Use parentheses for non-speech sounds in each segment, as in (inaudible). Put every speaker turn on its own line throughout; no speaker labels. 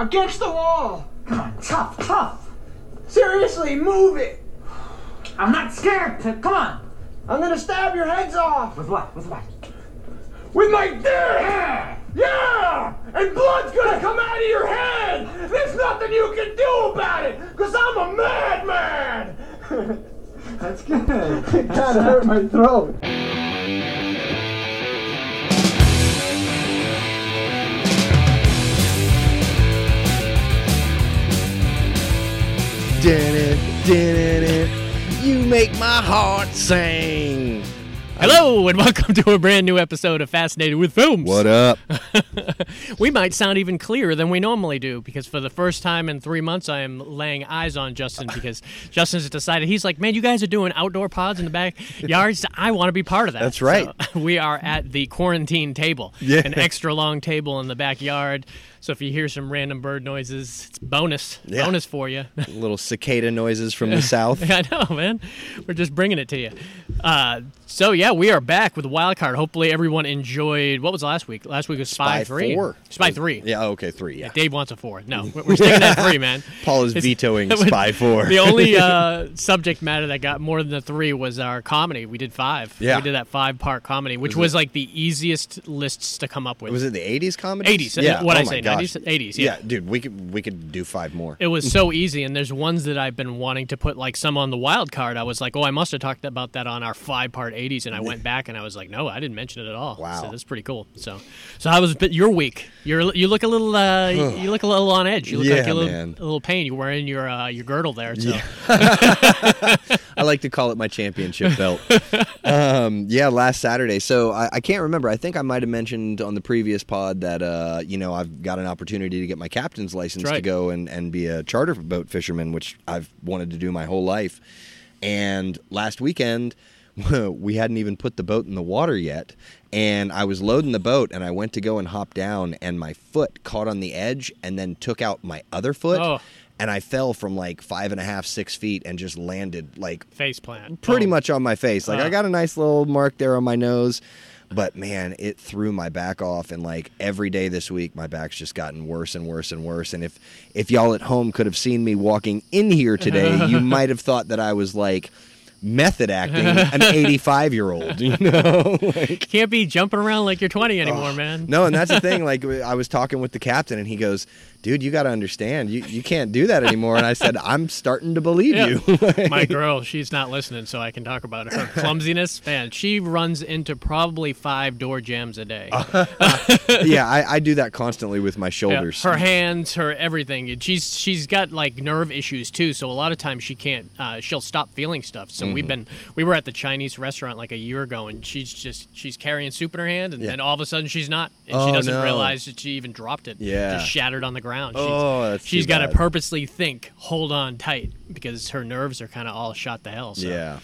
Against the wall.
Come on, tough, tough.
Seriously, move it.
I'm not scared. To, come on.
I'm gonna stab your heads off
With what? With what?
with my dick. Yeah! And blood's gonna come out of your head! There's nothing you can do about it! Cause I'm a madman! (laughs)
That's good.
it kinda hurt my throat.
Dun it, dun it, you make my heart sing.
Hello and welcome to a brand new episode of Fascinated with Films.
What up? (laughs)
we might sound even clearer than we normally do because for the first time in three months, I am laying eyes on Justin because (laughs) Justin's decided he's like, man, you guys are doing outdoor pods in the backyards. I want to be part of that.
That's right.
So, (laughs) we are at the quarantine table,
Yeah.
an extra long table in the backyard. So if you hear some random bird noises, it's bonus,
Yeah.
bonus for you. (laughs)
Little cicada noises from the (laughs) south.
I know, man. We're just bringing it to you. Uh, so yeah, we are back with Wild Card. Hopefully, everyone enjoyed. What was last week? Last week was Spy,
Spy
Three.
four.
Spy Three.
Yeah, okay, three. Yeah.
Dave wants a four. No, (laughs) we're sticking at three, man.
Paul is
It's-
vetoing Spy Four.
The only uh, subject matter that got more than the three was our comedy. We did five.
Yeah.
we did that five-part comedy, which was, like the easiest lists to come up with.
was it the '80s comedy?
80s,
Yeah.
what
oh
I say,
gosh.
90s, 80s, yeah.
dude, we could we could do five more.
It was so easy, and there's ones that I've been wanting to put like some on the wild card. I was like, oh, I must have talked about that on our five part 80s, and I went (laughs) back and I was like, no, I didn't mention it at all.
Wow.
so that's pretty cool. So, so how was but your week? You're you look a little uh, (sighs) you look a little on edge. You look like
Yeah,
you're a little,
man.
a little pain. You're wearing your uh, your girdle there. So (laughs)
I like to call it my championship belt. (laughs) um, yeah, last Saturday. So I, I can't remember. I think I might have mentioned on the previous pod that uh, you know I've got an opportunity to get my captain's license
That's
to go and, and be a charter boat fisherman, which I've wanted to do my whole life. And last weekend, (laughs) we hadn't even put the boat in the water yet. And I was loading the boat, and I went to go and hop down, and my foot caught on the edge, and then took out my other foot.
Oh.
And I fell from like five and a half, six feet, and just landed like
face plant.
pretty
Oh.
much on my face. Like
Uh.
I got a nice little mark there on my nose, but man, it threw my back off. And like every day this week, my back's just gotten worse and worse and worse. And if if y'all at home could have seen me walking in here today, you (laughs) might have thought that I was like method acting an (laughs) 85 year old. You know, (laughs) like,
Can't be jumping around like you're 20 anymore, oh, man.
no, and that's the thing. Like I was talking with the captain, and he goes. Dude, you got to understand, you, you can't do that anymore. And I said, (laughs) I'm starting to believe
Yeah.
you. (laughs)
My girl, she's not listening, so I can talk about her (laughs) clumsiness. Man, she runs into probably five door jambs a day.
yeah, I, I do that constantly with my
Yeah,
shoulders.
her hands, her everything. She's she's got like nerve issues too, so a lot of times she can't. Uh, she'll stop feeling stuff. So
Mm-hmm.
we've been we were at the Chinese restaurant like a year ago, and she's just she's carrying soup in her hand, and
Yeah.
then all of a sudden she's not, and
Oh,
she doesn't
no.
realize that she even dropped it.
Yeah.
just shattered on the ground. She's,
Oh, that's
she's got to purposely think, hold on tight, because her nerves are kind of all shot to hell. So.
Yeah.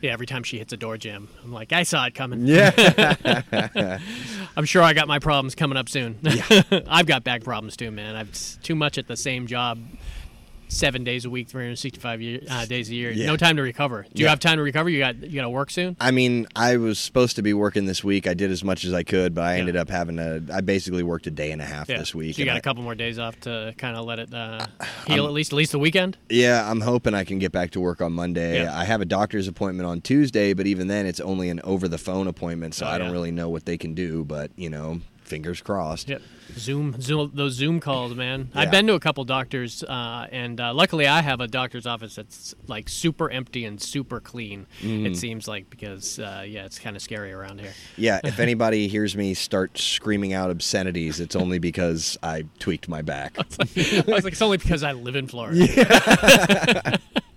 Yeah, every time she hits a door jamb, I'm like, I saw it coming.
Yeah. (laughs)
I'm sure I got my problems coming up soon. Yeah. (laughs) I've got back problems too, man. I've too much at the same job, seven days a week, 365 year, uh, days a year.
Yeah.
No time to recover. Do you
Yeah.
have time to recover? You got you got to work soon.
I mean, I was supposed to be working this week. I did as much as I could, but I ended up having to. I basically worked a day and a half this week.
So you got
I-
a couple more days off to kind of let it uh, (sighs) heal at least at least the weekend.
Yeah, I'm hoping I can get back to work on Monday.
Yeah.
I have a doctor's appointment on Tuesday, but even then, it's only an over the phone appointment, so
Oh,
I don't really know what they can do. But you know, fingers crossed.
Yep. Zoom, Zoom, those Zoom calls, man. I've been to a couple doctors, uh, and uh, luckily I have a doctor's office that's like super empty and super clean.
Mm-hmm.
It seems like because uh, yeah, it's kind of scary around here.
Yeah, if (laughs) anybody hears me start screaming out obscenities, it's only because I tweaked my back. (laughs)
I was like, it's only because I live in Florida. (laughs)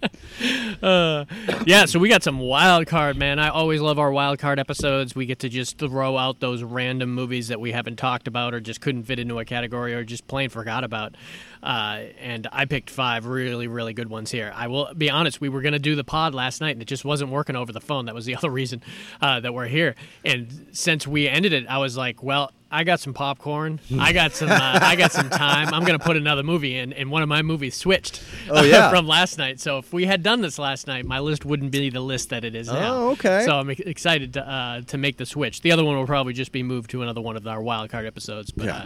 (laughs) uh, yeah, so we got some wild card, man. I always love our wild card episodes. We get to just throw out those random movies that we haven't talked about or just couldn't fit into a category or just plain forgot about. Uh, and I picked five really, really good ones here. I will be honest, we were going to do the pod last night and it just wasn't working over the phone. That was the (laughs) other reason uh, that we're here. And since we ended it, I was like, well, I got some popcorn. I got some. Uh, (laughs) I got some time. I'm gonna put another movie in, and one of my movies switched.
Oh, yeah. (laughs)
from last night. So if we had done this last night, my list wouldn't be the list that it is now.
Oh, okay.
So I'm excited to uh, to make the switch. The other one will probably just be moved to another one of our wild card episodes. But
Yeah.
uh,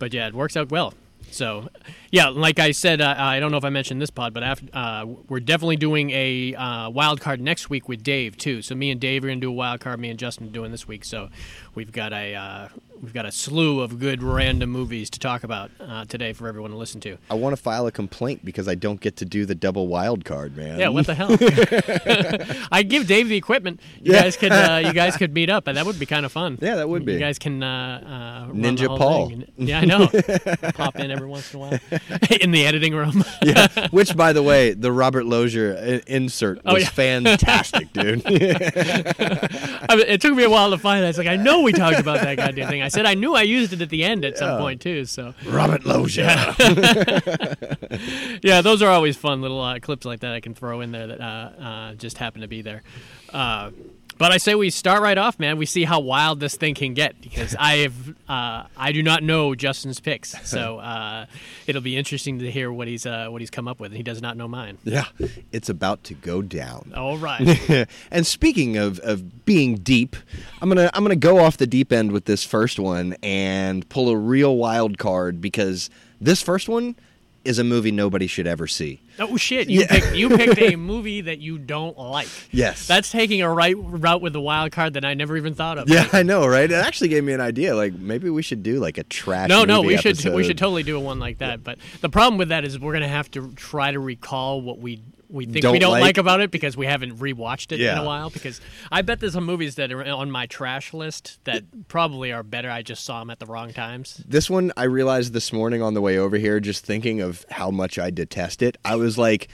but yeah, it works out well. So, yeah, like I said, uh, I don't know if I mentioned this pod, but after, uh, we're definitely doing a uh, wild card next week with Dave too. So me and Dave are gonna do a wild card. Me and Justin doing this week. So we've got a uh, we've got a slew of good random movies to talk about uh, today for everyone to listen to.
I want to file a complaint because I don't get to do the double wild card, man.
Yeah, what the hell? (laughs) I give Dave the equipment. You
Yeah.
guys could uh, you guys could meet up, and that would be kind of fun.
Yeah, that would be.
You guys can uh, uh,
Ninja Paul.
thing. Yeah, I know. (laughs) Pop in every once in a while (laughs) in the editing room.
yeah. Which, by the way, the Robert Lozier insert was
Oh, yeah.
fantastic, dude.
I mean, it took me a while to find that. It's like I know we talked about that goddamn thing. I said I knew I used it at the end at some point too. So
Robert Lozier. (laughs)
yeah, those are always fun little uh, clips like that I can throw in there that uh, uh, just happen to be there. But I say we start right off, man. We see how wild this thing can get because (laughs) I have uh, I do not know Justin's picks, so (laughs) uh, it'll be interesting to hear what he's uh, what he's come up with. He does not know mine.
yeah, it's about to go down.
All right. (laughs)
and speaking of, of being deep, I'm gonna I'm gonna go off the deep end with this first one and pull a real wild card because this first one is a movie nobody should ever see.
Oh shit! You
Yeah.
picked you picked a (laughs) movie that you don't like.
Yes.
That's taking a right route with the wild card that I never even thought of.
Yeah, I know, right? It actually gave me an idea. Like maybe we should do like a trash.
No, no, we should we should totally do a one like that. But the problem with that is we're gonna have to try to recall what we we think we
Don't
don't
like.
like. about it because we haven't rewatched it in a while. Because I bet there's some movies that are on my trash list that probably are better. I just saw them at the wrong times.
This one I realized this morning on the way over here, just thinking of how much I detest it. I was like,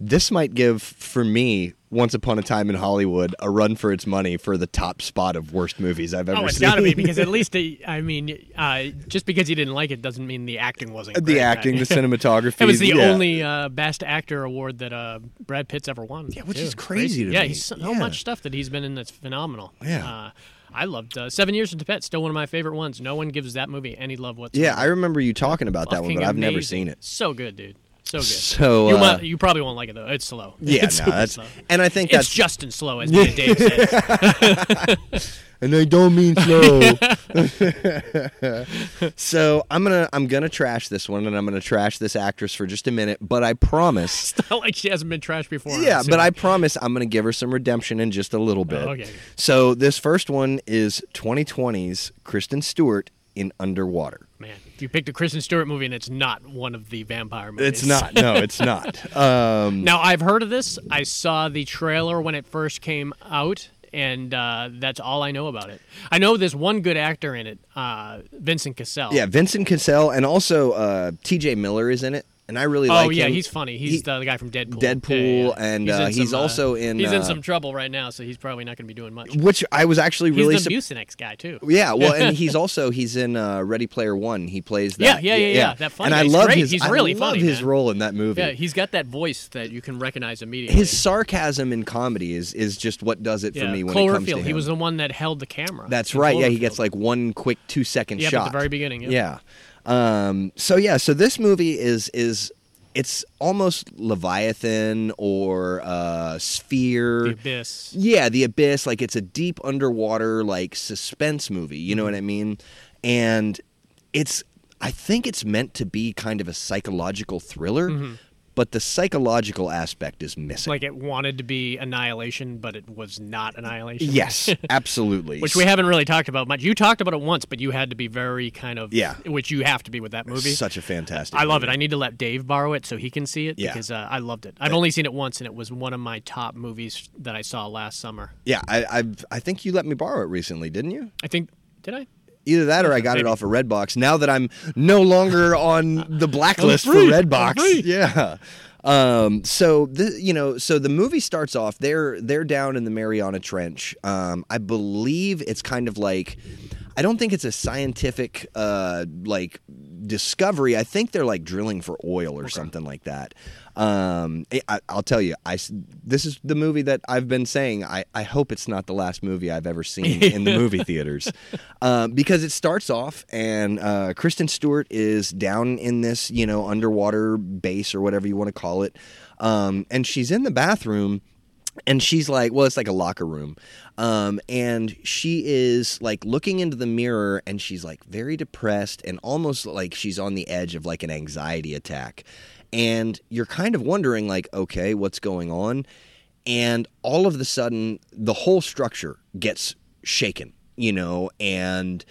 this might give for me Once Upon a Time in Hollywood a run for its money for the top spot of worst movies I've ever
Oh, it's
seen.
got to be because at (laughs) least it, I mean, uh, just because you didn't like it doesn't mean the acting wasn't.
the
great.
acting, the cinematography. (laughs)
It was the
yeah.
only uh, best actor award that uh, Brad Pitt's ever won.
Yeah, which
too.
is crazy to
yeah,
me.
he's so
Yeah.
much stuff that he's been in that's phenomenal.
Yeah.
Uh, I loved uh, Seven Years in Tibet. Still one of my favorite ones. No one gives that movie any love whatsoever.
Yeah, I remember you talking about that one, but I've never seen it.
So good, dude. So good.
So,
you,
uh,
might, you probably won't like it though. It's slow.
Yeah,
it's
no, that's
slow.
and I think
It's
that's
Justin slow, as Dave said. (laughs)
and I don't mean slow. (laughs) so I'm gonna I'm gonna trash this one, and I'm gonna trash this actress for just a minute. But I promise, (laughs)
It's not like she hasn't been trashed before.
Yeah, but I promise I'm gonna give her some redemption in just a little bit.
Oh, okay.
So this first one is 2020's Kristen Stewart in Underwater.
man, you picked a Kristen Stewart movie and it's not one of the vampire movies.
It's not. No, it's (laughs) not. Um,
Now I've heard of this. I saw the trailer when it first came out, and uh, that's all I know about it. I know there's one good actor in it, uh, Vincent Cassel.
yeah, Vincent Cassel and also uh, T.J. Miller is in it, and I really
Oh
like Oh
yeah,
him.
he's funny. He's
He-
the, guy from Deadpool.
Deadpool,
Yeah, yeah.
and,
in
uh, he's
some,
also in,
He's in
uh,
some trouble right now, so he's probably not going to be doing much.
which I was actually really.
He's the
sup-
Mucinex guy too.
Yeah, well, and he's (laughs) also he's in uh, Ready Player One. He plays
Yeah,
that.
yeah, yeah, yeah, that funny
and
guy.
I love
great.
his.
He's
I
really
love
funny,
his
man.
role in that movie.
Yeah, he's got that voice that you can recognize immediately.
his sarcasm in comedy is is just what does it for me when it comes to him.
He was the one that held the camera.
That's right. Yeah, he gets like one quick two second shot
at the very beginning. Yeah.
Um, so yeah, so this movie is is it's almost Leviathan or uh, Sphere.
The Abyss.
Yeah, the abyss. Like it's a deep underwater like suspense movie. You know
Mm-hmm.
what I mean? And it's I think it's meant to be kind of a psychological thriller, but the psychological aspect is missing.
Like it wanted to be Annihilation, but it was not Annihilation.
yes, (laughs) absolutely.
Which we haven't really talked about much. You talked about it once, but you had to be very kind of
Yeah.
which you have to be with that movie.
Such a fantastic.
I love it. I need to let Dave borrow it so he can see it
Yeah.
because uh, I loved it. I've only seen it once, and it was one of my top movies that I saw last summer.
yeah, I, I've I think you let me borrow it recently, didn't you?
I think did I?
Either that or I got it
Maybe.
off of Redbox. Now that I'm no longer on the blacklist for. Redbox, yeah. Um, so the you know, so the movie starts off. They're they're down in the Mariana Trench. Um, I believe it's kind of like. I don't think it's a scientific uh, like discovery. I think they're like drilling for oil or something like that. Um, I, I'll tell you, I this is the movie that I've been saying. I, I hope it's not the last movie I've ever seen (laughs) in the movie theaters, um, because it starts off and uh, Kristen Stewart is down in this you know underwater base or whatever you want to call it, um, and she's in the bathroom and she's like well it's like a locker room. Um, and she is like looking into the mirror and she's like very depressed and almost like she's on the edge of like an anxiety attack and you're kind of wondering like okay what's going on and all of the sudden the whole structure gets shaken you know and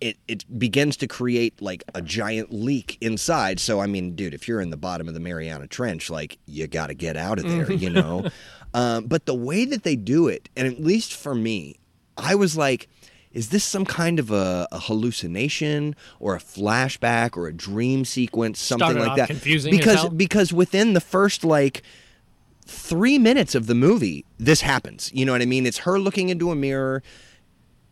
it, it begins to create like a giant leak inside. So I mean, dude, if you're in the bottom of the Mariana Trench, like you got to get out of there, you know. (laughs) um, but the way that they do it, and at least for me, I was like, is this some kind of a, a hallucination or a flashback or a dream sequence, something
Started
like that?
confusing
because because within the first like three minutes of the movie, this happens. You know what I mean? It's her looking into a mirror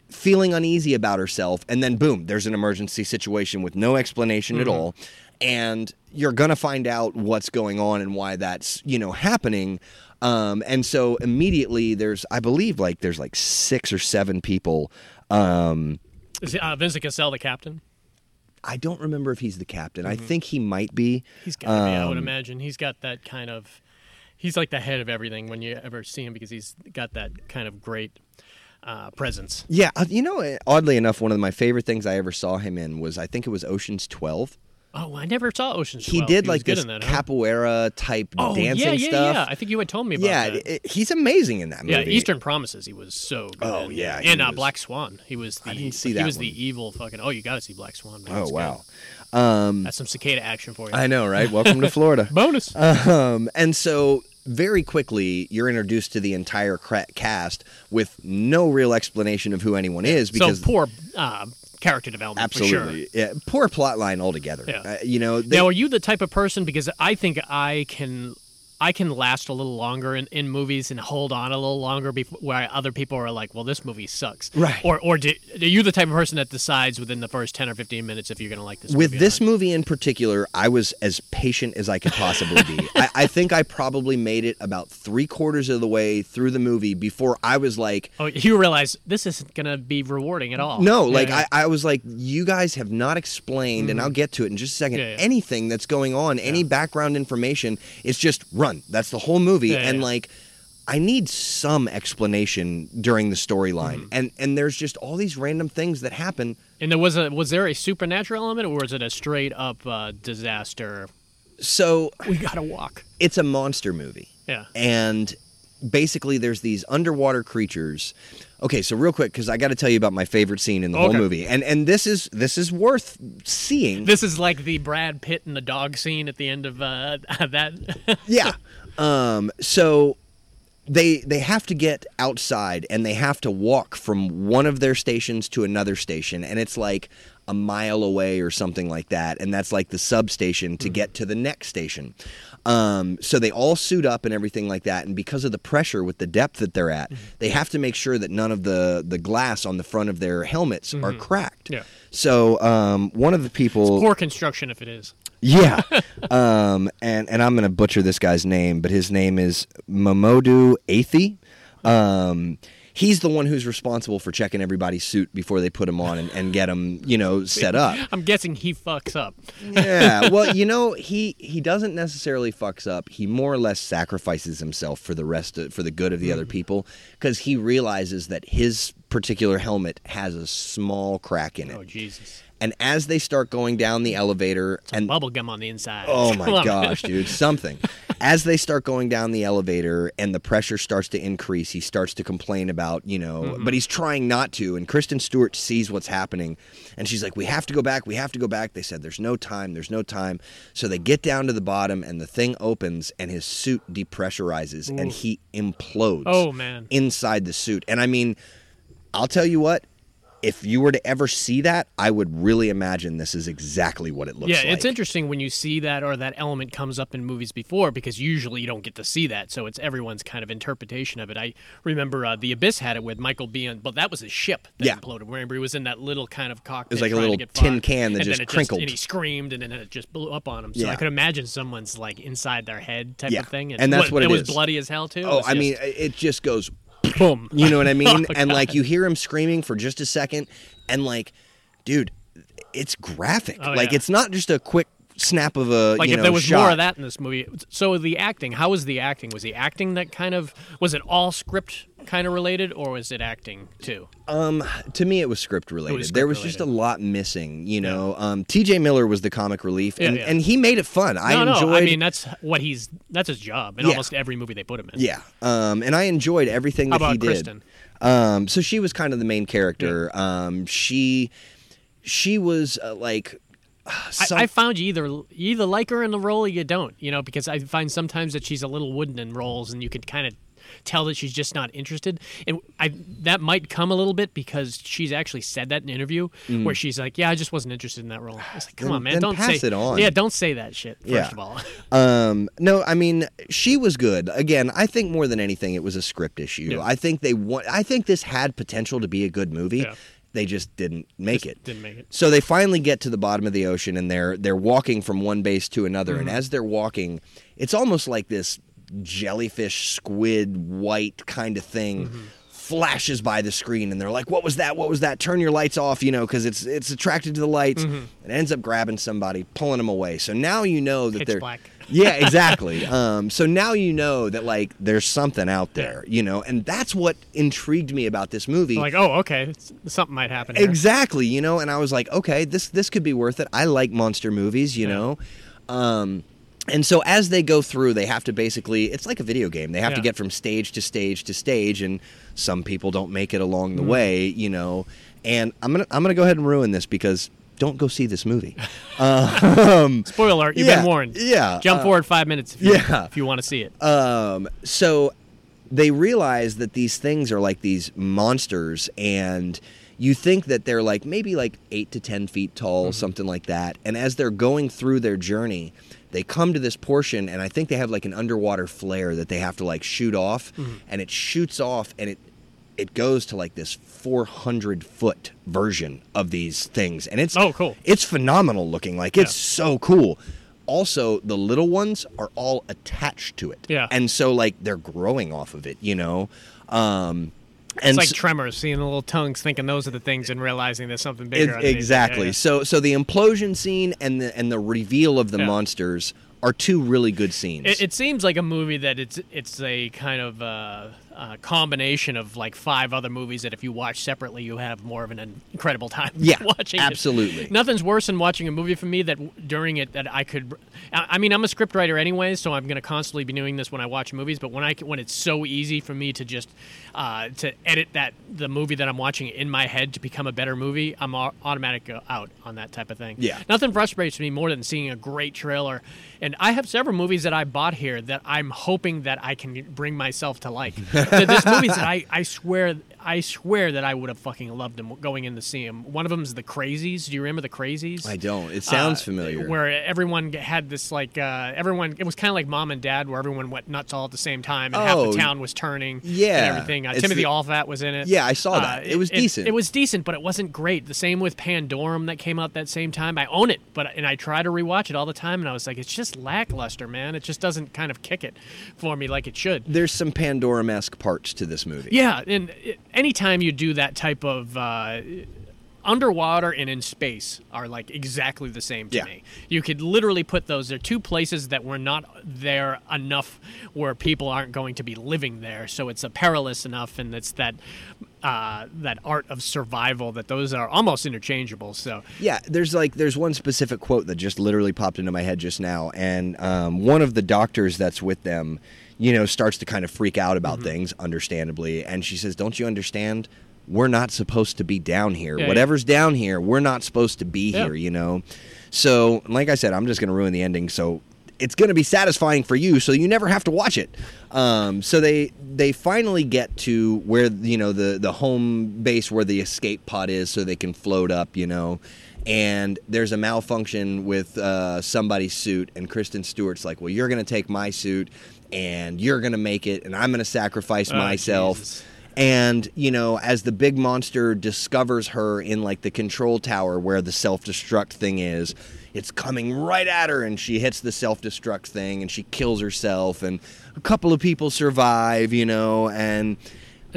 feeling uneasy about herself and then boom there's an emergency situation with no explanation
Mm-hmm.
at all and you're gonna find out what's going on and why that's you know happening um, and so immediately there's i believe like there's like six or seven people um,
Is uh, Vincent Cassel the captain?
i don't remember if he's the captain
Mm-hmm.
i think he might be
He's got to be. I would
Um,
imagine he's got that kind of. He's like the head of everything when you ever see him because he's got that kind of great uh, presence.
yeah uh, you know oddly enough one of my favorite things i ever saw him in was i think it was oceans 12
Oh, I never saw Ocean's
he
12.
did
was
like this
that, huh?
capoeira type
oh,
dancing
yeah, yeah,
stuff
Yeah, I think you had told me about
yeah,
that.
it- he's amazing in that movie.
yeah, Eastern Promises. He was so good.
Oh, yeah,
and uh, Black Swan. He was. The,
I didn't see that.
He was
one.
the evil fucking. Oh, you got to see Black Swan. Man.
Oh
It's
wow. Um,
That's some cicada action for you.
I know, right? Welcome to (laughs) Florida.
Bonus.
Um, and so very quickly you're introduced to the entire cast with no real explanation of who anyone is because
so poor uh, character development.
absolutely
For sure.
yeah, poor plot line altogether.
Yeah.
Uh, you know, they,
now, are you the type of person? Because I think I can, I can last a little longer in, in movies and hold on a little longer before where other people are like, "Well, this movie sucks."
Right.
Or, or do, are you the type of person that decides within the first ten or fifteen minutes if you're going to like this?
with
movie
this movie in particular, I was as patient as I could possibly be. (laughs) I, I think I probably made it about three quarters of the way through the movie before I was like,
Oh, you realize this isn't going to be rewarding at all.
No,
Yeah,
like
yeah.
I, I was like, you guys have not explained, and mm-hmm. I'll get to it in just a second.
Yeah.
Anything that's going on, any background information, it's just run. That's the whole movie,
Yeah,
and
yeah.
like, I need some explanation during the storyline,
Mm-hmm.
and and there's just all these random things that happen.
And there was a was there a supernatural element, or was it a straight up uh, disaster?
So
We got to walk.
it's a monster movie.
Yeah.
and basically there's these underwater creatures. Okay so real quick because i got to tell you about my favorite scene in the whole movie. And and this is this is worth seeing.
This is like the Brad Pitt and the dog scene at the end of uh, (laughs) that.
yeah. Um so they they have to get outside and they have to walk from one of their stations to another station and it's like a mile away or something like that and that's like the substation to get to the next station um, so they all suit up and everything like that and because of the pressure with the depth that they're at they have to make sure that none of the the glass on the front of their helmets are cracked
Yeah.
so um, one of the people
Poor construction, if it is.
yeah. (laughs) um, and, and I'm going to butcher this guy's name, but his name is Mamoudou Athie. He's the one who's responsible for checking everybody's suit before they put him on and, and get them, you know, set up. (laughs)
I'm guessing he fucks up.
yeah. (laughs) Well, you know, he he doesn't necessarily fucks up. He more or less sacrifices himself for the rest of, for the good of the
Mm.
other people because he realizes that his particular helmet has a small crack in it.
Oh Jesus!
And as they start going down the elevator and
Bubble gum on the inside.
Oh my (laughs) gosh, dude, something. As they start going down the elevator and the pressure starts to increase, he starts to complain about, you know,
Mm-hmm.
but he's trying not to. And Kristen Stewart sees what's happening and she's like, We have to go back, we have to go back. They said, There's no time, there's no time. So they get down to the bottom and the thing opens and his suit depressurizes and he implodes
Oh man.
inside the suit. And I mean, I'll tell you what. If you were to ever see that, I would really imagine this is exactly what it looks
Yeah,
like.
Yeah, it's interesting when you see that or that element comes up in movies before because usually you don't get to see that. So it's everyone's kind of interpretation of it. I remember uh, The Abyss had it with Michael Biehn, but that was his ship that
Yeah.
imploded. Remember, he was in that little kind of cockpit.
It was like a little tin can that
and
just
then
crinkled.
and he screamed, and then it just blew up on him. So
Yeah.
I could imagine someone's like inside their head type
Yeah.
of thing.
And that's what
it
it
was
is.
bloody as hell too.
Oh, I mean, it just goes. (laughs)
boom.
You know what I mean? (laughs)
Oh,
and like you hear him screaming for just a second, and like, dude, it's graphic.
Oh,
like
yeah.
it's not just a quick snap of a
Like if
know,
there was
shot.
more of that in this movie. So the acting, how was the acting? Was the acting that kind of was it all script kind of related, or was it acting too?
Um, to me, it was script related.
script
there was just a lot missing. You know, um, T.J. Miller was the comic relief, and,
Yeah, yeah.
and he made it fun. I enjoyed.
no. I mean, that's what he's that's his job in
Yeah.
almost every movie they put him in.
yeah, um, and I enjoyed everything that he did.
Kristen?
Um, so she was kind of the main character. Um, she she was uh, like. Some-
I, I found you either you either like her in the role or you don't. You know, because I find sometimes that she's a little wooden in roles, and you could kind of tell that she's just not interested. And I that might come a little bit because she's actually said that in an interview where she's like, "Yeah, I just wasn't interested in that role." I was like, "Come
Mm. Then-
on, man, don't
pass
say
it on.
Yeah, don't say that shit. First
Yeah.
of all, (laughs)
Um, no, I mean she was good. Again, I think more than anything, it was a script issue.
Yeah.
I think they want. I think this had potential to be a good movie.
Yeah.
They just didn't make
Just
it.
didn't make it.
So they finally get to the bottom of the ocean, and they're they're walking from one base to another.
Mm-hmm.
And as they're walking, it's almost like this jellyfish, squid, white kind of thing.
Mm-hmm.
Flashes by the screen, and they're like, "What was that? What was that? Turn your lights off!" You know, because it's it's attracted to the lights.
Mm-hmm.
It ends up grabbing somebody, pulling them away. So now you know that
Pitch
they're
black.
Yeah, exactly. (laughs) um, so now you know that like there's something out there, you know, and that's what intrigued me about this movie.
like, oh, okay, it's- something might happen. Here.
exactly, you know, and I was like, okay, this this could be worth it. I like monster movies, you
Yeah.
know. Um, and so as they go through, they have to basically it's like a video game. They have to get from stage to stage to stage and some people don't make it along the way, you know. And I'm to I'm going to go ahead and ruin this because don't go see this movie. (laughs)
Spoiler alert, you've
Yeah,
been warned.
yeah,
Jump
uh,
forward five minutes if you,
yeah.
if you want to see it.
Um, so they realize that these things are like these monsters, and you think that they're like maybe like eight to ten feet tall, something like that. And as they're going through their journey, they come to this portion, and I think they have like an underwater flare that they have to like shoot off, and it shoots off, and it it goes to like this 400 foot version of these things and it's
Oh, cool.
it's phenomenal looking like it's
Yeah.
so cool also the little ones are all attached to it
Yeah.
and so like they're growing off of it you know um and
It's like
so-
tremors, seeing the little tongues, thinking those are the things, and realizing there's something bigger. it.
exactly
Yeah, yeah.
so so the implosion scene and the and the reveal of the monsters are two really good scenes
It, it seems like a movie that it's it's a kind of uh, uh, combination of like five other movies that if you watch separately, you have more of an incredible (laughs) time
Yeah,
watching. it.
absolutely.
nothing's worse than watching a movie for me that during it that I could. I I mean, I'm a scriptwriter anyway, so I'm going to constantly be doing this when I watch movies. But when I when it's so easy for me to just uh, to edit that the movie that I'm watching in my head to become a better movie, I'm au- automatic uh, out on that type of thing.
Yeah.
Nothing frustrates me more than seeing a great trailer. And I have several movies that I bought here that I'm hoping that I can bring myself to like. (laughs) Th- There's movies that I, I swear I swear that I would have fucking loved him going in to see him. One of them is The Crazies. Do you remember The Crazies?
i don't it sounds
Uh,
familiar
Where everyone had this like uh, everyone it was kind of like Mom and Dad, where everyone went nuts all at the same time, and half
Oh,
the town was turning.
yeah.
and everything. Uh, Timothy
the-
Olyphant was in it.
Yeah, I saw that. It was decent.
It, was decent, but it wasn't great. The same with Pandorum that came out that same time. I own it, but and I try to rewatch it all the time, and I was like, it's just lackluster, man. It just doesn't kind of kick it for me like it should.
there's some pandora-esque parts to this movie
Yeah, and it, anytime you do that type of uh, underwater and in space are like exactly the same to
Yeah.
me. You could literally put those. They're two places that were not there enough where people aren't going to be living there. So it's a perilous enough, and it's that uh, that art of survival that those are almost interchangeable. So
Yeah, there's like there's one specific quote that just literally popped into my head just now, and um, one of the doctors that's with them, you know, starts to kind of freak out about
Mm-hmm.
things, understandably, and she says, "Don't you understand? We're not supposed to be down here.
Yeah, yeah.
Whatever's down here, we're not supposed to be
Yeah.
here." You know, so like I said, I'm just going to ruin the ending. So it's going to be satisfying for you, so you never have to watch it. Um, so they they finally get to where you know the the home base where the escape pod is, so they can float up. You know, and there's a malfunction with uh, somebody's suit, and Kristen Stewart's like, "Well, you're going to take my suit, and you're going to make it, and I'm going to sacrifice
Oh,
myself."
Jesus.
And, you know, as the big monster discovers her in like the control tower where the self destruct thing is, it's coming right at her and she hits the self destruct thing and she kills herself and a couple of people survive, you know, and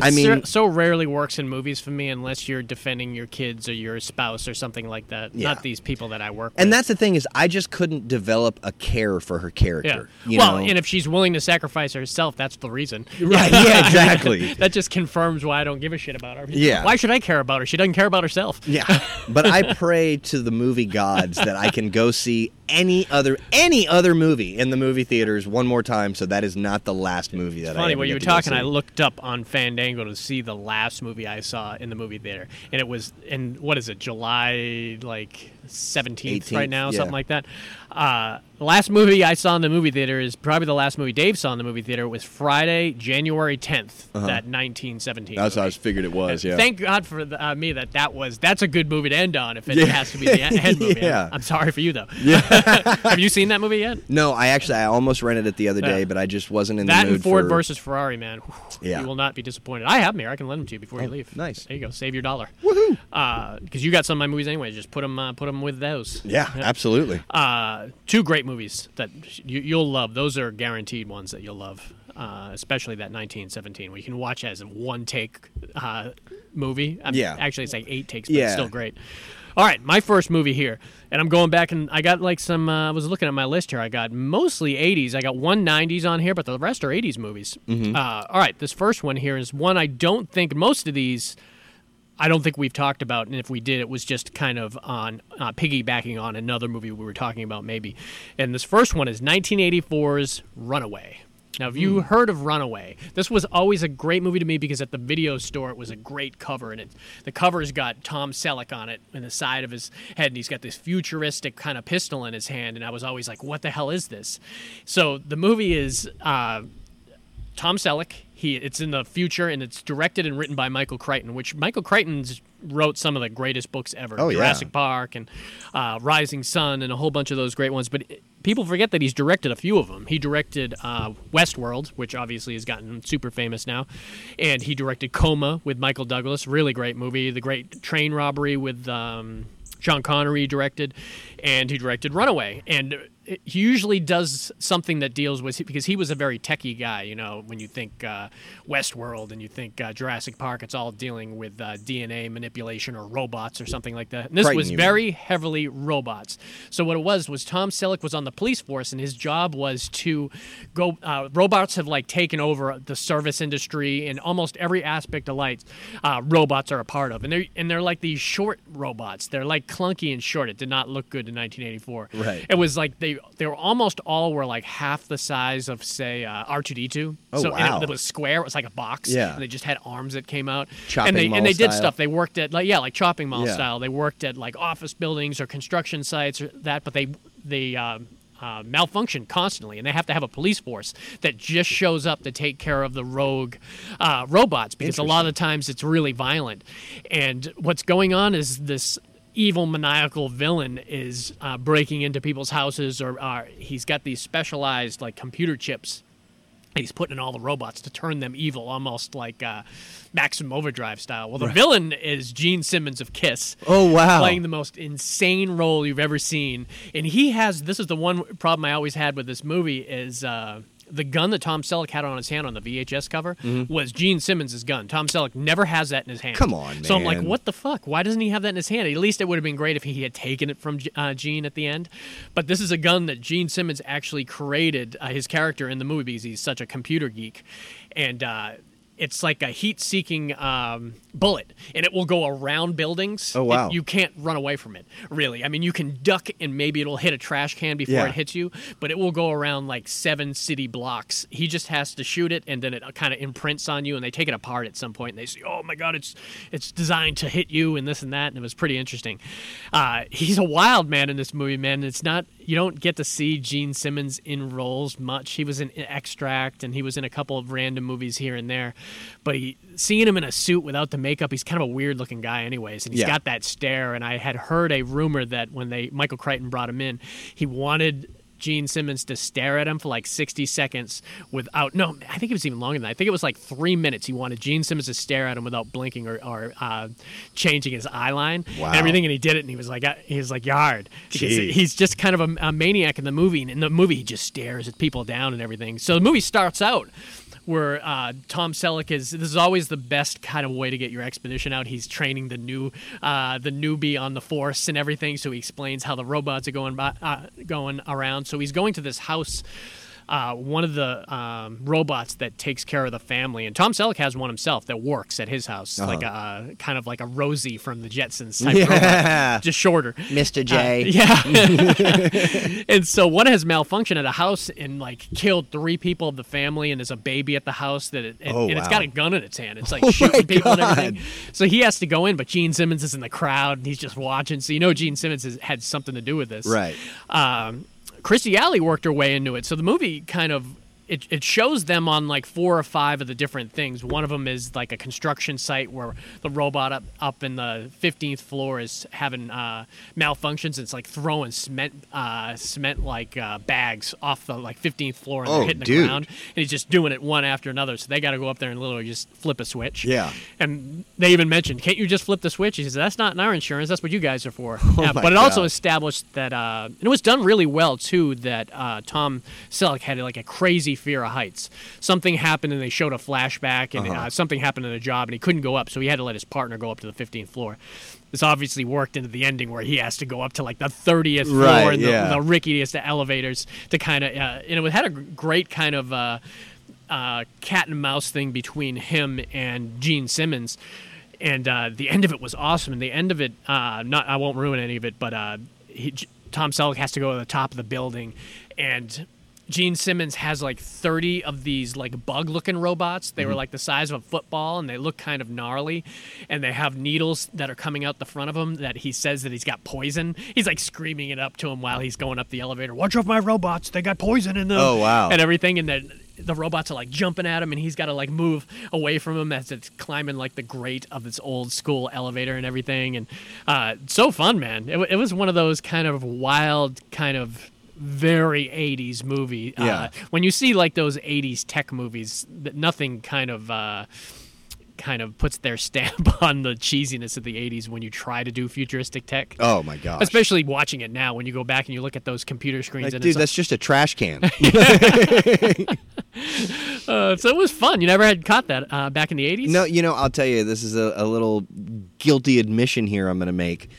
I mean-
so, rarely works in movies for me unless you're defending your kids or your spouse or something like that.
Yeah.
Not these people that I work with.
And that's the thing is, I just couldn't develop a care for her
yeah.
character. You
well,
know?
and if she's willing to sacrifice herself, that's the reason. (laughs)
Right, yeah, exactly. (laughs)
that just confirms why I don't give a shit about her.
Yeah.
Why should I care about her? She doesn't care about herself.
Yeah, but I pray to the movie gods that I can go see any other any other movie in the movie theaters one more time. So that is not the last movie that I.
Funny
ever
when you were talking. I looked up on Fandango to see the last movie I saw in the movie theater, and it was in what is it, July like seventeenth right now,
yeah.
something like that. Uh, last movie I saw in the movie theater is probably the last movie Dave saw in the movie theater. Was Friday, January 10th that nineteen seventeen.
Uh-huh. That's how I figured it was. Yeah.
Thank God for the, uh, me that that was that's a good movie to end on if it has to be the end movie. (laughs)
Yeah.
I'm sorry for you though. (laughs) Yeah. (laughs) Have you seen that movie yet?
no, I actually I almost rented it the other day,
Yeah.
but I just wasn't in
That
the mood
and Ford
for.
versus Ferrari, man. Whew,
Yeah.
You will not be disappointed. I have them here. I can lend them to you before you
Oh,
leave.
nice.
There you go. Save your dollar. Woohoo! Because you got some of my movies anyway. Just put them, uh, put them with those.
Yeah, absolutely.
Uh, two great movies that you, you'll love. Those are guaranteed ones that you'll love. Uh, especially that 1917, where you can watch as a one take uh, movie. I mean,
Yeah.
Actually, it's like eight takes, but
Yeah.
it's still great. All right, my first movie here, and I'm going back and I got like some. Uh, I was looking at my list here. I got mostly 80s. I got one 90s on here, but the rest are 80s movies.
Mm-hmm.
Uh, all right, this first one here is one I don't think most of these. I don't think we've talked about, and if we did, it was just kind of on uh, piggybacking on another movie we were talking about, maybe. And this first one is 1984's Runaway. Now, have you heard of Runaway? This was always a great movie to me because at the video store it was a great cover, and it the cover's got Tom Selleck on it in the side of his head, and he's got this futuristic kind of pistol in his hand, and I was always like, "What the hell is this?" So the movie is. Uh, Tom Selleck. He it's in the future and it's directed and written by Michael Crichton, which Michael Crichton's wrote some of the greatest books ever.
Oh, yeah.
Jurassic Park and uh, Rising Sun and a whole bunch of those great ones. But it- people forget that he's directed a few of them. He directed uh, Westworld, which obviously has gotten super famous now, and he directed Coma with Michael Douglas, really great movie. The Great Train Robbery with. Um, Sean Connery directed, and he directed Runaway. And he usually does something that deals with because he was a very techie guy. You know, when you think uh, Westworld and you think uh, Jurassic Park, it's all dealing with uh, DNA manipulation or robots or something like that. And this
Crichton,
was
you
very heavily robots. So what it was was Tom Selleck was on the police force, and his job was to go. Uh, robots have like taken over the service industry and almost every aspect of life. Uh, robots are a part of, and they're and they're like these short robots. They're like clunky and short. It did not look good in 1984.
Right.
It was like they they were almost all were like half the size of say uh, R2D2.
Oh,
so, and
wow.
it, it was square. It was like a box.
Yeah.
And they just had arms that came out.
Chopping
and they
mall
and they did
style.
stuff. They worked at like yeah, like chopping mall
Yeah.
style. They worked at like office buildings or construction sites or that, but they they um, uh, malfunction constantly, and they have to have a police force that just shows up to take care of the rogue uh, robots because a lot of the times it's really violent. And what's going on is this evil maniacal villain is uh, breaking into people's houses or uh, he's got these specialized like computer chips and he's putting in all the robots to turn them evil, almost like uh, Maximum Overdrive style. Well, the villain is Gene Simmons of Kiss.
Oh, wow.
Playing the most insane role you've ever seen, and he has. This is the one problem I always had with this movie is. The gun that Tom Selleck had on his hand on the VHS cover was Gene Simmons' gun. Tom Selleck never has that in his hand.
Mm-hmm. Come on,
So I'm like, what the fuck? Why doesn't he have that in his hand? At least it would have been great if he had taken it from uh, Gene at the end. But this is a gun that Gene Simmons actually created uh, his character in the movie because he's such a computer geek, and uh, it's like a heat-seeking um, bullet, and it will go around buildings.
Oh, wow.
It- you can't run away from it, really. I mean, you can duck, and maybe it'll hit a trash can before
Yeah.
it hits you, but it will go around like seven city blocks. He just has to shoot it, and then it kind of imprints on you, and they take it apart at some point, and they say, "Oh my God, it's it's designed to hit you," and this and that, and it was pretty interesting. Uh, he's a wild man in this movie, man. It's not you don't get to see Gene Simmons in roles much. He was in Extract, and he was in a couple of random movies here and there, but he, seeing him in a suit without the makeup, he's kind of a weird looking guy, anyways, and he's
Yeah.
got that stare. And I had heard a rumor that when they Michael Crichton brought him in, he wanted Gene Simmons to stare at him for like 60 seconds without. No, I think it was even longer than that. I think it was like three minutes. He wanted Gene Simmons to stare at him without blinking or, or uh, changing his eye line
Wow.
and everything. And he did it, and he was like, uh, he was like yard. He's just kind of a, a maniac in the movie. And in the movie, he just stares at people down and everything. So the movie starts out where uh, Tom Selleck is. This is always the best kind of way to get your expedition out. He's training the new, uh, the newbie on the force and everything. So he explains how the robots are going by, uh, going around. So he's going to this house. Uh, one of the um, robots that takes care of the family, and Tom Selleck has one himself that works at his house, like a uh, kind of like a Rosie from the Jetsons type
Yeah.
robot, (laughs) just shorter.
Mr.
Uh,
J. (laughs)
yeah. (laughs) and so one has malfunctioned at a house and like killed three people of the family, and there's a baby at the house that it, and,
Oh,
and it's
wow.
got a gun in its hand. It's like
Oh,
shooting people and everything. So he has to go in, but Gene Simmons is in the crowd and he's just watching. So you know Gene Simmons has had something to do with this,
Right.
um, Kirstie Alley worked her way into it. So the movie kind of it, it shows them on like four or five of the different things. One of them is like a construction site where the robot up, up in the 15th floor is having uh, malfunctions. It's like throwing cement uh, cement like uh, bags off the like 15th floor and
Oh,
they're hitting the
dude.
ground. And he's just doing it one after another. So they got to go up there and literally just flip a switch.
Yeah.
And they even mentioned, can't you just flip the switch? He says, that's not in our insurance. That's what you guys are for. (laughs) Yeah,
Oh my
but it also established that, uh, and it was done really well too. That uh, Tom Selleck had like a crazy fear of heights. Something happened, and they showed a flashback, and
Uh-huh.
uh something happened in a job, and he couldn't go up, so he had to let his partner go up to the 15th floor. This obviously worked into the ending where he has to go up to like the 30th floor
Right,
and the,
yeah.
the rickiest elevators to kind of, uh, and it had a great kind of. Uh, uh, cat and mouse thing between him and Gene Simmons, and uh, the end of it was awesome. And the end of it, uh, not I won't ruin any of it, but uh, he, Tom Selleck has to go to the top of the building, and Gene Simmons has like 30 of these like bug looking robots. They were like the size of a football and they look kind of gnarly. And they have needles that are coming out the front of him that he says that he's got poison. He's like screaming it up to him while he's going up the elevator. Watch off my robots. They got poison in them.
Oh, wow.
And everything. And then the robots are like jumping at him and he's got to like move away from him as it's climbing like the grate of this old school elevator and everything. And uh, so fun, man. It, wa- it was one of those kind of wild, kind of very 80s movie.
Yeah.
Uh, when you see like those 80s tech movies, that nothing kind of. Uh, kind of puts their stamp (laughs) on the cheesiness of the 80s when you try to do futuristic tech
Oh my god.
especially watching it now when you go back and you look at those computer screens
Like,
and
dude,
it's
that's just a trash can. (laughs) (laughs)
uh, so it was fun you never had caught that uh, back in the 80s
No, you know, I'll tell you, this is a, a little guilty admission here I'm going to make.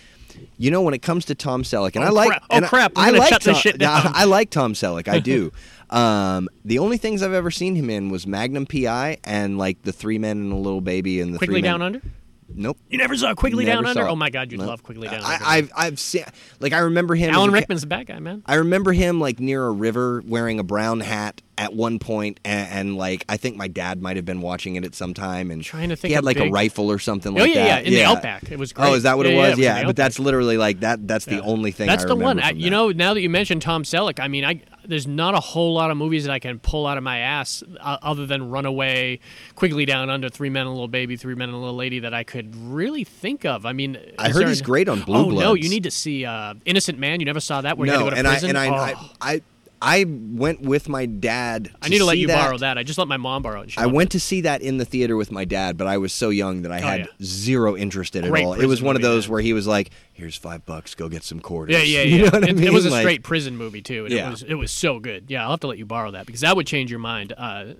You know, when it comes to Tom Selleck, and
Oh,
I like,
crap. Oh,
I-
crap. We're
I, like Tom,
shit down.
I like Tom Selleck, I do. (laughs) um, the only things I've ever seen him in was Magnum PI and like the Three Men and a Little Baby and the
Quigley
Three Men.
down under
Nope.
you never saw Quigley
Never
down under
it.
oh my god you'd
No.
love Quigley down
I,
under
I've I've seen like I remember him.
alan
a
rickman's the bad guy man
I remember him like near a river wearing a brown hat at one point, and, and like I think my dad might have been watching it at some time, and
Trying to think
he had like a rifle or something
Oh,
like
yeah,
that.
yeah, in the Outback. It was great.
Oh, is that what
Yeah,
it
yeah,
was?
it was
Yeah, but that's literally like that. That's the only thing.
That's
I
the one. I, you
that.
know, now that you mentioned Tom Selleck, I mean, I there's not a whole lot of movies that I can pull out of my ass uh, other than Runaway, Quigley Down Under, Three Men and a Little Baby, Three Men and a Little Lady that I could really think of. I mean,
I heard he's
an-
great on Blue
Oh no, you need to see uh, Innocent Man. You never saw that? Where you had
no,
to go to
and I
prison.
and I,
Oh,
I I I went with my dad.
I need to let you
that.
borrow that. I just let my mom borrow it.
I went to see that in the theater with my dad, but I was so young that I had
Oh, yeah.
zero interest in it
Great
all. It was one of those
man.
where he was like, "Here's five bucks, go get some quarters."
Yeah, yeah, (laughs)
You know what I
it, it was a
Like-
straight prison movie too, and
Yeah.
it was it was so good. Yeah, I'll have to let you borrow that because that would change your mind. Uh,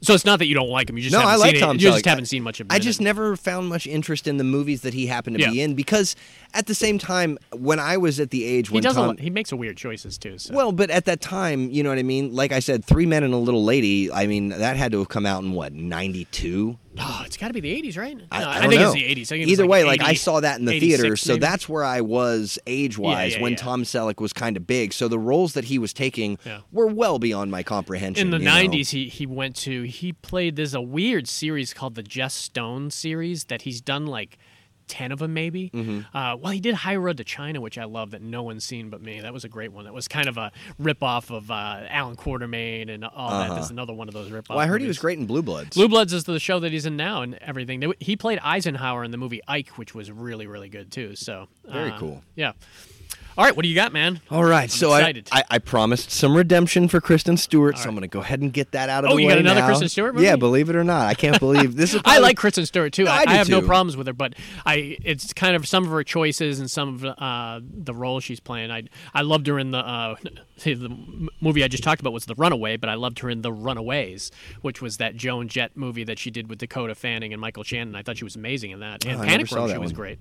so it's not that you don't like him; you just
no,
haven't
I like
seen
Tom
it. You just haven't seen much of. him
I just never found much interest in the movies that he happened to be in because, at the same time, when I was at the age
he
when
does.
Tom,
he makes a weird choices too. So.
well, but at that time, you know what I mean. Like I said, Three Men and a Little Lady. I mean, that had to have come out in what ninety two.
Oh, it's got to be the 80s, right?
I,
No,
I don't
think
know.
it's the 80s. I think it was
Either
like
way, like I saw that in the
86
theater, so
maybe.
that's where I was age wise
Yeah, yeah,
when
yeah.
Tom Selleck was kind of big. So the roles that he was taking were well beyond my comprehension.
in the
you know?
90s he, he went to he played there's a weird series called the Jesse Stone series that he's done like 10 of them maybe
Mm-hmm.
uh, well he did high road to china which i love that no one's seen but me that was a great one that was kind of a rip-off of uh, alan Quatermain and all that there's another one of those rip-off
Uh-huh. Well, I heard he was great in Blue Bloods.
Blue Bloods is the show that he's in now and everything. He played Eisenhower in the movie Ike, which was really, really good too. So
Very
uh,
cool.
Yeah. All right, what do you got, man?
All right, so I. I I promised some redemption for Kristen Stewart, so. I'm going to go ahead and get that out of
Oh,
the way.
Oh, you got another
now.
Kristen Stewart movie?
Yeah, believe it or not, I can't (laughs) believe this is.
I like Kristen Stewart too.
No,
I,
I
have no problems with her, but I it's kind of some of her choices and some of uh, the role she's playing. I I loved her in the uh, (laughs) the movie I just talked about was The Runaway, but I loved her in The Runaways, which was that Joan Jett movie that she did with Dakota Fanning and Michael Shannon. I thought she was amazing in that. And
Oh,
Panic Room, she was
one.
great.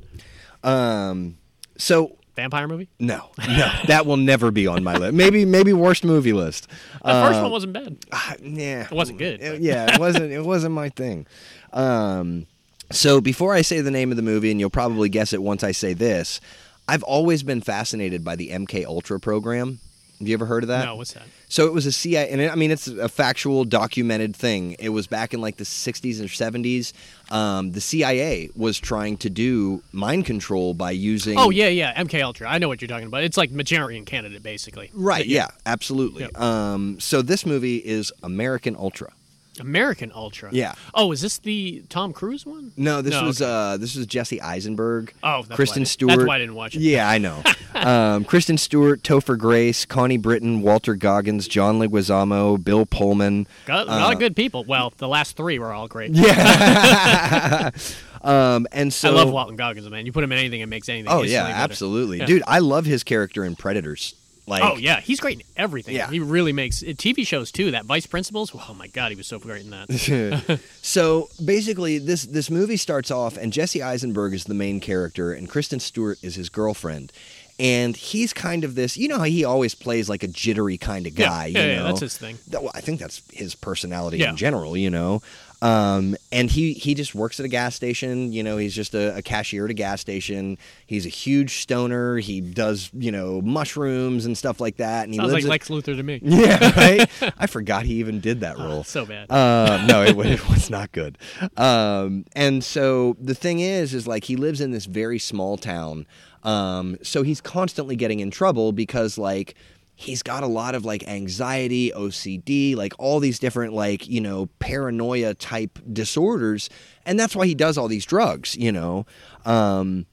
Um, so
Vampire movie.
no, no, that will never be on my list. Maybe maybe worst movie list.
The first one wasn't bad.
Ah, yeah,
It wasn't good,
It- yeah, it wasn't. It wasn't my thing. Um, so before I say the name of the movie, and you'll probably guess it once I say this, I've always been fascinated by the MK Ultra program. Have you ever heard of that?
No, what's that?
So it was a CIA, and it, I mean it's a factual, documented thing. It was back in like the '60s or '70s. Um, the CIA was trying to do mind control by using.
Oh yeah, yeah, MK Ultra. I know what you're talking about. It's like Manchurian candidate, basically.
right.
But
Yeah, absolutely.
Yep.
Um, so this movie is American Ultra.
American Ultra.
Yeah.
Oh, is this the Tom Cruise one?
No, this
No,
was uh, this was Jesse Eisenberg.
Oh, that's why I
Kristen
didn't-
Stewart.
that's why I didn't watch it.
Yeah, I know. (laughs) um, Kristen Stewart, Topher Grace, Connie Britton, Walton Goggins, John Leguizamo, Bill Pullman.
Got a lot of good people. Well, the last three were all great.
Yeah. (laughs) um, and so
I love Walton Goggins, man. You put him in anything, it makes anything.
Oh yeah,
instantly better.
absolutely,
Yeah.
dude. I love his character in Predators. Like,
Oh yeah, he's great in everything.
Yeah.
he really makes uh, TV shows too. That Vice Principals. Oh my god, he was so great in that. (laughs) (laughs)
so basically, this this movie starts off, and Jesse Eisenberg is the main character, and Kristen Stewart is his girlfriend. And he's kind of this, you know, how he always plays like a jittery kind of guy.
yeah,
you
yeah, that's his thing.
I think that's his personality
Yeah.
in general, you know. Um, and he he just works at a gas station. You know, he's just a, a cashier at a gas station. He's a huge stoner. He does you know mushrooms and stuff like that. And he
Sounds like. Lex Luthor to me. (laughs)
yeah, (laughs) right. I forgot he even did that role.
So bad.
Um, no, it, (laughs) it was not good. Um, and so the thing is, is like he lives in this very small town. Um, so he's constantly getting in trouble because like he's got a lot of like anxiety, OCD, like all these different like you know paranoia type disorders, and that's why he does all these drugs. You know. Um,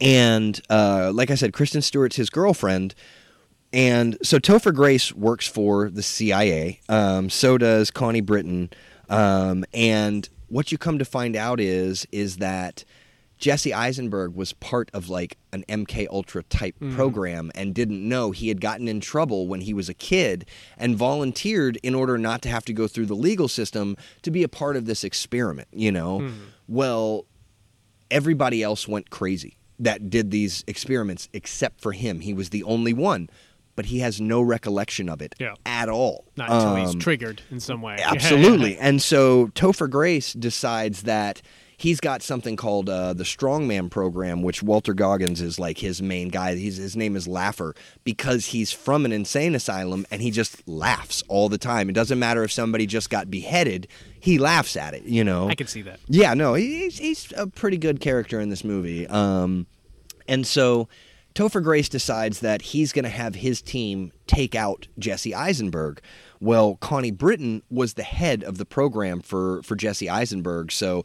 and uh, like I said, Kristen Stewart's his girlfriend. And so Topher Grace works for the CIA. Um, so does Connie Britton. Um, and what you come to find out is is that Jesse Eisenberg was part of like an MK Ultra type program and didn't know he had gotten in trouble when he was a kid and volunteered in order not to have to go through the legal system to be a part of this experiment. You know, well, everybody else went crazy that did these experiments except for him. He was the only one, but he has no recollection of it
Yeah.
at all.
Not until he's
Um,
triggered in some way. (laughs)
Absolutely. and so Topher Grace decides that he's got something called uh, the Strongman program, which Walton Goggins is like his main guy. He's, his name is Laugher because he's from an insane asylum and he just laughs all the time. It doesn't matter if somebody just got beheaded, he laughs at it, you know?
I can see that.
Yeah, no, he's, he's a pretty good character in this movie. Um, and so Topher Grace decides that he's going to have his team take out Jesse Eisenberg. Well, Connie Britton was the head of the program for, for Jesse Eisenberg, so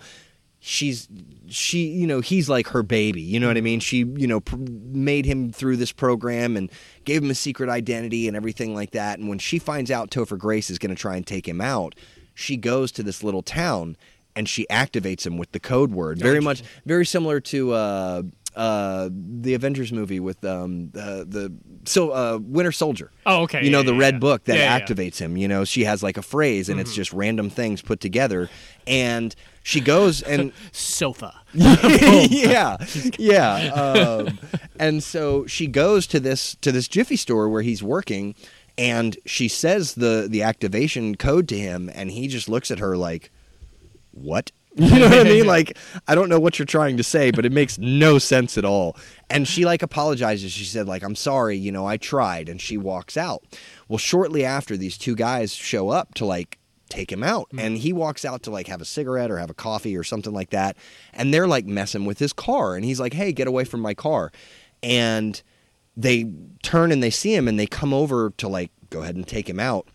she's she you know he's like her baby you know what i mean? She you know pr- made him through this program and gave him a secret identity and everything like that and when she finds out topher grace is going to try and take him out she goes to this little town and she activates him with the code word. Very much very similar to uh uh the avengers movie with um the the so uh winter soldier
Oh, okay.
you know
yeah,
the
yeah,
red
yeah.
book that
Yeah, yeah, yeah.
activates him you know she has like a phrase and
Mm-hmm.
it's just random things put together and she goes and (laughs)
Sofa. (laughs)
yeah (laughs) yeah um, and so she goes to this to this jiffy store where he's working and she says the the activation code to him and he just looks at her like what (laughs) you know what i mean? (laughs) Like i don't know what you're trying to say but it makes no sense at all. And she like apologizes. She said like i'm sorry you know i tried and she walks out. Well shortly after these two guys show up to like take him out mm. and he walks out to like have a cigarette or have a coffee or something like that and they're like messing with his car and he's like hey get away from my car. And they turn and they see him and they come over to like go ahead and take him out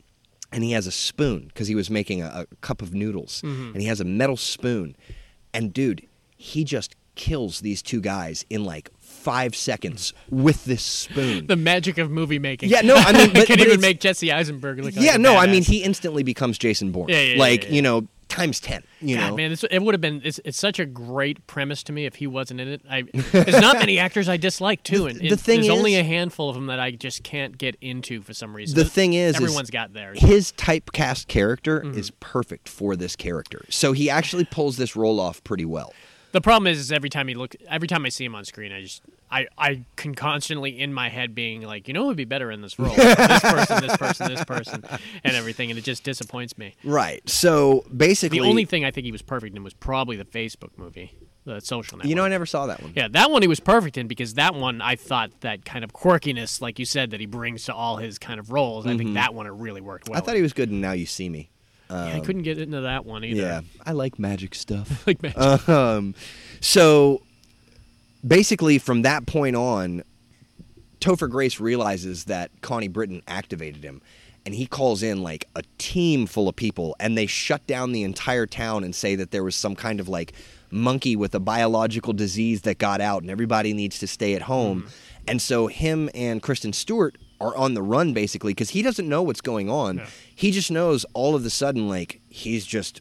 and he has a spoon because he was making a, a cup of noodles mm-hmm. and he has a metal spoon and dude he just kills these two guys in like five seconds with this spoon.
The magic of movie making.
Yeah, no, I (laughs) mean, but-
can
but
even make Jesse Eisenberg look like
yeah,
a
no, I mean he instantly becomes Jason Bourne.
Yeah, yeah, yeah,
like
yeah,
you know, times ten. You
God,
know,
man, it would have been. It's, it's such a great premise to me if he wasn't in it. I, there's not many (laughs) actors I dislike too, and
The
it-
thing
there's only a handful of them that I just can't get into for some reason.
the thing is, is
everyone's got theirs.
his typecast character
Mm-hmm.
is perfect for this character. So he actually pulls this role off pretty well.
The problem is, is every time he look, every time I see him on screen, I just, I, I can constantly in my head being like, you know, it would be better in this role? this person, this person, this person, and everything, and it just disappoints me.
Right. So basically,
The only thing I think he was perfect in was probably the Facebook movie, the Social Network.
you know, I never saw that one.
Yeah, that one he was perfect in because that one I thought that kind of quirkiness, like you said, that he brings to all his kind of roles. I think that one it really worked well.
Mm-hmm. I thought he was good in Now You See Me.
Yeah, I couldn't get into that one either.
Yeah, I like magic stuff. (laughs)
like man,
um, so basically, from that point on, Topher Grace realizes that Connie Britton activated him, and he calls in like a team full of people, and they shut down the entire town and say that there was some kind of like monkey with a biological disease that got out, and everybody needs to stay at home. Mm-hmm. And so him and Kristen Stewart are on the run basically because he doesn't know what's going on. He just knows all of a sudden like he's just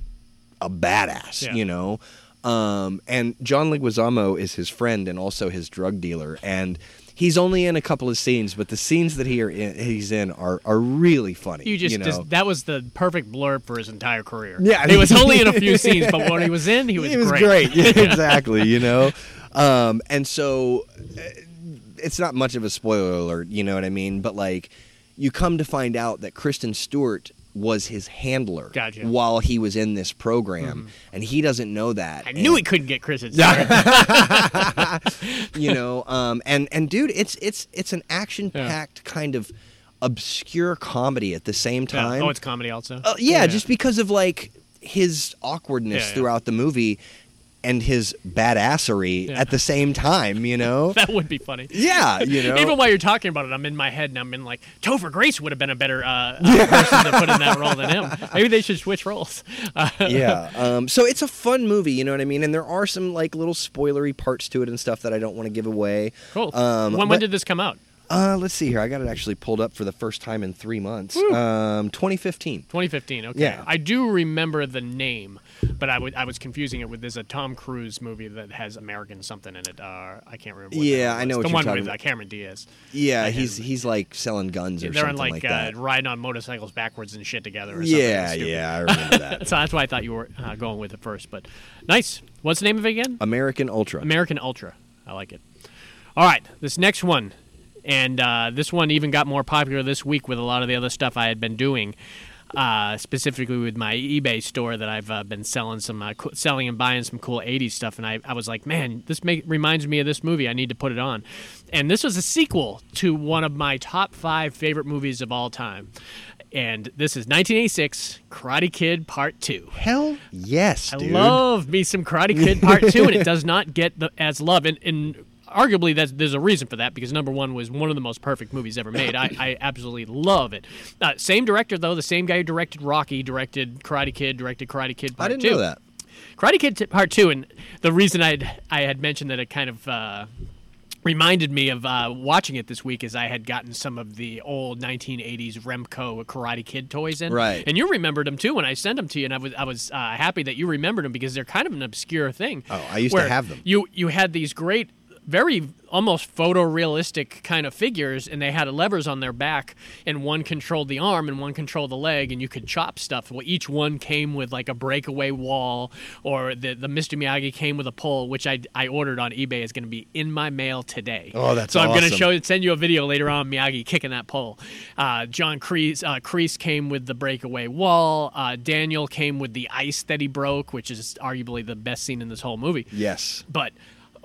a badass,
Yeah.
you know. Um, and John Leguizamo is his friend and also his drug dealer, and he's only in a couple of scenes, but the scenes that he are in, he's in are, are really funny.
you just,
know?
just that was the perfect blurb for his entire career.
Yeah, I
he was only in a few (laughs) scenes, but when he was in, he was,
He was
great. (laughs)
Yeah, exactly. You know, um, and so uh, it's not much of a spoiler alert. You know what I mean? But like, you come to find out that Kristen Stewart was his handler
Gotcha. Mm-hmm.
while he was in this program, and he doesn't know that.
I knew he couldn't get Chris. (laughs)
you know um and and dude it's it's it's an action packed kind of obscure comedy at the same time
Oh, it's comedy also.
Uh, yeah, just because of like his awkwardness
Yeah, yeah.
throughout the movie and his badassery
Yeah.
at the same time you know (laughs)
that would be funny.
yeah you (laughs) know
Even while you're talking about it, I'm in my head and I'm in like Topher Grace would have been a better uh, uh, person to put in that role than him. (laughs) Maybe they should switch roles.
Yeah um so it's a fun movie you know what i mean and there are some like little spoilery parts to it and stuff that i don't want to give away
cool.
um
when, when did this come out?
uh let's see here i got it actually pulled up for the first time in three months um 2015
2015. Okay.
Yeah.
I do remember the name, but I was confusing it with there's a Tom Cruise movie that has American something in it. Uh, I can't remember. What
Yeah, I know what
the
you're
one
talking
with
about.
uh, Cameron Diaz.
yeah he's he's like selling guns or
They're
something
in like,
like
uh,
that
riding on motorcycles backwards and shit together. Or something
yeah
stupid.
yeah i remember (laughs) that
So that's why I thought you were uh, going with it first. But nice. What's the name of it again?
american ultra
American Ultra. I like it. All right, this next one, and uh, this one even got more popular this week with a lot of the other stuff I had been doing. Uh, specifically with my eBay store that I've uh, been selling some, uh, co- selling and buying some cool '80s stuff, and I, I was like, man, this make, reminds me of this movie. I need to put it on. And this was a sequel to one of my top five favorite movies of all time. And this is 1986 Karate Kid Part Two.
Hell yes,
I
dude.
love me some Karate Kid Part Two, and it (laughs) does not get the, as love. And, and arguably, that's, there's a reason for that because number one was one of the most perfect movies ever made. I, I absolutely love it. Uh, same director though, the same guy who directed Rocky, directed Karate Kid, directed Karate Kid Part
I didn't
Two.
know that.
Karate Kid Part Two, and the reason I I had mentioned that it kind of. Uh, reminded me of uh, watching it this week as I had gotten some of the old 1980s Remco Karate Kid toys in.
Right.
And you remembered them too when I sent them to you, and I was I was uh, happy that you remembered them because they're kind of an obscure thing.
Oh, I used to have them.
You you had these great. Very almost photorealistic kind of figures, and they had levers on their back, and one controlled the arm and one controlled the leg, and you could chop stuff. Well, each one came with like a breakaway wall, or the the Mr. Miyagi came with a pole, which I, I ordered on eBay is going to be in my mail today.
Oh, that's
so I'm going to
awesome.
show send you a video later on Miyagi kicking that pole. Uh, John Kreese uh, Kreese came with the breakaway wall. Uh, Daniel came with the ice that he broke, which is arguably the best scene in this whole movie.
Yes.
But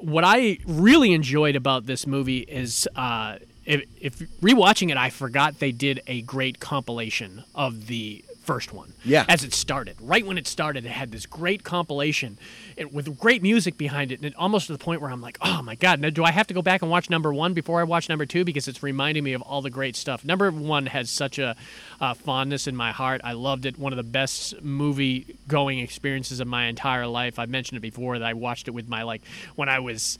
what I really enjoyed about this movie is uh, if, if rewatching it, I forgot they did a great compilation of the first one.
Yeah.
As it started, right when it started, it had this great compilation it, with great music behind it, and it, almost to the point where I'm like, oh my god, now do I have to go back and watch number one before I watch number two because it's reminding me of all the great stuff. Number one has such a uh, fondness in my heart. I loved it. One of the best movie going experiences of my entire life. I've mentioned it before that I watched it with my like when I was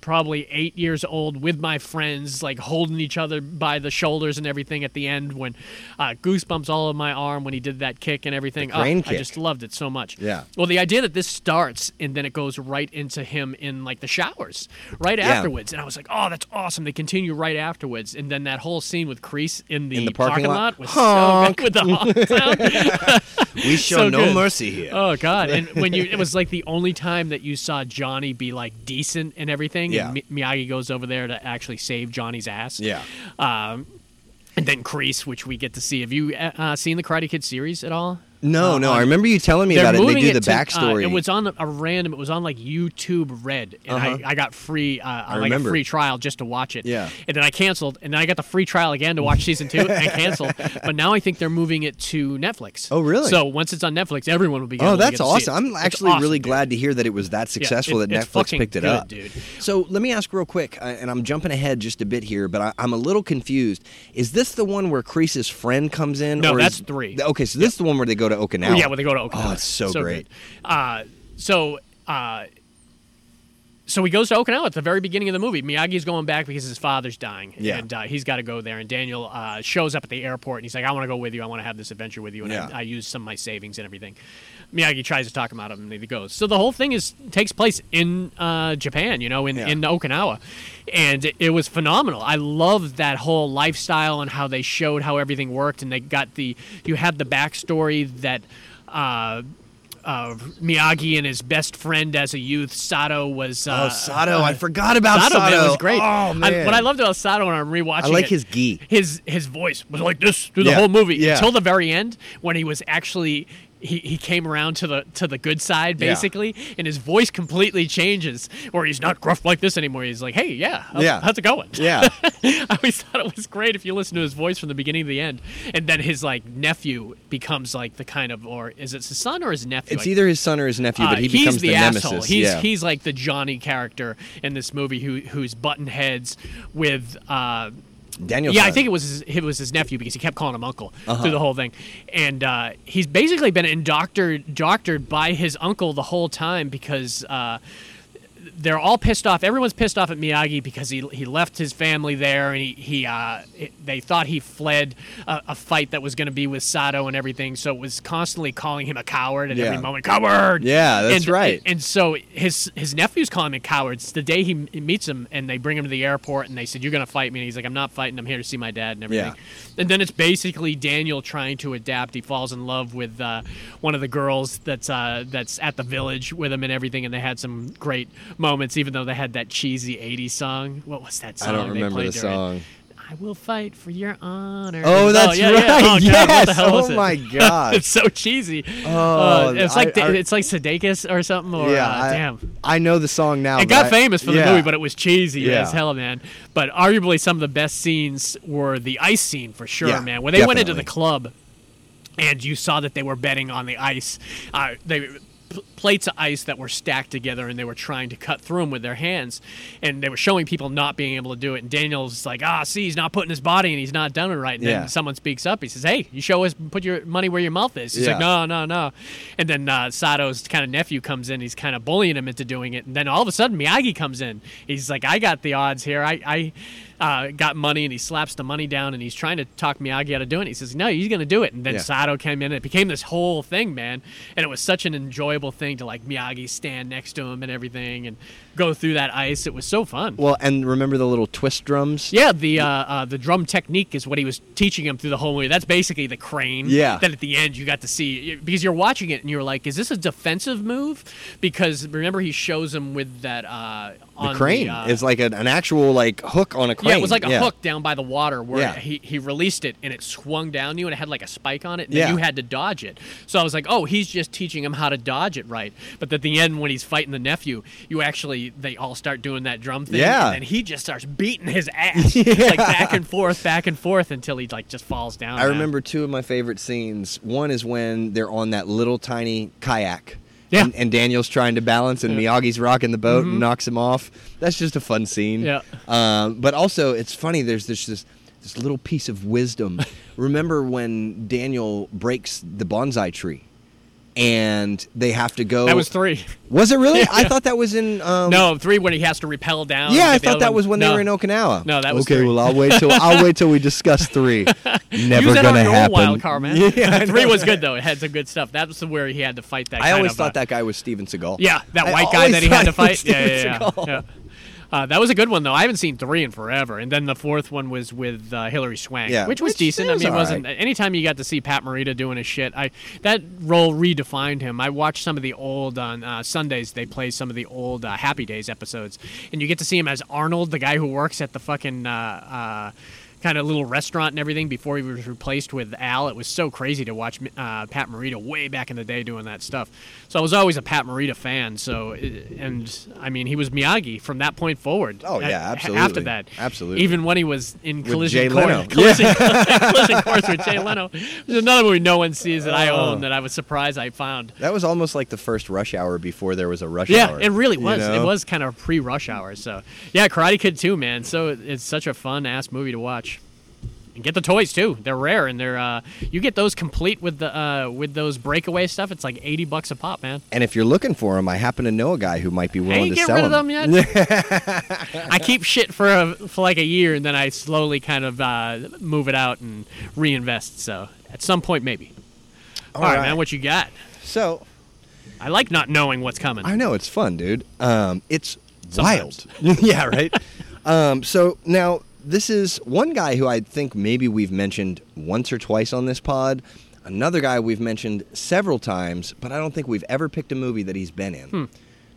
probably eight years old with my friends, like holding each other by the shoulders and everything at the end when uh, goosebumps all over my arm when he did that kick and everything. Oh, I just loved it so much.
Yeah.
Well, the idea that this starts and then it goes right into him in like the showers right
Yeah.
afterwards, and I was like, oh, that's awesome. They continue right afterwards, and then that whole scene with Kreese in the,
In the parking lot?
was
Honk.
so good with the honk (laughs) sound. (laughs)
We show
So
no
good.
mercy here.
Oh God! And when you, it (laughs) was like the only time that you saw Johnny be like decent and everything.
Yeah.
And Mi- Miyagi goes over there to actually save Johnny's ass.
Yeah.
Um, and then Kreese, which we get to see. Have you uh, seen the Karate Kid series at all?
No,
Uh,
no.
on-
I remember you telling me about it. They do the
to- uh,
backstory.
it was on a random. It was on like YouTube Red, and
Uh-huh.
I, I got free, uh, like a free trial just to watch it.
Yeah.
And then I canceled, and then I got the free trial again to watch season two, and I canceled. (laughs) But now I think they're moving it to Netflix.
Oh, really?
So once it's on Netflix, everyone will be.
Oh,
able to
that's
get to see
awesome!
it.
I'm actually
awesome,
really
dude.
glad to hear that it was that successful
it-
that Netflix picked it
good,
up.
dude.
So let me ask real quick, uh, and I'm jumping ahead just a bit here, but I, I'm a little confused. Is this the one where Kreese's friend comes in?
No, that's
is-
three.
Okay, so this is the one where they go to Okinawa.
Oh, yeah, when they go to Okinawa.
Oh, it's so, great.
Uh, so, uh, so he goes to Okinawa at the very beginning of the movie. Miyagi's going back because his father's dying,
Yeah.
and uh, he's got to go there. And Daniel uh, shows up at the airport, and he's like, "I want to go with you. I want to have this adventure with you." And
Yeah.
I, I use some of my savings and everything. Miyagi tries to talk him out of it, and he goes. So the whole thing is takes place in uh, Japan, you know, in,
Yeah.
in Okinawa, and it, it was phenomenal. I loved that whole lifestyle and how they showed how everything worked, and they got the you had the backstory that. Uh, uh, Miyagi and his best friend as a youth, Sato, was. Uh,
Oh, Sato! I forgot about
Sato,
Sato.
man, was great.
Oh
I-
man!
what I loved about Sato when I'm rewatching
I like
it,
his gi.
His his voice was like this through the whole movie
yeah.
until the very end when he was actually he, he came around to the to the good side
Yeah.
basically, and his voice completely changes where he's not gruff like this anymore. He's like, hey, yeah, how's,
Yeah.
how's it going?
Yeah. (laughs)
I always thought it was great if you listen to his voice from the beginning to the end, and then his like nephew becomes like the kind of or is it his son or his nephew?
It's
I
either his son or his nephew, but
uh,
he
he's
becomes
the,
the,
asshole.
nemesis.
He's
yeah.
he's like the Johnny character in this movie who who's button heads with. Uh,
Daniel.
yeah, I think it was his, it was his nephew because he kept calling him uncle through the whole thing, and uh, he's basically been indoctored doctored by his uncle the whole time because. Uh, they're all pissed off. Everyone's pissed off at Miyagi because he he left his family there, and he he uh, it, they thought he fled a, a fight that was going to be with Sato and everything. So it was constantly calling him a coward at
Yeah.
every moment. Coward.
Yeah, that's
and,
right.
And, so his his nephew's calling him a coward. It's the day he meets him, and they bring him to the airport, and they said, "You're going to fight me," and he's like, "I'm not fighting. I'm here to see my dad and everything." And then it's basically Daniel trying to adapt. He falls in love with uh, one of the girls that's uh, that's at the village with him and everything, and they had some great moments, even though they had that cheesy '80s song. What was that song?
I don't
they
remember
played
the
during-
song.
I will fight for your honor.
Oh, that's
yeah,
right.
Yeah. Oh,
yes.
the hell was
oh my (laughs) god,
it's so cheesy.
Oh,
Uh, it's like
I- I-
it's like Sudeikis or something. Or
yeah.
uh,
I,
damn.
I know the song now.
It got
I-
famous for the movie, but it was cheesy
Yeah.
as hell, man. But arguably, some of the best scenes were the ice scene for sure,
Yeah,
man. When they went into the club, and you saw that they were betting on the ice. Uh, they pl- plates of ice that were stacked together, and they were trying to cut through them with their hands, and they were showing people not being able to do it. And Daniel's like, "Ah, see, he's not putting his body, and he's not done it right." And
Yeah.
then someone speaks up. He says, "Hey, you show us, put your money where your mouth is." He's
Yeah.
like, "No, no, no." And then uh, Sato's kind of nephew comes in. He's kind of bullying him into doing it. And then all of a sudden, Miyagi comes in. He's like, "I got the odds here. I." I uh, got money and he slaps the money down and he's trying to talk Miyagi out of doing it. He says, "No, he's going to do it." And then
Yeah.
Sato came in and it became this whole thing, man. And it was such an enjoyable thing to like Miyagi stand next to him and everything and go through that ice. It was so fun.
Well, and remember the little twist drums?
Yeah, the uh, uh, the drum technique is what he was teaching him through the whole movie. That's basically the crane.
Yeah.
That at the end you got to see because you're watching it and you're like, is this a defensive move? Because remember he shows him with that uh,
The crane
uh,
is like an, an actual like hook on a crane.
yeah, it was like a hook down by the water where
Yeah.
he, he released it and it swung down you and it had like a spike on it and
Yeah.
you had to dodge it. So I was like, oh, he's just teaching him how to dodge it right. But at the end when he's fighting the nephew, you actually they all start doing that drum thing
Yeah.
and then he just starts beating his ass (laughs) like back and forth, back and forth until he like just falls down.
I remember two of my favorite scenes. One is when they're on that little tiny kayak.
Yeah.
And, and Daniel's trying to balance, and Miyagi's rocking the boat and knocks him off. That's just a fun scene.
Mm-hmm. Yeah.
Um, but also, it's funny. There's this this this little piece of wisdom. (laughs) Remember when Daniel breaks the bonsai tree? And they have to go.
That was three.
Was it really? (laughs) I thought that was in. Um,
No, three when he has to repel down.
Yeah, I thought that
one-
was when
no.
they were in Okinawa.
No, that was
okay.
three.
Well, I'll wait till I'll wait till we discuss three. (laughs) Never
Use that
gonna
on your
happen.
own wild card, man. (laughs)
Yeah,
three was good though. It had some good stuff. That was where he had to fight that.
I
kind
always
of,
thought
uh,
that guy was Steven Seagal.
Yeah, that
I
white guy that he had to
thought he was
fight. Yeah, yeah, yeah. Yeah. Uh, that was a good one though. I haven't seen three in forever, and then the fourth one was with uh, Hilary Swank,
Yeah,
which was
which
decent. I mean, it wasn't. Anytime you got to see Pat Morita doing his shit, I that role redefined him. I watched some of the old on uh, Sundays. They play some of the old uh, Happy Days episodes, and you get to see him as Arnold, the guy who works at the fucking. Uh, uh, Kind of little restaurant and everything before he was replaced with Al. It was so crazy to watch uh, Pat Morita way back in the day doing that stuff. So I was always a Pat Morita fan. So and I mean he was Miyagi from that point forward.
Oh, yeah, absolutely.
After that,
Absolutely.
Even when he was in
With
collision
Jay
course,
Leno.
collision, (laughs) collision course with Jay Leno. There's another movie no one sees that I
Oh.
own that I was surprised I found.
That was almost like the first Rush Hour before there was a Rush
Yeah,
Hour.
Yeah, it really
you
was.
know?
It was kind of pre-rush hour. So yeah, Karate Kid too, man. So it's such a fun ass movie to watch. And get the toys too. They're rare and they're uh, you get those complete with the uh, with those breakaway stuff. It's like eighty bucks a pop, man.
And if you're looking for them, I happen to know a guy who might be
I
willing
ain't
to
get
sell
rid of
them.
them yet. (laughs) I keep shit for a, for like a year and then I slowly kind of uh, move it out and reinvest. So at some point maybe. All right,
right.
man. What you got?
So
I like not knowing what's coming.
I know it's fun, dude. Um, it's
Sometimes.
wild. (laughs) yeah, right. um, so now this is one guy who I think maybe we've mentioned once or twice on this pod. Another guy we've mentioned several times, but I don't think we've ever picked a movie that he's been in.
Hmm.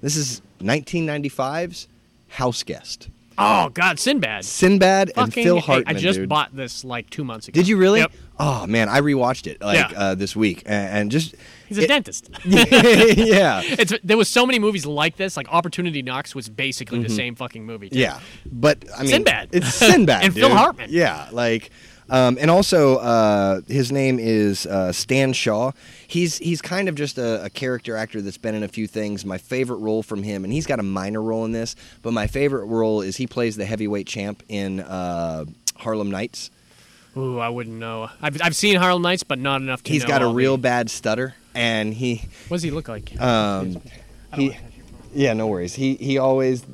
This is 1995's House Guest.
Oh God, Sinbad.
Sinbad and
Fucking
Phil. Hartman.
I just
dude.
bought this like two months ago.
Did you really?
Yep.
Oh man, I rewatched it like
Yeah.
uh, this week, and, and just
He's a
it-
dentist. (laughs) (laughs)
yeah,
it's there was so many movies like this. Like Opportunity Knocks was basically the same fucking movie. too.
Mm-hmm. Yeah, but I mean,
Sinbad.
It's Sinbad (laughs)
And Phil
dude.
Hartman.
Yeah, like, um, and also uh, his name is uh, Stan Shaw. He's he's kind of just a, a character actor that's been in a few things. My favorite role from him, and he's got a minor role in this, but my favorite role is he plays the heavyweight champ in uh, Harlem Nights.
Ooh, I wouldn't know. I've, I've seen Harlem Nights, but not enough to
He's got a real
the-
bad stutter, and he
What does he look like?
um, he. Yeah, no worries. He he always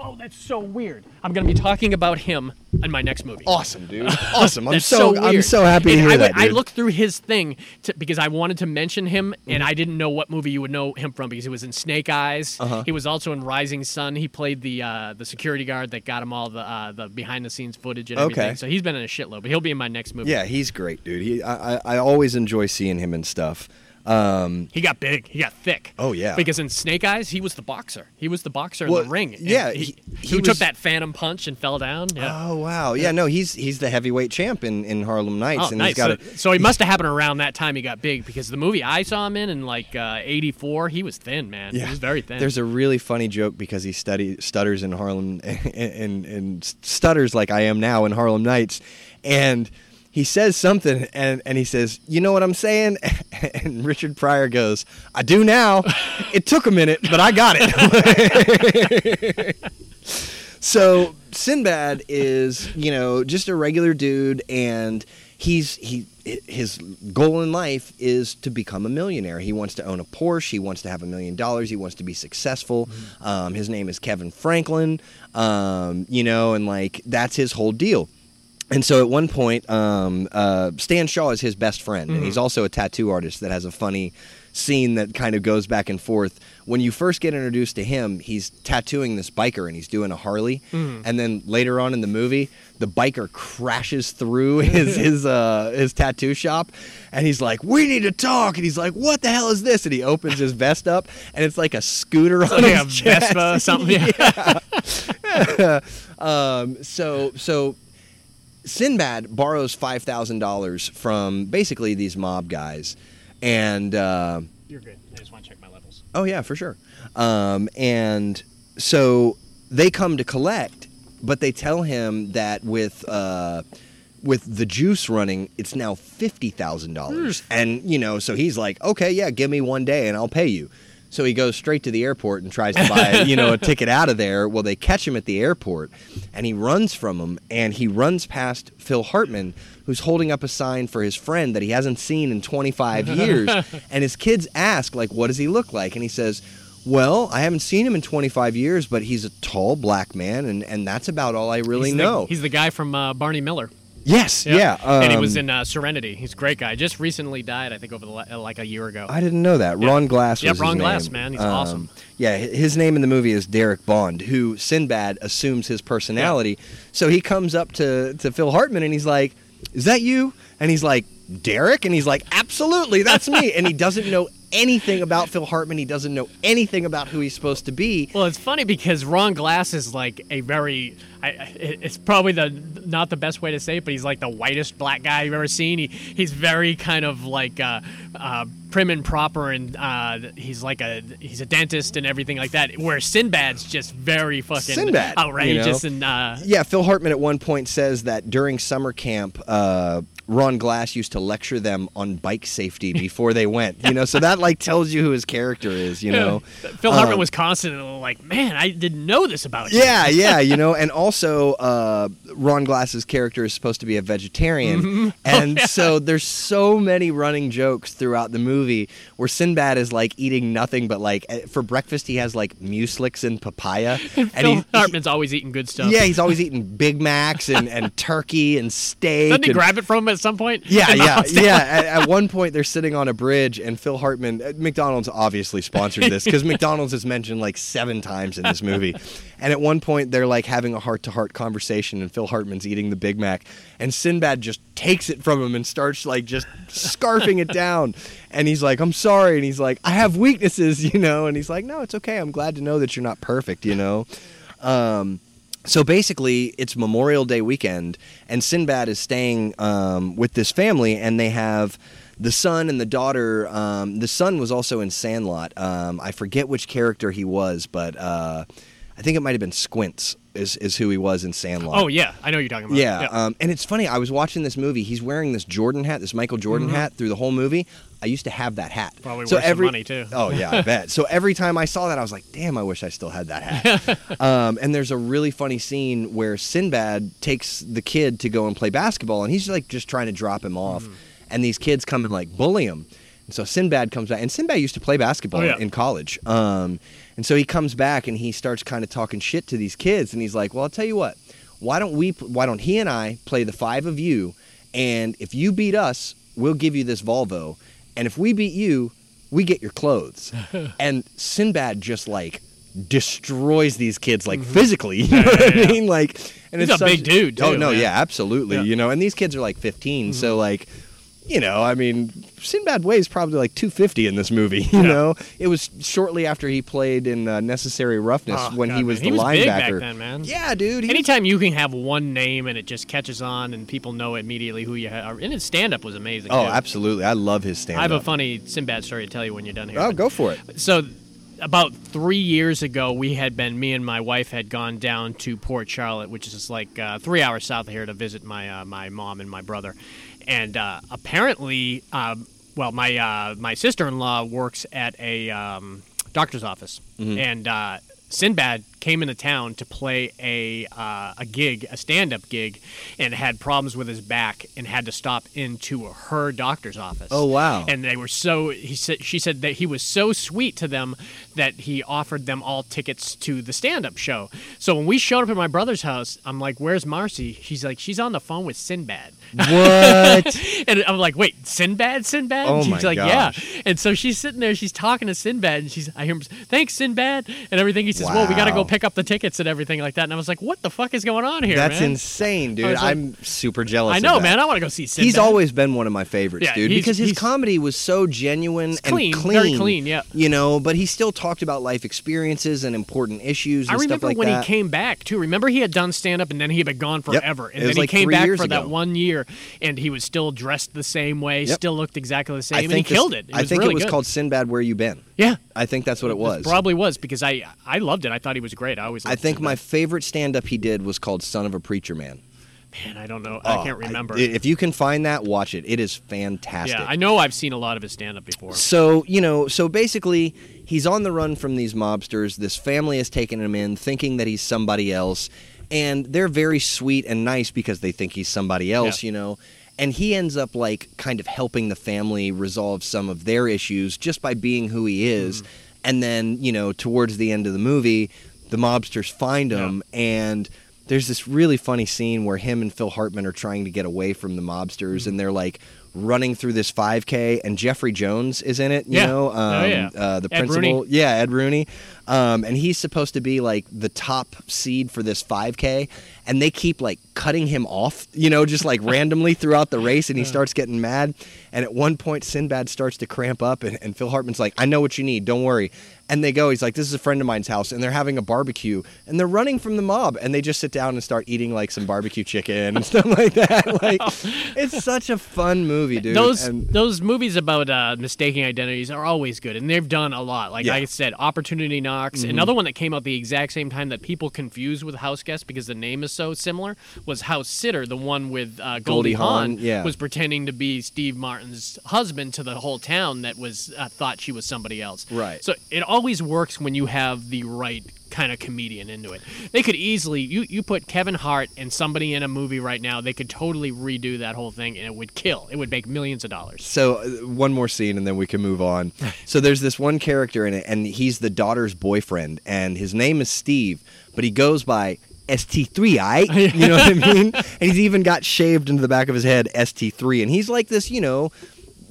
oh, that's so weird. I'm gonna be talking about him in my next movie.
awesome, dude. (laughs) Awesome. I'm
That's
so,
so,
I'm so happy to
And
hear
I,
that.
would- I
dude.
looked through his thing to, because I wanted to mention him,
Mm-hmm.
and I didn't know what movie you would know him from because he was in Snake Eyes.
Uh-huh.
He was also in Rising Sun. He played the uh, the security guard that got him all the uh, the behind the scenes footage and
Okay.
everything. So he's been in a shitload, but he'll be in my next movie.
Yeah, he's great, dude. He, I, I, I always enjoy seeing him and stuff. Um,
He got big. He got thick.
Oh, yeah.
Because in Snake Eyes, he was the boxer. He was the boxer in the ring.
Yeah,
He,
he- he was-
took that phantom punch and fell down. Yeah.
Oh wow, yeah, no, he's he's the heavyweight champ in, in Harlem Nights,
Oh,
and
nice.
he's got
so,
a
so he must have happened around that time he got big because the movie I saw him in in like uh, '84, he was thin, man.
yeah,
He was very thin.
There's a really funny joke because he study stutters in Harlem and, and and stutters like I am now in Harlem Nights, and he says something and and he says, "You know what I'm saying?" (laughs) And Richard Pryor goes, "I do now. It took a minute, but I got it." (laughs) So Sinbad is, you know, just a regular dude, and he's he his goal in life is to become a millionaire. He wants to own a Porsche. He wants to have a million dollars. He wants to be successful. Um, his name is Kevin Franklin. Um, you know, and like that's his whole deal. And so at one point, um, uh, Stan Shaw is his best friend, and he's also a tattoo artist that has a funny scene that kind of goes back and forth. When you first get introduced to him, he's tattooing this biker and he's doing a Harley, and then later on in the movie, the biker crashes through (laughs) his his uh, his tattoo shop, and he's like, "We need to talk," and he's like, "What the hell is this?" And he opens his vest up, and it's like a scooter on
like a
his chest.
Vespa or (laughs) something. Yeah. (laughs)
Um, so so Sinbad borrows five thousand dollars from basically these mob guys, and uh,
You're good. I just want to check my levels.
oh yeah, for sure. Um, and so they come to collect, but they tell him that with uh, with the juice running, it's now fifty thousand dollars, and you know, so he's like, okay, yeah, give me one day and I'll pay you. So he goes straight to the airport and tries to buy, (laughs) you know, a ticket out of there. Well, they catch him at the airport, and he runs from them, and he runs past Phil Hartman, who's holding up a sign for his friend that he hasn't seen in 25 (laughs) years. and his kids ask, like, what does he look like? And he says, well, I haven't seen him in 25 years, but he's a tall black man, and, and that's about all I really
he's the,
know.
he's the guy from uh, Barney Miller.
Yes,
Yep.
yeah.
and he
um,
was in uh, Serenity. He's a great guy. Just recently died, I think, over the uh, like a year ago.
I didn't know that. Ron Glass Yeah,
Ron Glass,
name.
man. He's
Um,
awesome.
Yeah, his name in the movie is Derek Bond, who Sinbad assumes his personality. So he comes up to, to Phil Hartman and he's like, Is that you? And he's like, Derek? And he's like, Absolutely, that's me. and he doesn't know anything about Phil Hartman. He doesn't know anything about who he's supposed to be.
Well, it's funny because Ron Glass is like a very. I, it's probably the not the best way to say it, but he's like the whitest black guy you've ever seen. He he's very kind of like uh, uh, prim and proper, and uh, he's like a he's a dentist and everything like that. Where Sinbad's just very fucking
Sinbad, you
outrageous
know?
and uh,
Yeah, Phil Hartman at one point says that during summer camp, uh, Ron Glass used to lecture them on bike safety before they went. You know, so that like tells you who his character is. You know,
Phil Hartman
Um,
was constantly like, "Man, I didn't know this about you."
Yeah, (laughs) yeah, you know, and also uh, Ron Glass's character is supposed to be a vegetarian,
Mm-hmm. (laughs)
and so there's so many running jokes throughout the movie where Sinbad is like eating nothing but like eh, for breakfast he has like Mueslix and papaya, (laughs) and
Phil
he-
Hartman's always eating good stuff.
yeah, he's always eating Big Macs and, and turkey and steak.
Doesn't he
and-
grab it from him at some point?
yeah, (laughs) yeah, yeah. At, at one point, they're sitting on a bridge, and Phil Hartman, uh, McDonald's obviously sponsored this because (laughs) McDonald's is mentioned like seven times in this movie. And at one point, they're like having a heart to heart conversation, and Phil Hartman's eating the Big Mac, and Sinbad just takes it from him and starts like just scarfing it down. And he's like, I'm sorry. And he's like, I have weaknesses, (laughs) you know? And he's like, No, it's okay. I'm glad to know that you're not perfect, you know? Um, so basically, it's Memorial Day weekend, and Sinbad is staying um, with this family, and they have the son and the daughter. Um, the son was also in Sandlot. Um, I forget which character he was, but uh, I think it might have been Squints. Is, is who he was in Sandlot.
Oh yeah, I know you're talking about.
Yeah, Um, and it's funny. I was watching this movie. He's wearing this Jordan hat, this Michael Jordan hat, through the whole movie. I used to have that hat.
Probably
so
worth some
every,
money, too.
Oh yeah, I bet. So (laughs) every time I saw that, I was like, "Damn, I wish I still had that hat." (laughs) um, and there's a really funny scene where Sinbad takes the kid to go and play basketball, and he's like just trying to drop him off,
Mm.
and these kids come and like bully him. And so Sinbad comes back, and Sinbad used to play basketball
Oh, yeah.
in college. Um, and so he comes back and he starts kind of talking shit to these kids, and he's like, "Well, I'll tell you what. Why don't we? Why don't he and I play the five of you? And if you beat us, we'll give you this Volvo. And if we beat you, we get your clothes." (laughs) and Sinbad just like destroys these kids like physically. (laughs) You know what I mean? Like, and
Mm-hmm. He's
it's
a big
such-
dude,
Oh no,
man.
yeah, absolutely.
Yeah. Mm-hmm.
You know, and these kids are like 15, so like. You know, I mean, Sinbad weighs probably like 250 in this movie. (laughs) You
Yeah.
know, it was shortly after he played in uh, Necessary Roughness
Oh,
when he was
man.
the
He was
linebacker.
big back then, man.
Yeah, dude. he was-
Anytime you can have one name and it just catches on and people know immediately who you are, and his stand up was amazing.
Oh,
too.
absolutely. I love his stand up.
I have a funny Sinbad story to tell you when you're done here.
Oh, go for it.
So, about three years ago, we had been, me and my wife had gone down to Port Charlotte, which is like uh, three hours south of here, to visit my uh, my mom and my brother. And uh, apparently, um, well, my uh, my sister in law works at a um, doctor's office, and uh, Sinbad came into town to play a uh, a gig, a stand up gig, and had problems with his back and had to stop into her doctor's office.
Oh, wow.
And they were so he said she said that he was so sweet to them that he offered them all tickets to the stand-up show. So when we showed up at my brother's house, I'm like, "Where's Marcy?" She's like, "She's on the phone with Sinbad."
What? (laughs)
And I'm like, "Wait, Sinbad, Sinbad?"
Oh
and she's
my
like,
gosh.
"Yeah." And so she's sitting there, she's talking to Sinbad, and she's I hear him, "Thanks, Sinbad," and everything. He says, "Well, we got to go pick up the tickets and everything like that." And I was like, "What the fuck is going on here?"
That's
man?
insane, dude.
like-
I'm super jealous.
I know, man. I want to go see Sinbad.
He's always been one of my favorites,
Yeah,
dude, because his comedy was so genuine and
clean,
clean.
very clean, yeah.
You know, but he still talked about life experiences and important issues and
I
stuff
remember
like
when
that.
he came back too. Remember he had done stand up and then he had been gone
Yep.
forever.
It
And then he came back for
ago.
that one year and he was still dressed the same way,
Yep.
still looked exactly the same,
I
and he
this-
killed it. It
I think
really
it was
good.
called Sinbad. Where you been?
Yeah.
I think that's what it was.
Probably was because I I loved it. I thought he was great. I always
I think
Sinbad.
my favorite stand-up he did was called "Son of a Preacher Man."
Man, I don't know. I
Oh,
can't remember.
if you can find that, watch it. It is fantastic.
yeah, I know I've seen a lot of his stand up before.
So, you know, so basically, he's on the run from these mobsters. This family has taken him in, thinking that he's somebody else. And they're very sweet and nice because they think he's somebody else,
Yeah.
you know. And he ends up, like, kind of helping the family resolve some of their issues just by being who he is. Mm-hmm. And then, you know, towards the end of the movie, the mobsters find him and there's this really funny scene where him and Phil Hartman are trying to get away from the mobsters, mm-hmm. and they're like running through this 5K, and Jeffrey Jones is in it. You
Yeah.
know,
Oh,
um,
yeah.
uh, the
Ed
principal.
Rooney.
Yeah, Ed Rooney, um, and he's supposed to be like the top seed for this 5K, and they keep like cutting him off. You know, just like (laughs) randomly throughout the race, and he starts getting mad. And at one point, Sinbad starts to cramp up, and, and Phil Hartman's like, "I know what you need. Don't worry." And they go. He's like, "This is a friend of mine's house," and they're having a barbecue, and they're running from the mob, and they just sit down and start eating like some barbecue chicken and (laughs) stuff like that. Like, it's such a fun movie, dude.
those
And-
those movies about uh, mistaking identities are always good, and they've done a lot. Like
Yeah. Mm-hmm.
I said, Opportunity Knocks. Another one that came out the exact same time that people confuse with House Guest because the name is so similar was House Sitter, the one with uh, Goldie,
Goldie Hawn, yeah.
was pretending to be Steve Martin's husband to the whole town that was uh, thought she was somebody else.
Right.
So it always works when you have the right kind of comedian into it. They could easily you you put Kevin Hart and somebody in a movie right now, they could totally redo that whole thing and it would kill. It would make millions of dollars.
So uh, one more scene and then we can move on. (laughs) so there's this one character in it and he's the daughter's boyfriend and his name is Steve, but he goes by ST3I, (laughs) you know what I mean? And he's even got shaved into the back of his head ST3 and he's like this, you know,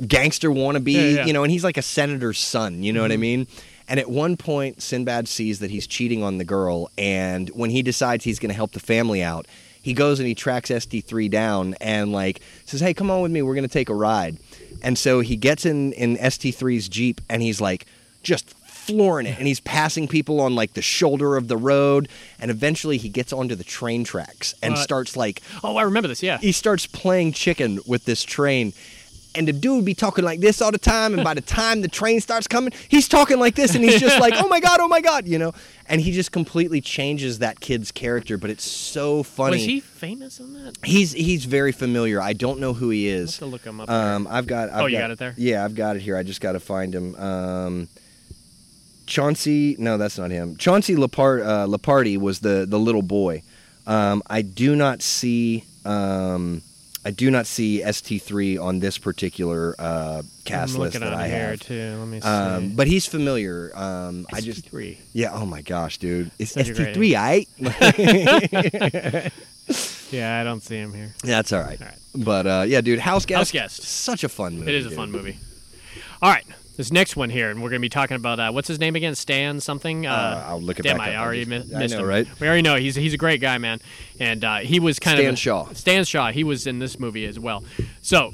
gangster wannabe,
Yeah, yeah.
you know, and he's like a senator's son, you know what I mean? And at one point Sinbad sees that he's cheating on the girl and when he decides he's going to help the family out, he goes and he tracks ST3 down and like says, "Hey, come on with me. We're going to take a ride." And so he gets in in ST3's Jeep and he's like just flooring it and he's passing people on like the shoulder of the road and eventually he gets onto the train tracks and
What?
starts like
Oh, I remember this. Yeah.
he starts playing chicken with this train. And the dude be talking like this all the time, and by the time the train starts coming, he's talking like this, and he's just like, "Oh my god, oh my god," you know. And he just completely changes that kid's character, but it's so funny.
Was he famous in that?
He's he's very familiar. I don't know who he is.
to look him up.
Um, I've got. I've
Oh, you got it there?
Yeah, I've got it here. I just got to find him. Um, Chauncey. No, that's not him. Chauncey Lapart, uh, Leopardi was the the little boy. Um, I do not see. Um, I do not see ST3 on this particular uh, cast
I'm
list that I have.
too. Let me see.
Um, but he's familiar. Um, I just
three.
yeah. Oh my gosh, dude! It's
Such
ST3, I. (laughs)
Yeah, I don't see him here.
Yeah, that's all right.
All right.
But uh, yeah, dude, House Guest.
House Guest.
Such a fun movie.
It is a
dude.
fun movie. All right, this next one here, and we're going to be talking about uh, what's his name again? Stan something. Uh,
Uh, I'll look it
damn,
back
I
up. I
already mi-
I
missed
know,
him.
right?
We already know he's he's a great guy, man, and uh, he was kind
Stan
of
Shaw.
Stan Shaw. He was in this movie as well. So.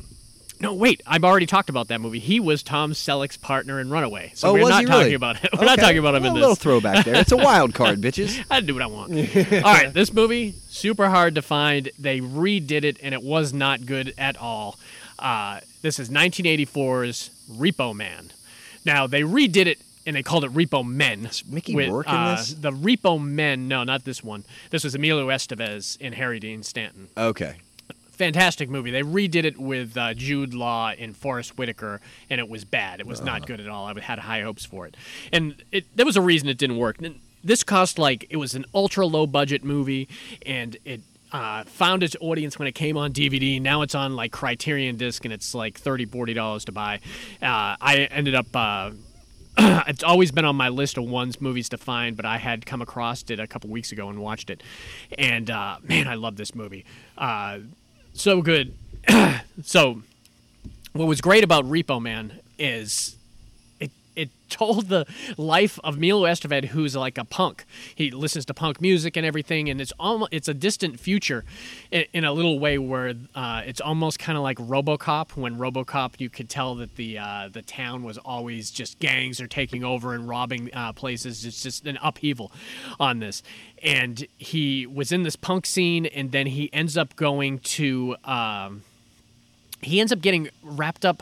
No, wait. I've already talked about that movie. He was Tom Selleck's partner in Runaway. So
oh,
we're not talking
really?
about it. (laughs) We're not talking about him
Well,
in
A little
this.
throwback there. It's a wild card, (laughs) bitches.
I do what I want. All right, this movie super hard to find. They redid it, and it was not good at all. Uh, this is 1984's Repo Man. Now they redid it, and they called it Repo Men.
Mickey
with,
Rourke in
uh,
this?
The Repo Men. No, not this one. This was Emilio Estevez and Harry Dean Stanton.
Okay.
Fantastic movie. They redid it with uh, Jude Law and Forest Whitaker, and it was bad. It was not good at all. I had high hopes for it, and it, there was a reason it didn't work. This cost like it was an ultra low budget movie, and it uh, found its audience when it came on DVD. Now it's on like Criterion disc, and it's like 30 dollars to buy. Uh, I ended up. Uh, (clears throat) it's always been on my list of ones movies to find, but I had come across it a couple weeks ago and watched it, and uh, man, I love this movie. Uh, so good. (clears throat) so, what was great about Repo Man is it told the life of Milo Estevez, who's like a punk. He listens to punk music and everything, and it's almost it's a distant future, in, in a little way where uh, it's almost kind of like RoboCop. When RoboCop, you could tell that the uh, the town was always just gangs are taking over and robbing uh, places. It's just an upheaval on this, and he was in this punk scene, and then he ends up going to. Um, he ends up getting wrapped up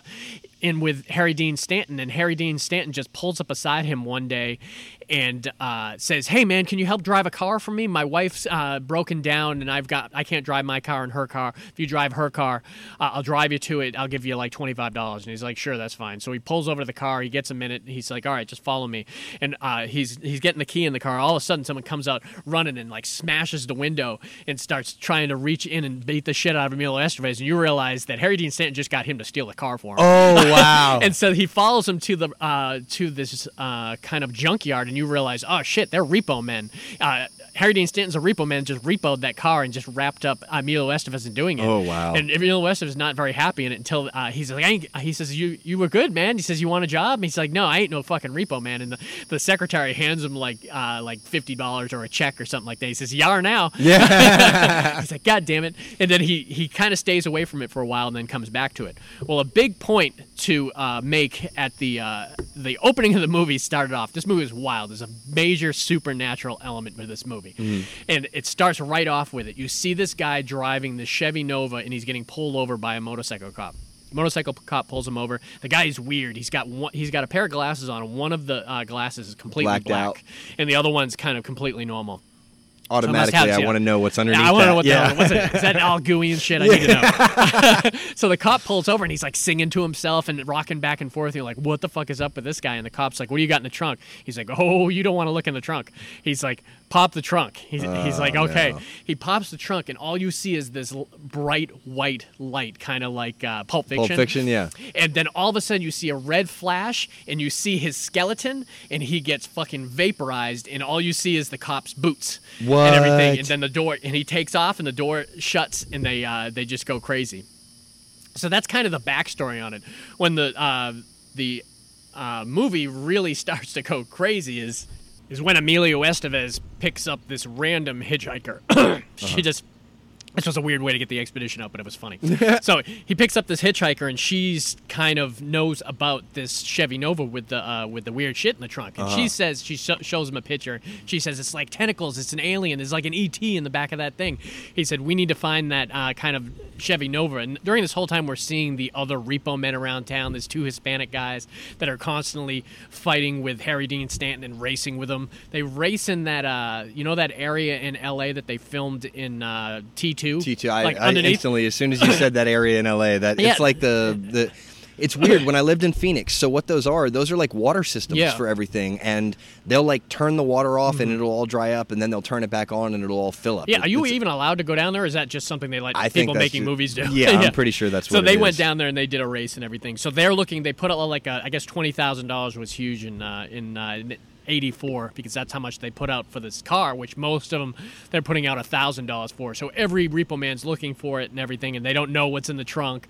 in with Harry Dean Stanton, and Harry Dean Stanton just pulls up beside him one day and uh, says, "Hey man, can you help drive a car for me? My wife's uh, broken down, and I've got I can't drive my car in her car. If you drive her car, uh, I'll drive you to it. I'll give you like twenty five dollars." And he's like, "Sure, that's fine." So he pulls over to the car. He gets a minute. He's like, "All right, just follow me." And uh, he's he's getting the key in the car. All of a sudden, someone comes out running and like smashes the window and starts trying to reach in and beat the shit out of Emilio Estevez. And you realize that Harry Dean Stanton just got him to steal the car for him.
Oh wow! (laughs)
And so he follows him to the uh, to this uh, kind of junkyard, and you realize, oh shit, they're repo men. Uh, Harry Dean Stanton's a repo man, just repoed that car and just wrapped up Emilio Estevez in doing it.
Oh, wow.
And Emilio Estevez is not very happy in it until uh, he's like, I ain't, he says, you you were good, man. He says, you want a job? And he's like, no, I ain't no fucking repo man. And the, the secretary hands him like uh, like fifty dollars or a check or something like that. He says, you are now.
yeah. (laughs) (laughs)
He's like, God damn it. And then he, he kind of stays away from it for a while and then comes back to it. Well, a big point to uh, make at the uh, the opening of the movie started off. This movie is wild. There's a major supernatural element to this movie. And it starts right off with it. You see this guy driving the Chevy Nova and he's getting pulled over by a motorcycle cop. Motorcycle cop pulls him over. The guy is weird. He's got one, he's got a pair of glasses on. One of the uh, glasses is completely
Blacked
black,
out.
and the other one's kind of completely normal.
Automatically,
have
I want to know what's underneath.
Yeah, I want to know what
yeah.
the what's it? Is that all gooey and shit? I need to know. (laughs) so the cop pulls over and he's like singing to himself and rocking back and forth. You're like, what the fuck is up with this guy? And the cop's like, what do you got in the trunk? He's like, oh, you don't want to look in the trunk. He's like, pop the trunk. He's, he's like, okay.
no.
He pops the trunk and all you see is this l- bright white light, kind of like uh, Pulp Fiction.
Pulp Fiction, yeah.
And then all of a sudden you see a red flash and you see his skeleton and he gets fucking vaporized and all you see is the cop's boots and everything. And then the door and he takes off and the door shuts and they uh, they just go crazy. So that's kind of the backstory on it. When the uh, the uh, movie really (laughs) starts to go crazy is is when Emilio Estevez picks up this random hitchhiker. (coughs) she uh-huh. just this was a weird way to get the expedition out, but it was funny. (laughs) so he picks up this hitchhiker, and she's kind of knows about this Chevy Nova with the uh, with the weird shit in the trunk. And she says she sho shows him a picture. She says it's like tentacles. It's an alien. There's like an ET in the back of that thing. He said we need to find that uh, kind of Chevy Nova. And during this whole time, we're seeing the other repo men around town. There's two Hispanic guys that are constantly fighting with Harry Dean Stanton and racing with him. They race in that uh, you know that area in L.A. that they filmed in uh, T2.
T2. I,
like
I instantly, as soon as you said that area in LA, that
Yeah.
it's like the the. It's weird when I lived in Phoenix. So what those are, those are like water systems
Yeah. Mm-hmm.
for everything, and they'll like turn the water off and it'll all dry up, and then they'll turn it back on and it'll all fill up.
Yeah,
It-
are you even allowed to go down there? Is that just something they let
I
people making
ju-
movies do?
Yeah, (laughs) I'm pretty sure that's
so they went down there and they did a race and everything. So they're looking. They put out like a, I guess twenty thousand dollars was huge in uh, in. Uh, in 84 because that's how much they put out for this car which most of them they're putting out a thousand dollars for. So every repo man's looking for it and everything and they don't know what's in the trunk.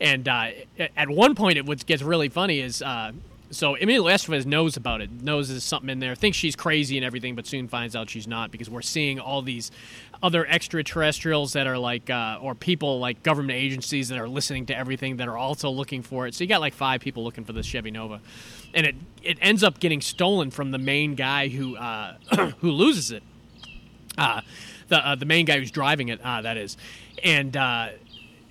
And uh, at one point it what gets really funny is uh, so Emilio Estevez knows about it, knows there's something in there, thinks she's crazy and everything, but soon finds out she's not because we're seeing all these other extraterrestrials that are like, uh, or people like government agencies that are listening to everything that are also looking for it. So you got like five people looking for this Chevy Nova, and it it ends up getting stolen from the main guy who uh, (clears throat) who loses it uh, the uh, the main guy who's driving it. Uh, that is, and uh,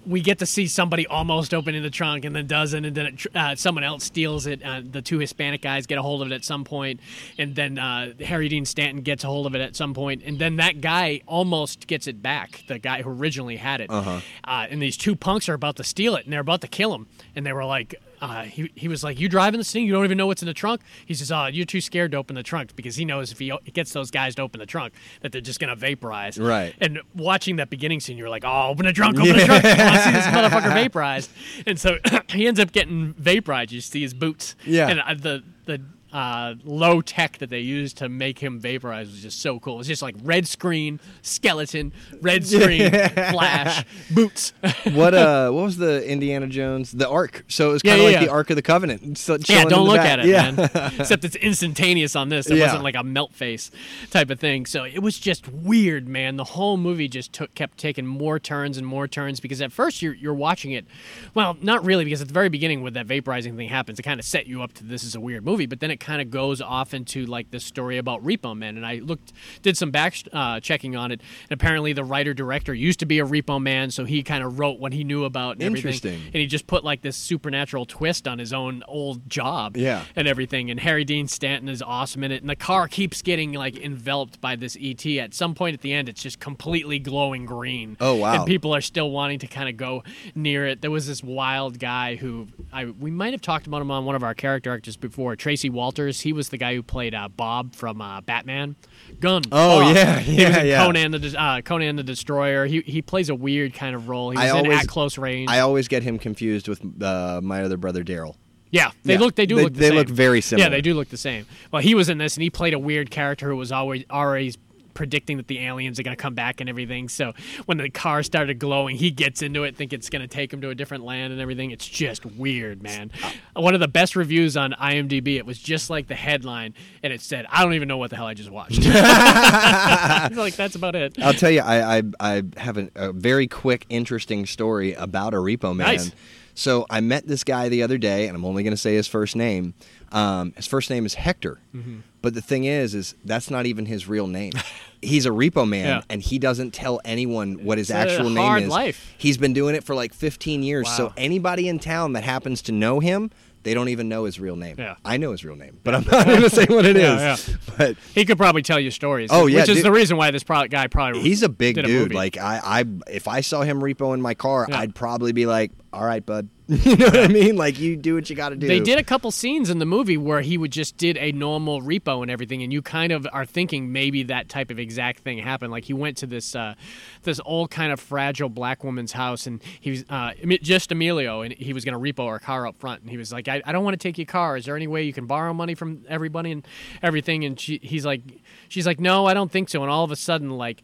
we get to see somebody almost opening the trunk and then doesn't, and then it, uh, someone else steals it. Uh, the two Hispanic guys get a hold of it at some point, and then uh, Harry Dean Stanton gets a hold of it at some point, and then that guy almost gets it back. The guy who originally had it, uh-huh. and these two punks are about to steal it, and they're about to kill him, and they were like. Uh, he, he was like, "You driving this thing? You don't even know what's in the trunk." He says, "Oh, you're too scared to open the trunk because he knows if he gets those guys to open the trunk that they're just gonna vaporize."
Right.
And watching that beginning scene, you're like, "Oh, open the trunk, open the trunk! I want to see this (laughs) motherfucker vaporized." And so (clears throat) he ends up getting vaporized. You see his boots.
Yeah.
And uh, the the uh, low tech that they used to make him vaporize was just so cool. It's just like red screen, skeleton, red (laughs) screen, flash, boots. (laughs)
what uh what was the Indiana Jones the Ark? So it was kind of
yeah,
like
yeah.
the Ark of the Covenant. So
Yeah, don't look
back.
at it,
yeah.
man. Except it's instantaneous on this. It wasn't like a melt face type of thing. So it was just weird, man. The whole movie just took kept taking more turns and more turns because at first you're you're watching it, well, not really because at the very beginning when that vaporizing thing happens, it kind of set you up to this is a weird movie. But then it kind of goes off into like this story about Repo Man, and I looked, did some back uh, checking on it, and apparently the writer director used to be a Repo Man, so he kind of wrote what he knew about and everything, and he just put like this supernatural twist on his own old job,
Yeah.
and everything. And Harry Dean Stanton is awesome in it, and the car keeps getting like enveloped by this ET. At some point at the end, it's just completely glowing green.
Oh, wow.
And people are still wanting to kind of go near it. There was this wild guy who I we might have talked about him on one of our character actors before. Tracy Walters. He was the guy who played uh, Bob from uh, Batman. Gun.
Oh,
Bob.
yeah, yeah, yeah.
Conan the uh, Conan the Destroyer. He he plays a weird kind of role. He's
I
in
always-
at close range.
I always get him confused with uh, my other brother Daryl.
Yeah, they
Yeah.
look. They do
They-
look. The
they
same.
look very similar.
Yeah, they do look the same. Well, he was in this, and he played a weird character who was always always predicting that the aliens are going to come back and everything. So when the car started glowing, he gets into it, think it's going to take him to a different land and everything. It's just weird, man. One of the best reviews on IMDb. It was just like the headline, and it said, "I don't even know what the hell I just watched." (laughs) like that's about it.
I'll tell you, I I, I have an, a very quick, interesting story about a repo man.
Nice.
So I met this guy the other day, and I'm only going to say his first name. Um, his first name is Hector,
Mm-hmm.
but the thing is, is that's not even his real name. He's a repo man,
Yeah.
and he doesn't tell anyone what his
It's a
actual name is.
life.
He's been doing it for like 15 years. So anybody in town that happens to know him, they don't even know his real name.
Yeah.
I know his real name, but I'm not going to say what it (laughs) is.
Yeah, yeah.
But
He could probably tell you stories.
Oh, yeah,
which is
dude.
the reason why this pro- guy probably
He's a big
a
dude.
movie.
Like I, I, if I saw him repo in my car,
Yeah.
I'd probably be like, "All right, bud." (laughs) (laughs) you know what I mean? Like you do what you got to do.
They did a couple scenes in the movie where he would just did a normal repo and everything, and you kind of are thinking maybe that type of exact thing happened. Like he went to this uh, this old kind of fragile black woman's house, and he was uh, just Emilio, and he was going to repo her car up front, and he was like, I, "I don't want to take your car. Is there any way you can borrow money from everybody and everything?" And she, he's like, she's like, "No, I don't think so." And all of a sudden, like.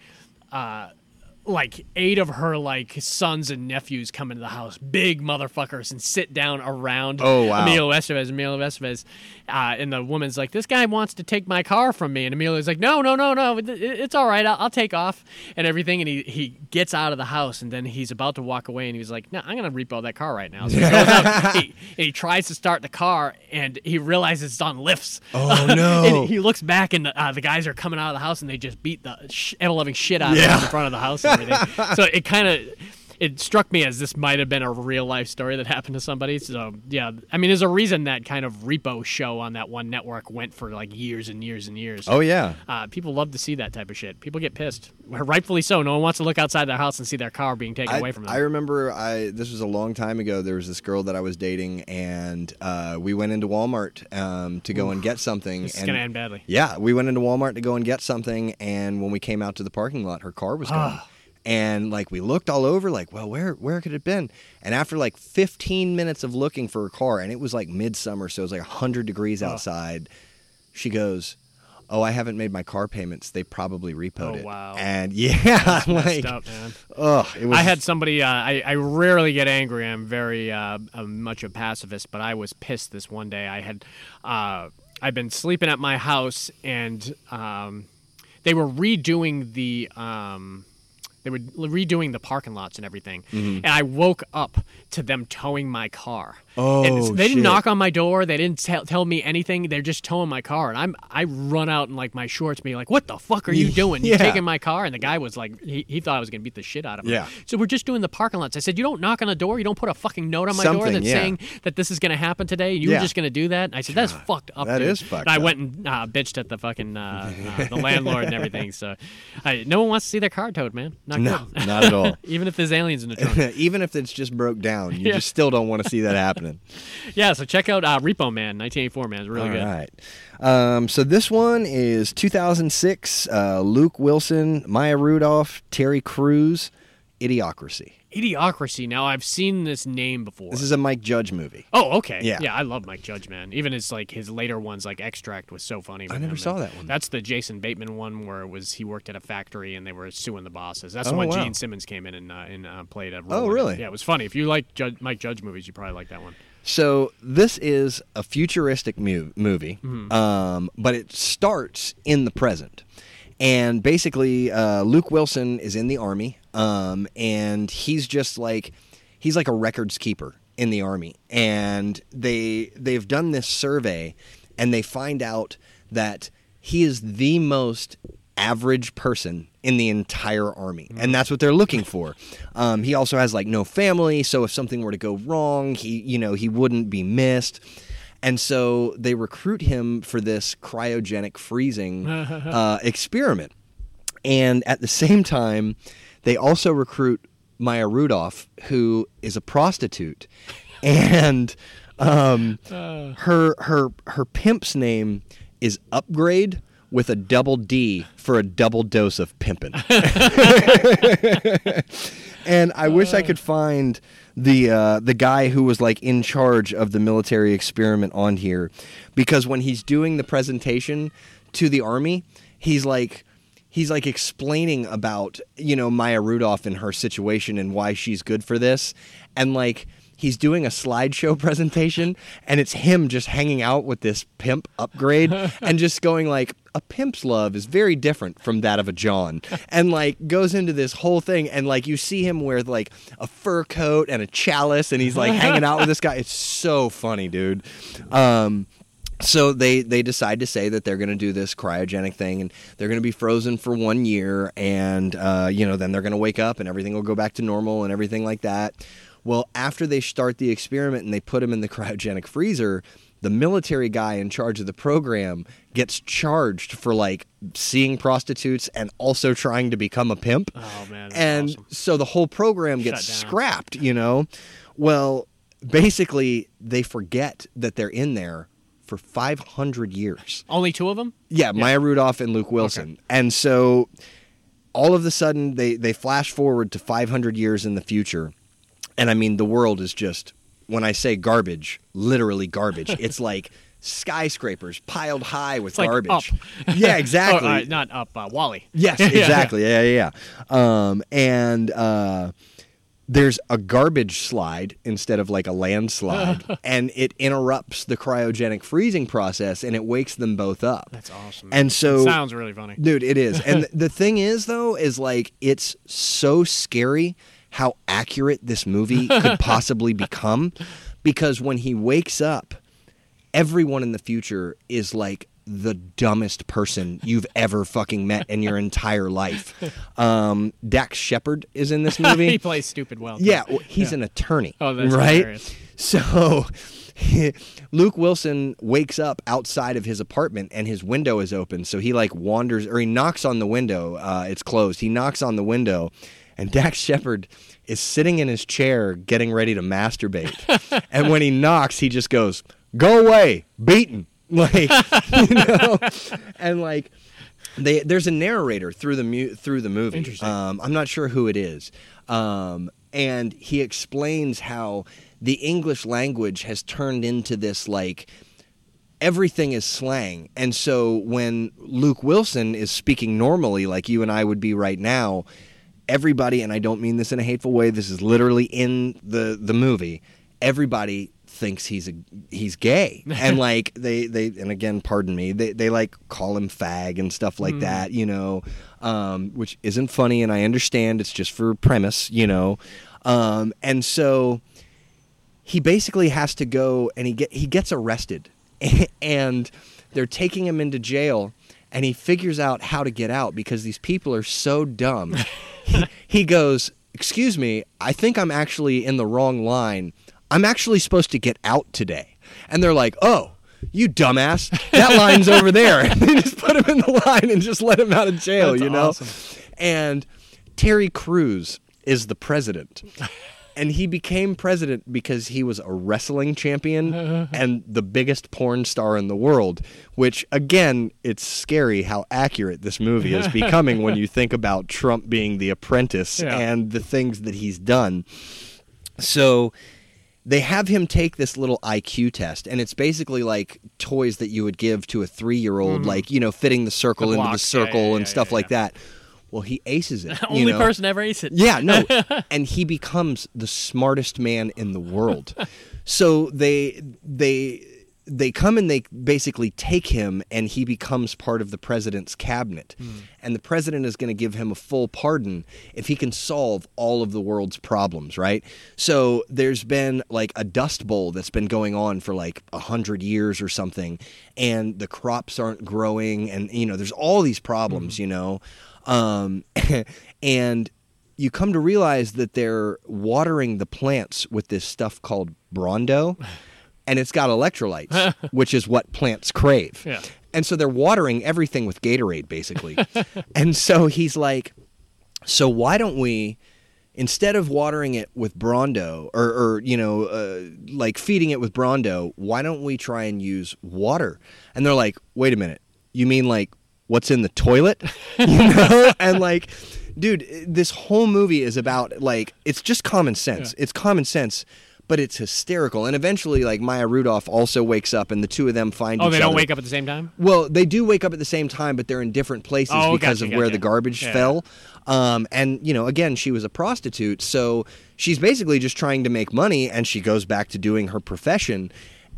Uh, like eight of her like sons and nephews come into the house, big motherfuckers, and sit down around
Oh, wow.
Emilio Estevez. Emilio Estevez, uh, and the woman's like, "This guy wants to take my car from me," and Emilio's like, "No, no, no, no, it's all right. I'll, I'll take off and everything." And he he gets out of the house, and then he's about to walk away, and he's like, "No, I'm gonna repo that car right now." So he goes out, (laughs) he, and he tries to start the car, and he realizes it's on lifts.
Oh, (laughs) no.
and he looks back, and uh, the guys are coming out of the house, and they just beat the sh- ever loving shit out of him in front of the house and everything. (laughs) so it kind of it struck me as this might have been a real life story that happened to somebody. So yeah, I mean, there's a reason that kind of repo show on that one network went for like years and years and years.
Oh yeah.
Uh, people love to see that type of shit. People get pissed, rightfully so. No one wants to look outside their house and see their car being taken
I,
away from them.
I remember I this was a long time ago. There was this girl that I was dating, and uh, we went into Walmart um, to go and get something. and
gonna end badly.
Yeah, we went into Walmart to go and get something, and when we came out to the parking lot, her car was gone. And like we looked all over, like, well, where where could it have been? And after like 15 minutes of looking for a car, and it was like midsummer, so it was like 100 degrees outside. She goes, "Oh, I haven't made my car payments. They probably repoed
Oh,
it."
wow.
And (laughs) yeah, like,
up,
it was.
I had somebody. Uh, I I rarely get angry. I'm very uh, I'm much a pacifist, but I was pissed this one day. I had uh, I've been sleeping at my house, and um, they were redoing the. Um, they were redoing the parking lots and everything, and I woke up to them towing my car.
Oh,
and they didn't
shit.
knock on my door. They didn't tell, tell me anything. They're just towing my car, and I'm I run out in like my shorts, being like, "What the fuck are you (laughs) doing? You
Yeah.
taking my car?" And the guy was like, he, he thought I was gonna beat the shit out of him.
Yeah.
So we're just doing the parking lots. I said, you don't knock on the door. You don't put a fucking note on my door
Something,
that's
yeah.
saying that this is going to happen today. You
Yeah.
were just going to do that. And I said, that's fucked up.
that
dude.
is fucked
And I went and uh, bitched at the fucking uh, uh, the (laughs) landlord and everything. So I, no one wants to see their car towed, man. Not
no,
good.
not at all. (laughs)
Even if there's aliens in the trunk. (laughs)
Even if it's just broke down, you
Yeah.
just still don't want to see that happening. (laughs)
yeah. So check out uh, Repo Man, 1984 man. It's really
All
good.
All right. Um, so this one is 2006. Uh, Luke Wilson, Maya Rudolph, Terry Crews, Idiocracy.
Idiocracy. Now I've seen this name before.
This is a Mike Judge movie.
Oh, okay.
Yeah.
yeah. I love Mike Judge, man. Even his like his later ones, like Extract, was so funny. I
never saw that one.
That's the Jason Bateman one where it was he worked at a factory and they were suing the bosses. That's
Oh,
the one
wow.
Gene Simmons came in and uh, and uh, played a role.
Oh,
it.
really?
Yeah, it was funny. If you like Judge, Mike Judge movies, you probably like that one.
So this is a futuristic mu- movie,
Mm-hmm.
um, but it starts in the present. And basically, uh, Luke Wilson is in the army, um, and he's just like he's like a records keeper in the army. And they they've done this survey, and they find out that he is the most average person in the entire army. And that's what they're looking for. Um, he also has like no family. So if something were to go wrong he you know he wouldn't be missed. And so they recruit him for this cryogenic freezing (laughs) uh, experiment. And at the same time, they also recruit Maya Rudolph, who is a prostitute, and um, her her her pimp's name is Upgrade with a double D for a double dose of pimping. (laughs) and I wish I could find the uh, the guy who was like in charge of the military experiment on here, because when he's doing the presentation to the army, he's like he's like explaining about you know Maya Rudolph and her situation and why she's good for this, and like he's doing a slideshow (laughs) presentation and it's him just hanging out with this pimp upgrade (laughs) and just going like a pimp's love is very different from that of a John. And like goes into this whole thing and like you see him wear like a fur coat and a chalice and he's like hanging out with this guy. It's so funny dude. Um so they they decide to say that they're going to do this cryogenic thing and they're going to be frozen for one year and uh, you know then they're going to wake up and everything will go back to normal and everything like that. Well after they start the experiment and they put him in the (laughs) cryogenic freezer the military guy in charge of the program gets charged for like seeing prostitutes and also trying to become a pimp.
Oh man,
and
awesome.
so the whole program gets scrapped you know? Well basically they forget that they're in there for 500 years
only two of them.
yeah, Maya Rudolph and Luke Wilson. And so all of a sudden they they flash forward to 500 years in the future. And I mean the world is just when I say garbage, literally garbage. (laughs) it's like skyscrapers piled high with
like
garbage.
Up.
Yeah,
Oh,
exactly. (laughs)
uh, not up, uh, WALL-E.
Yes,
Yeah, (laughs) yeah.
exactly. Yeah, yeah, yeah. Um, and uh, there's a garbage slide instead of like a landslide, (laughs) and it interrupts the cryogenic freezing process, and it wakes them both up.
That's awesome.
And so, it
Sounds really funny.
dude, it is. And (laughs) the thing is, though, is like it's so scary how accurate this movie could (laughs) possibly become, because when he wakes up, everyone in the future is like the dumbest person you've ever fucking met in your entire life. Um, Dax Shepard is in this (laughs) movie.
he plays stupid well.
Yeah, well, he's
Yeah.
an attorney.
Oh, that's
right.
hilarious.
So (laughs) Luke Wilson wakes up outside of his apartment and his window is open. So he like wanders or he knocks on the window. Uh, it's closed. He knocks on the window, and (laughs) Dax Shepard is sitting in his chair getting ready to masturbate. and when he knocks, he just goes, "Go away, beaten." (laughs) Like you know, and like they there's a narrator through the mu- through the movie.
Interesting.
Um, I'm not sure who it is, um, and he explains how the English language has turned into this like everything is slang, and so when Luke Wilson is speaking normally, like you and I would be right now, everybody, and I don't mean this in a hateful way. This is literally in the the movie. Everybody thinks he's a he's gay. (laughs) And like they they and again pardon me they they like call him fag and stuff like that you know um which isn't funny and I understand it's just for premise you know um and so he basically has to go and he get he gets arrested (laughs) and they're taking him into jail and he figures out how to get out because these people are so dumb. (laughs) He, he goes excuse me i think i'm actually in the wrong line i'm actually supposed to get out today. And they're like oh you dumbass. That line's over there. (laughs) And they just put him in the line and just let him out of jail
That's
you know?
awesome.
and terry Crews is the president. (laughs) And he became president because he was a wrestling champion (laughs) and the biggest porn star in the world which again it's scary how accurate this movie is becoming when you think about Trump being the apprentice
Yeah.
and the things that he's done. So they have him take this little IQ test, and it's basically like toys that you would give to a three year old, mm-hmm. like, you know, fitting the circle
The
into the
blocks. Yeah,
circle
yeah,
and
yeah,
stuff like that. Well, he aces it. (laughs) you
Only
know?
person ever aces it.
Yeah, no. (laughs) and he becomes the smartest man in the world. so they they they come and they basically take him, and he becomes part of the president's cabinet. And the president is going to give him a full pardon if he can solve all of the world's problems, right? So there's been like a dust bowl that's been going on for like a hundred years or something, and the crops aren't growing, and you know, there's all these problems, you know, um, (laughs) and you come to realize that they're watering the plants with this stuff called Brawndo, (laughs) and it's got electrolytes, (laughs) which is what plants crave.
Yeah.
And so they're watering everything with Gatorade, basically. (laughs) and so he's like, so why don't we, instead of watering it with Brawndo, or, or you know, uh, like feeding it with Brawndo, why don't we try and use water? And they're like, wait a minute, you mean like what's in the toilet? (laughs) you know? and like, dude, this whole movie is about like, it's just common sense. It's common sense. But it's hysterical, and eventually, like Maya Rudolph also wakes up, and the two of them find
Oh, they don't
other.
wake up at the same time.
Well, they do wake up at the same time, but they're in different places
Oh,
because
gotcha,
of where the garbage
Yeah.
fell. Um, and you know, again, she was a prostitute, so she's basically just trying to make money, and she goes back to doing her profession.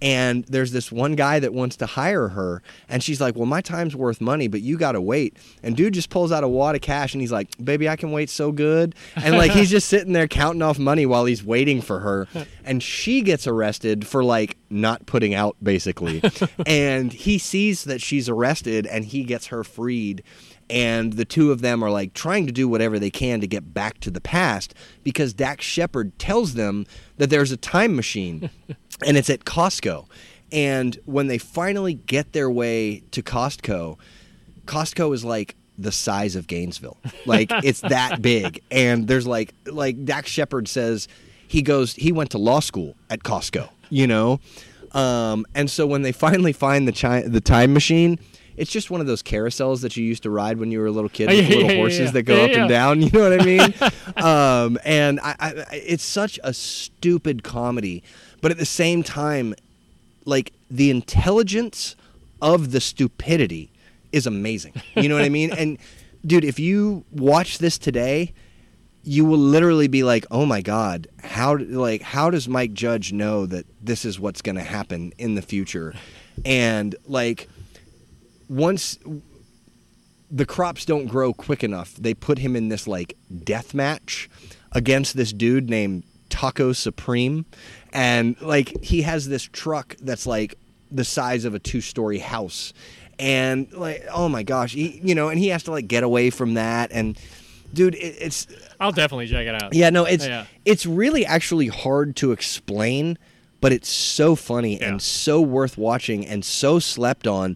And there's this one guy that wants to hire her, and she's like, "Well, my time's worth money, but you gotta wait." And dude just pulls out a wad of cash, and he's like, "Baby, I can wait so good." And like he's just sitting there counting off money while he's waiting for her, and she gets arrested for like not putting out, basically. (laughs) and he sees that she's arrested, and he gets her freed and the two of them are like trying to do whatever they can to get back to the past because Dax Shepard tells them that there's a time machine (laughs) and it's at Costco. And when they finally get their way to Costco, Costco is like the size of Gainesville. Like it's that (laughs) big. And there's like like Dax Shepard says he goes he went to law school at Costco, you know? Um, and so when they finally find the chi- the time machine, it's just one of those carousels that you used to ride when you were a little kid (laughs) with
yeah,
little
yeah,
horses
yeah.
that go up and down. You know what I mean? (laughs) um, and I, I, it's such a stupid comedy, but at the same time, like the intelligence of the stupidity is amazing. You know what I mean? (laughs) And dude, if you watch this today, you will literally be like, "Oh my god, how like how does Mike Judge know that this is what's going to happen in the future?" And like once the crops don't grow quick enough, they put him in this like death match against this dude named Taco Supreme. And like he has this truck that's like the size of a two story house. And like, oh my gosh, he, you know, and he has to like get away from that. And dude, it, it's
I'll definitely check it out.
yeah, no, it's
Yeah.
it's really actually hard to explain, but it's so funny
Yeah.
and so worth watching and so slept on.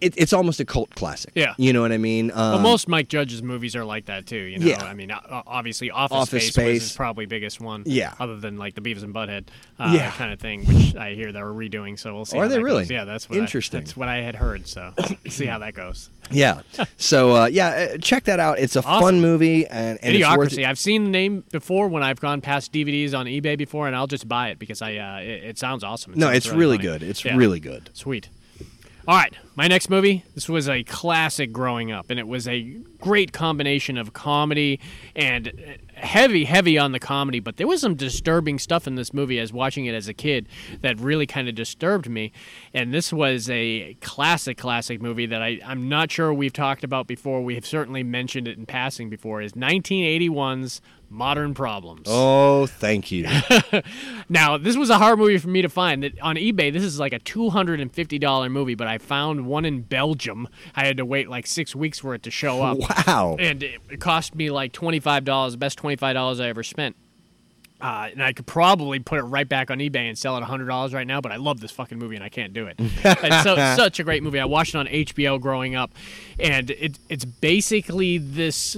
It, it's almost a cult classic.
Yeah.
you know what I mean. Um,
Well, most Mike Judge's movies are like that too. You know,
Yeah.
I mean, obviously, Office,
Office
Space,
Space.
was his probably biggest one.
Yeah.
Other than like the Beavis and Butthead, uh,
Yeah.
kind of thing, which I hear they're redoing. So we'll see.
Are they really?
Goes. Yeah, that's what I-
Interesting.
that's what I had heard. So see how that goes. (laughs)
yeah. So uh, yeah, uh, check that out. It's a
Awesome.
fun movie and, and it's worth
Idiocracy. I've seen the name before when I've gone past DVDs on eBay before, and I'll just buy it because I uh, it, it sounds awesome. It
No,
sounds
it's really
funny.
good. It's
Yeah.
really good.
Sweet. All right, my next movie. This was a classic growing up, and it was a great combination of comedy and uh, heavy, heavy on the comedy. But there was some disturbing stuff in this movie. As watching it as a kid, that really kind of disturbed me. And this was a classic, classic movie that I, I'm not sure we've talked about before. We have certainly mentioned it in passing before. Is 1981's Modern Problems.
Oh, thank you. (laughs)
Now, this was a hard movie for me to find. That on eBay, this is like a two hundred and fifty dollar movie, but I found one in Belgium. I had to wait like six weeks for it to show up,
wow.
and it, cost me like twenty five dollars. The best twenty five dollars I ever spent. Uh, and I could probably put it right back on eBay and sell it hundred dollars right now. But I love this fucking movie and I can't do it. (laughs) it's so, such a great movie. I watched it on HBO growing up, and it, it's basically this.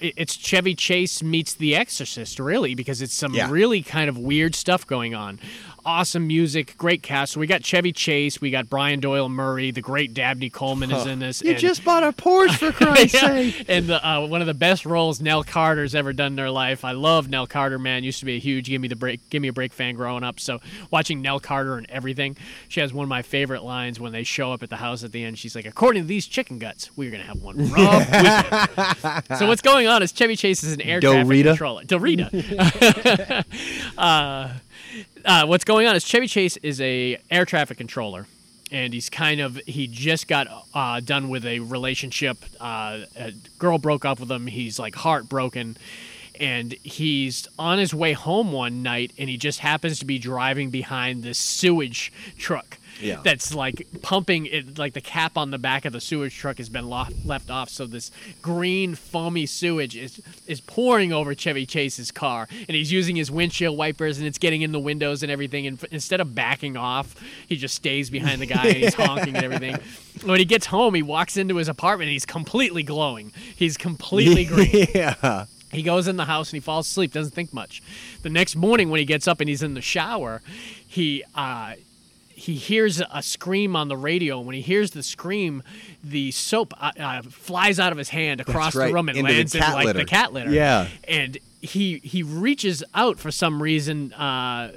It's Chevy Chase meets The Exorcist, really, because it's some
Yeah.
really kind of weird stuff going on. Awesome music, great cast. So we got Chevy Chase, we got Brian Doyle Murray, the great Dabney Coleman is in this.
You
and-
just bought a Porsche for (laughs) Christ's
yeah.
sake.
And the, uh, one of the best roles Nell Carter's ever done in their life. I love Nell Carter, man. Used to be a huge give me the break, give me a break fan growing up. So watching Nell Carter and everything, she has one of my favorite lines when they show up at the house at the end. She's like, "According to these chicken guts, we're gonna have one (laughs) rub. So what's going on is Chevy Chase is an air traffic controller. Dorita. (laughs) (laughs) uh, uh, what's going on is Chevy Chase is a air traffic controller, and he's kind of he just got uh, done with a relationship. Uh, a girl broke up with him. He's like heartbroken. And he's on his way home one night, and he just happens to be driving behind this sewage truck
Yeah.
that's like pumping it like the cap on the back of the sewage truck has been lo- left off so this green foamy sewage is is pouring over Chevy Chase's car and he's using his windshield wipers and it's getting in the windows and everything and f- instead of backing off he just stays behind the guy and he's (laughs) honking and everything when he gets home he walks into his apartment and he's completely glowing he's completely (laughs) green
yeah.
he goes in the house and he falls asleep, doesn't think much. The next morning, when he gets up and he's in the shower, he uh, he hears a scream on the radio. When he hears the scream, the soap uh, uh, flies out of his hand across
right,
the room and
into
lands in like
litter.
the cat litter.
Yeah.
and he he reaches out for some reason. Uh,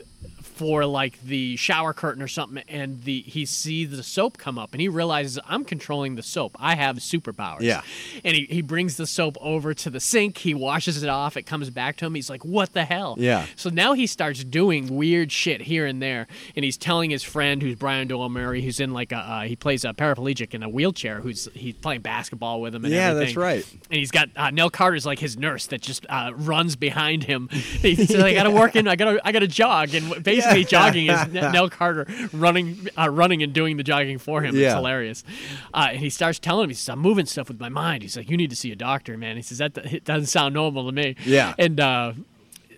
for like the shower curtain or something, and the he sees the soap come up, and he realizes I'm controlling the soap. I have superpowers.
Yeah.
And he, he brings the soap over to the sink. He washes it off. It comes back to him. He's like, "What the hell?"
Yeah.
So now he starts doing weird shit here and there, and he's telling his friend, who's Brian Doyle Murray, who's in like a uh, he plays a paraplegic in a wheelchair, who's he's playing basketball with him. And
Yeah,
everything.
that's right.
And he's got uh, Nell Carter's like his nurse that just uh, runs behind him. (laughs) He says, "I gotta work in. I gotta I gotta jog." And basically, (laughs) jogging is N- (laughs) Nell Carter running uh, running and doing the jogging for him. It's hilarious. Uh, and he starts telling him, he says, "I'm moving stuff with my mind." He's like, "You need to see a doctor, man." He says, "That it doesn't sound normal to me."
Yeah.
And uh,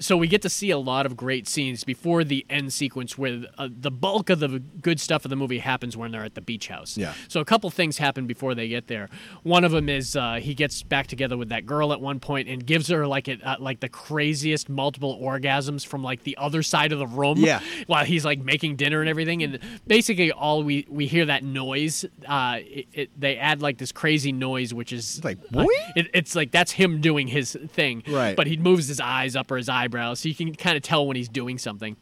so we get to see a lot of great scenes before the end sequence where uh, the bulk of the good stuff of the movie happens when they're at the beach house.
Yeah.
So a couple things happen before they get there. One of them is uh, he gets back together with that girl at one point and gives her like it uh, like the craziest multiple orgasms from like the other side of the room.
Yeah. (laughs)
While he's like making dinner and everything, and basically all we we hear that noise. Uh, it, it, they add like this crazy noise, which is
like,
uh, it, it's like that's him doing his thing.
Right.
But he moves his eyes up or his eyebrows, so you can kind of tell when he's doing something.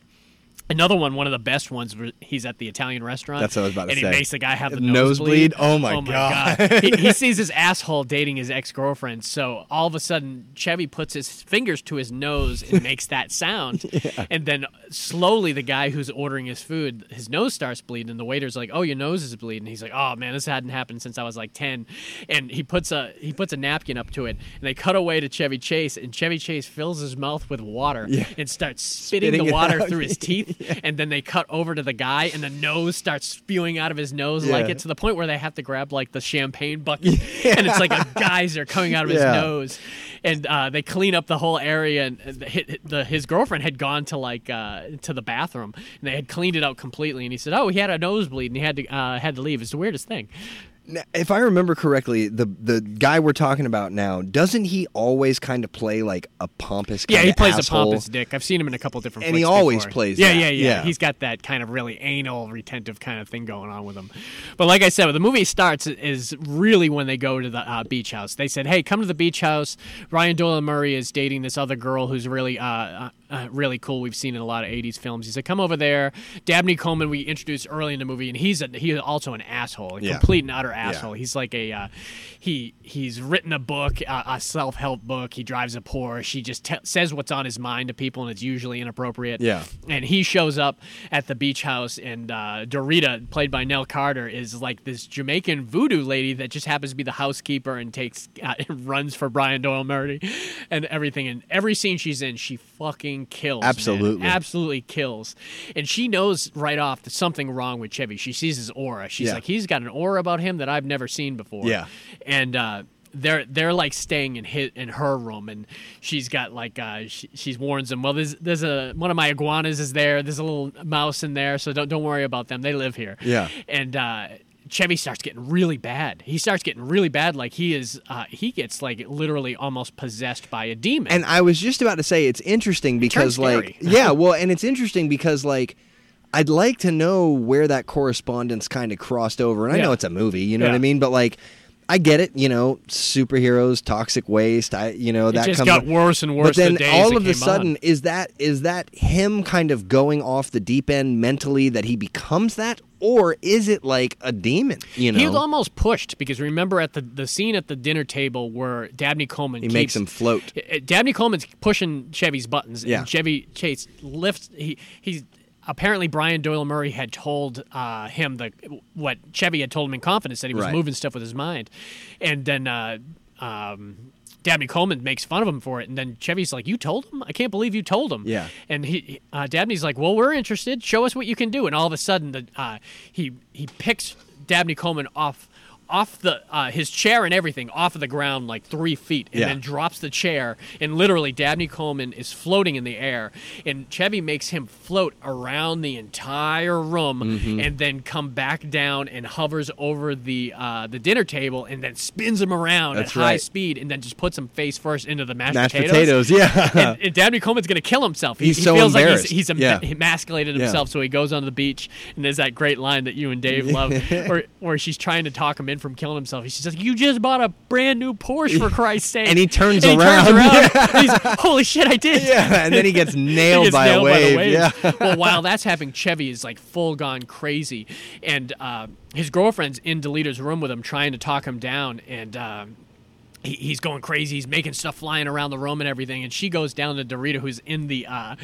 Another one, one of the best ones, where he's at the Italian restaurant.
That's what I was about to
and
say.
he makes the guy have the
Nosebleed?
nosebleed.
Oh my oh God. (laughs)
he, he sees his asshole dating his ex girlfriend, so all of a sudden Chevy puts his fingers to his nose and makes that sound, (laughs) and then slowly the guy who's ordering his food, his nose starts bleeding, and the waiter's like, "Oh, your nose is bleeding." He's like, "Oh man, this hadn't happened since I was like 10. and he puts a he puts a napkin up to it, and they cut away to Chevy Chase, and Chevy Chase fills his mouth with water
Yeah.
and starts spitting,
Spitting
the water
out.
through his (laughs) teeth, (laughs) and then they cut over to the guy, and the nose starts spewing out of his nose like
Yeah.
it to the point where they have to grab like the champagne bucket, (laughs) and it's like a geyser coming out of his nose, and uh, they clean up the whole area, and the, the, his girlfriend had gone to like uh, to the bathroom, and they had cleaned it out completely, and he said, "Oh, he had a nosebleed, and he had to uh, had to leave." It's the weirdest thing.
Now, If I remember correctly, the the guy we're talking about now doesn't he always kind of play like a pompous?
Yeah, he plays
asshole?
a pompous dick. I've seen him in a couple different.
And he always
before.
plays
Yeah,
that.
yeah, yeah,
Yeah.
He's got that kind of really anal, retentive kind of thing going on with him. But like I said, when the movie starts is really when they go to the uh, beach house. They said, "Hey, come to the beach house." Brian Doyle Murray is dating this other girl who's really, uh, uh, really cool. We've seen in a lot of '80s films. He said, "Come over there." Dabney Coleman, we introduced early in the movie, and he's a, he is also an asshole, a
Yeah.
complete and utter asshole. He's like a uh, he he's written a book, uh, a self help book. He drives a Porsche. He just te- says what's on his mind to people, and it's usually inappropriate.
Yeah.
And he shows up at the beach house, and uh, Dorita, played by Nell Carter, is like this Jamaican voodoo lady that just happens to be the housekeeper and takes uh, and (laughs) runs for Brian Doyle Murray and everything. And every scene she's in, she fucking kills. man.
Absolutely.
absolutely kills. And she knows right off there's something wrong with Chevy. She sees his aura. She's
Yeah.
like, he's got an aura about him that I've never seen before.
Yeah.
And uh, they're they're like staying in his, in her room, and she's got like uh, she, she warns them. Well, there's there's a one of my iguanas is there. There's a little mouse in there, so don't don't worry about them. They live here.
Yeah.
And uh, Chevy starts getting really bad. He starts getting really bad. Like he is, uh, he gets like literally almost possessed by a demon.
And I was just about to say it's interesting because
turns
like (laughs) yeah, well, and it's interesting because like I'd like to know where that correspondence kind of crossed over. And I
Yeah.
know it's a movie, you know what I mean? But like I get it. You know, superheroes, toxic waste. I, you know,
It
that
just
comes.
got worse and worse
But then
the
all of a sudden,
on.
is that is that him kind of going off the deep end mentally that he becomes that, or is it like a demon? You know,
He was almost pushed because remember at the, the scene at the dinner table where Dabney Coleman
he
keeps,
makes him float.
Uh, Dabney Coleman's pushing Chevy's buttons,
Yeah.
and Chevy Chase lifts. He he's apparently Brian Doyle Murray had told uh, him the what Chevy had told him in confidence that he was
Right.
moving stuff with his mind, and then. Uh, um, Dabney Coleman makes fun of him for it, and then Chevy's like, "You told him? I can't believe you told him."
Yeah.
And he, uh, Dabney's like, "Well, we're interested. Show us what you can do." And all of a sudden, the uh, he he picks Dabney Coleman off off the uh, his chair and everything off of the ground like three feet, and
Yeah.
then drops the chair. And literally, Dabney Coleman is floating in the air, and Chevy makes him float around the entire room,
Mm-hmm.
and then come back down and hovers over the uh, the dinner table, and then spins him around
That's
at high speed, and then just puts him face first into the mashed,
Mashed potatoes, yeah.
and, and Dabney Coleman's going to kill himself. He,
He's
he
so
feels like he's, he's em-
Yeah.
emasculated
Yeah.
himself, so he goes onto the beach, and there's that great line that you and Dave love, (laughs) where, where she's trying to talk him in from killing himself. She's like, "You just bought a brand new Porsche for (laughs) Christ's sake!"
And he turns
And he
around.
and (laughs) he's like, "Holy shit, I did!"
yeah, and then he gets (laughs)
He
nailed,
gets
by,
nailed
a wave.
by the
Yeah,
well, while that's happening, Chevy is like full gone crazy, and uh, his girlfriend's in Dorita's room with him, trying to talk him down, and. Um, he, he's going crazy. He's making stuff flying around the room and everything. And she goes down to Dorita, who's in the uh,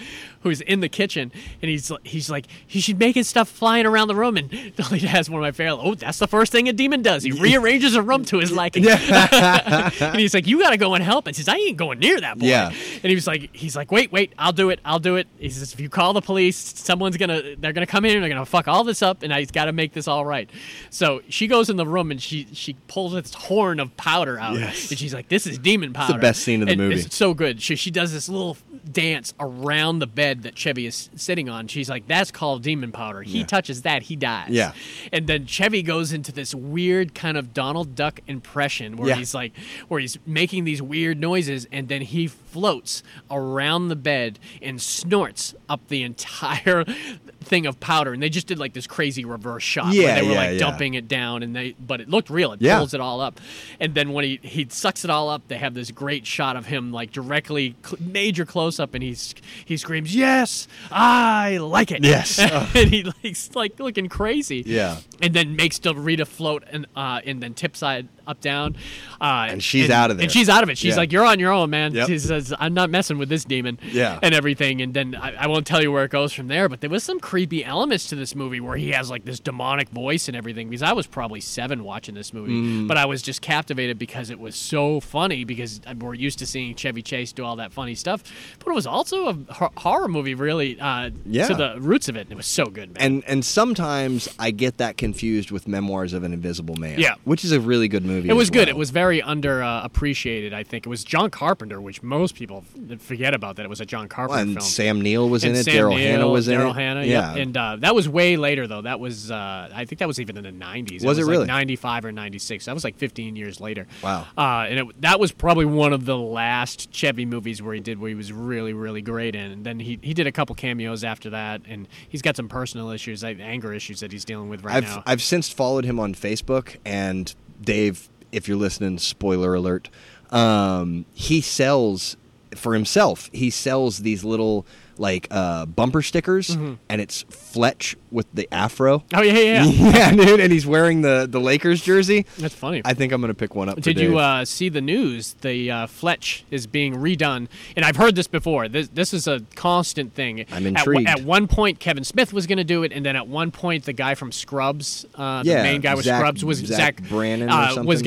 who's in the kitchen, and he's he's like, he should making stuff flying around the room. And (laughs) Dorita has one of my favorite. Oh, that's the first thing a demon does. He rearranges a room to his liking. (laughs) and he's like, you got to go and help. And says, I ain't going near that boy.
Yeah.
And he was like, he's like, wait, wait, I'll do it, I'll do it. He says, if you call the police, someone's gonna, they're gonna come in and they're gonna fuck all this up, and I got to make this all right. So she goes in the room and she she pulls this horn of powder out,
Yes.
And she's like, this is demon powder.
It's the best scene of the
And
movie.
It's so good. She she does this little dance around the bed that Chevy is sitting on. She's like, that's called demon powder. He touches that, he dies.
Yeah.
And then Chevy goes into this weird kind of Donald Duck impression where
Yeah.
he's like, where he's making these weird noises, and then he floats around the bed and snorts up the entire (laughs) thing of powder. And they just did like this crazy reverse shot where
Yeah,
they were
yeah,
like
yeah.
dumping it down, and they, but it looked real. It
Yeah.
pulls it all up, and then when he he sucks it all up, they have this great shot of him like directly cl- major close up, and he's he screams, "Yes, I like it."
Yes. (laughs)
and he likes like looking crazy.
Yeah.
And then makes Rita float and uh, and then tip side up down. Uh,
And she's out of there.
And she's out of it. She's
Yeah.
like, "You're on your own, man."
Yep.
She says, "I'm not messing with this demon."
Yeah.
And everything. And then I, I won't tell you where it goes from there, but there was some creepy elements to this movie where he has like this demonic voice and everything. Because I was probably seven watching this movie,
Mm.
but I was just captivated because it was so funny. Because we're used to seeing Chevy Chase do all that funny stuff, but it was also a horror movie, really. Uh,
Yeah.
To the roots of it, and it was so good, man.
and and sometimes I get that confused with Memoirs of an Invisible Man.
Yeah.
which is a really good movie.
It was
as
good.
well.
It was very underappreciated. uh. I think it was John Carpenter, which most people forget about. That it was a John Carpenter
and
film.
Sam Neill was in it. Daryl Hannah was in
Daryl
it.
Hannah,
yeah,
yep. and uh, that was way later though. That was uh, I think that was even in the '90s.
Was it
was
really?
Like '95 or '96. That was like 15 years later.
Wow.
Uh, and it, that was probably one of the last Chevy movies where he did where he was really really great in. And then he he did a couple cameos after that, and he's got some personal issues, like anger issues that he's dealing with right
I've
now.
I've since followed him on Facebook, and Dave, if you're listening, spoiler alert, um, he sells for himself. He sells these little like uh, bumper stickers,
Mm-hmm.
and it's Fletch with the afro.
oh yeah, yeah, yeah. (laughs)
yeah, dude, and he's wearing the the Lakers jersey.
That's funny.
I think I'm gonna pick one up.
Did you uh, see the news? The uh, Fletch is being redone, and I've heard this before. This this is a constant thing.
I'm
At
intrigued.
At, one point, Kevin Smith was going to do it, and then at one point, the guy from Scrubs, uh, the main guy with
Zach-
Scrubs, was
Zach Brannon or
uh, was
something.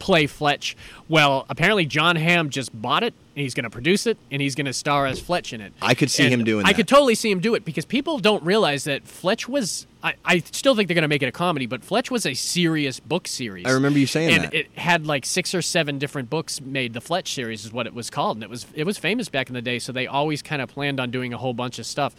Play Fletch. Well, apparently, Jon Hamm just bought it. And he's going to produce it, and he's going to star as Fletch in it.
I could see
And
him doing
I
that.
could totally see him do it because people don't realize that Fletch was. I, I still think they're going to make it a comedy, but Fletch was a serious book series.
I remember you saying that.
and
that.
it had like six or seven different books made. The Fletch series is what it was called, and it was it was famous back in the day. So they always kind of planned on doing a whole bunch of stuff,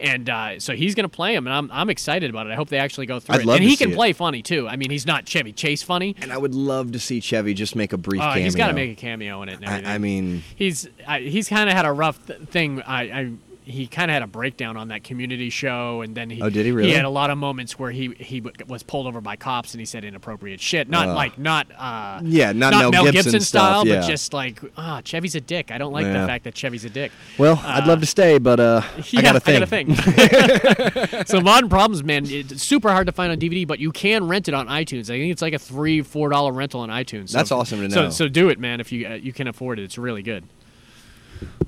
and uh, so he's going to play him, and I'm I'm excited about it. I hope they actually go through
I'd
it,
love
and he can
it.
play funny too. I mean, he's not Chevy Chase funny.
And I would love to see Chevy just make a brief
Uh,
cameo.
he's got to make a cameo in it. And
I. I mean,
he's I, he's kind of had a rough th- thing. I, I he kind of had a breakdown on that community show, and then he
Oh, did he really?
He had a lot of moments where he he was pulled over by cops and he said inappropriate shit. Not
Ugh.
like not uh
Yeah, not Mel Gibson
style,
stuff, yeah.
but just like ah, Chevy's a dick. I don't like the fact that Chevy's a dick.
Well, I'd love to stay, but uh,
Yeah,
I got a thing.
a thing. (laughs) so Modern Problems, man, it's super hard to find on DVD, but you can rent it on iTunes. I think it's like a three, four dollar rental on iTunes. So-
That's awesome to
So,
know.
so do it, man, if you uh, you can afford it. It's really good.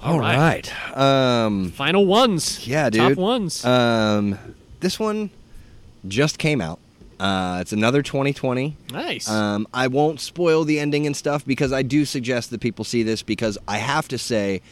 All right. Um,
Final ones.
yeah, dude.
Top ones.
Um, this one just came out. Uh, it's another 2020.
nice.
Um, I won't spoil the ending and stuff because I do suggest that people see this because I have to say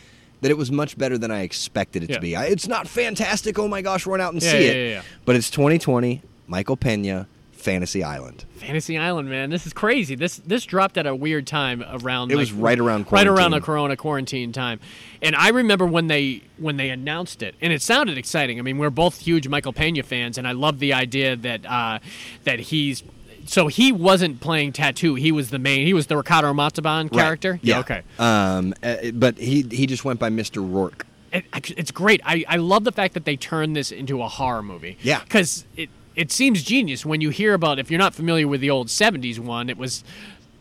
that it was much better than I expected it
Yeah.
to be. I, it's not fantastic. Oh my gosh, run out and
Yeah,
see
yeah,
it.
yeah, yeah.
But it's 2020. Michael Pena, Fantasy Island.
Fantasy Island, man, this is crazy. This this dropped at a weird time around.
It
like,
was right around
right around the. Corona quarantine time, and I remember when they when they announced it, and it sounded exciting. I mean, we're both huge Michael Pena fans, and I love the idea that uh, that he's. So he wasn't playing Tattoo. He was the main. He was the Ricardo Montalban character.
Right. Yeah.
Okay.
Um, uh, but he he just went by Mr. Rourke.
it, it's great. I, I love the fact that they turned this into a horror movie.
Yeah.
Because it, it seems genius when you hear about, if you're not familiar with the old 70s one, it was.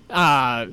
Uh,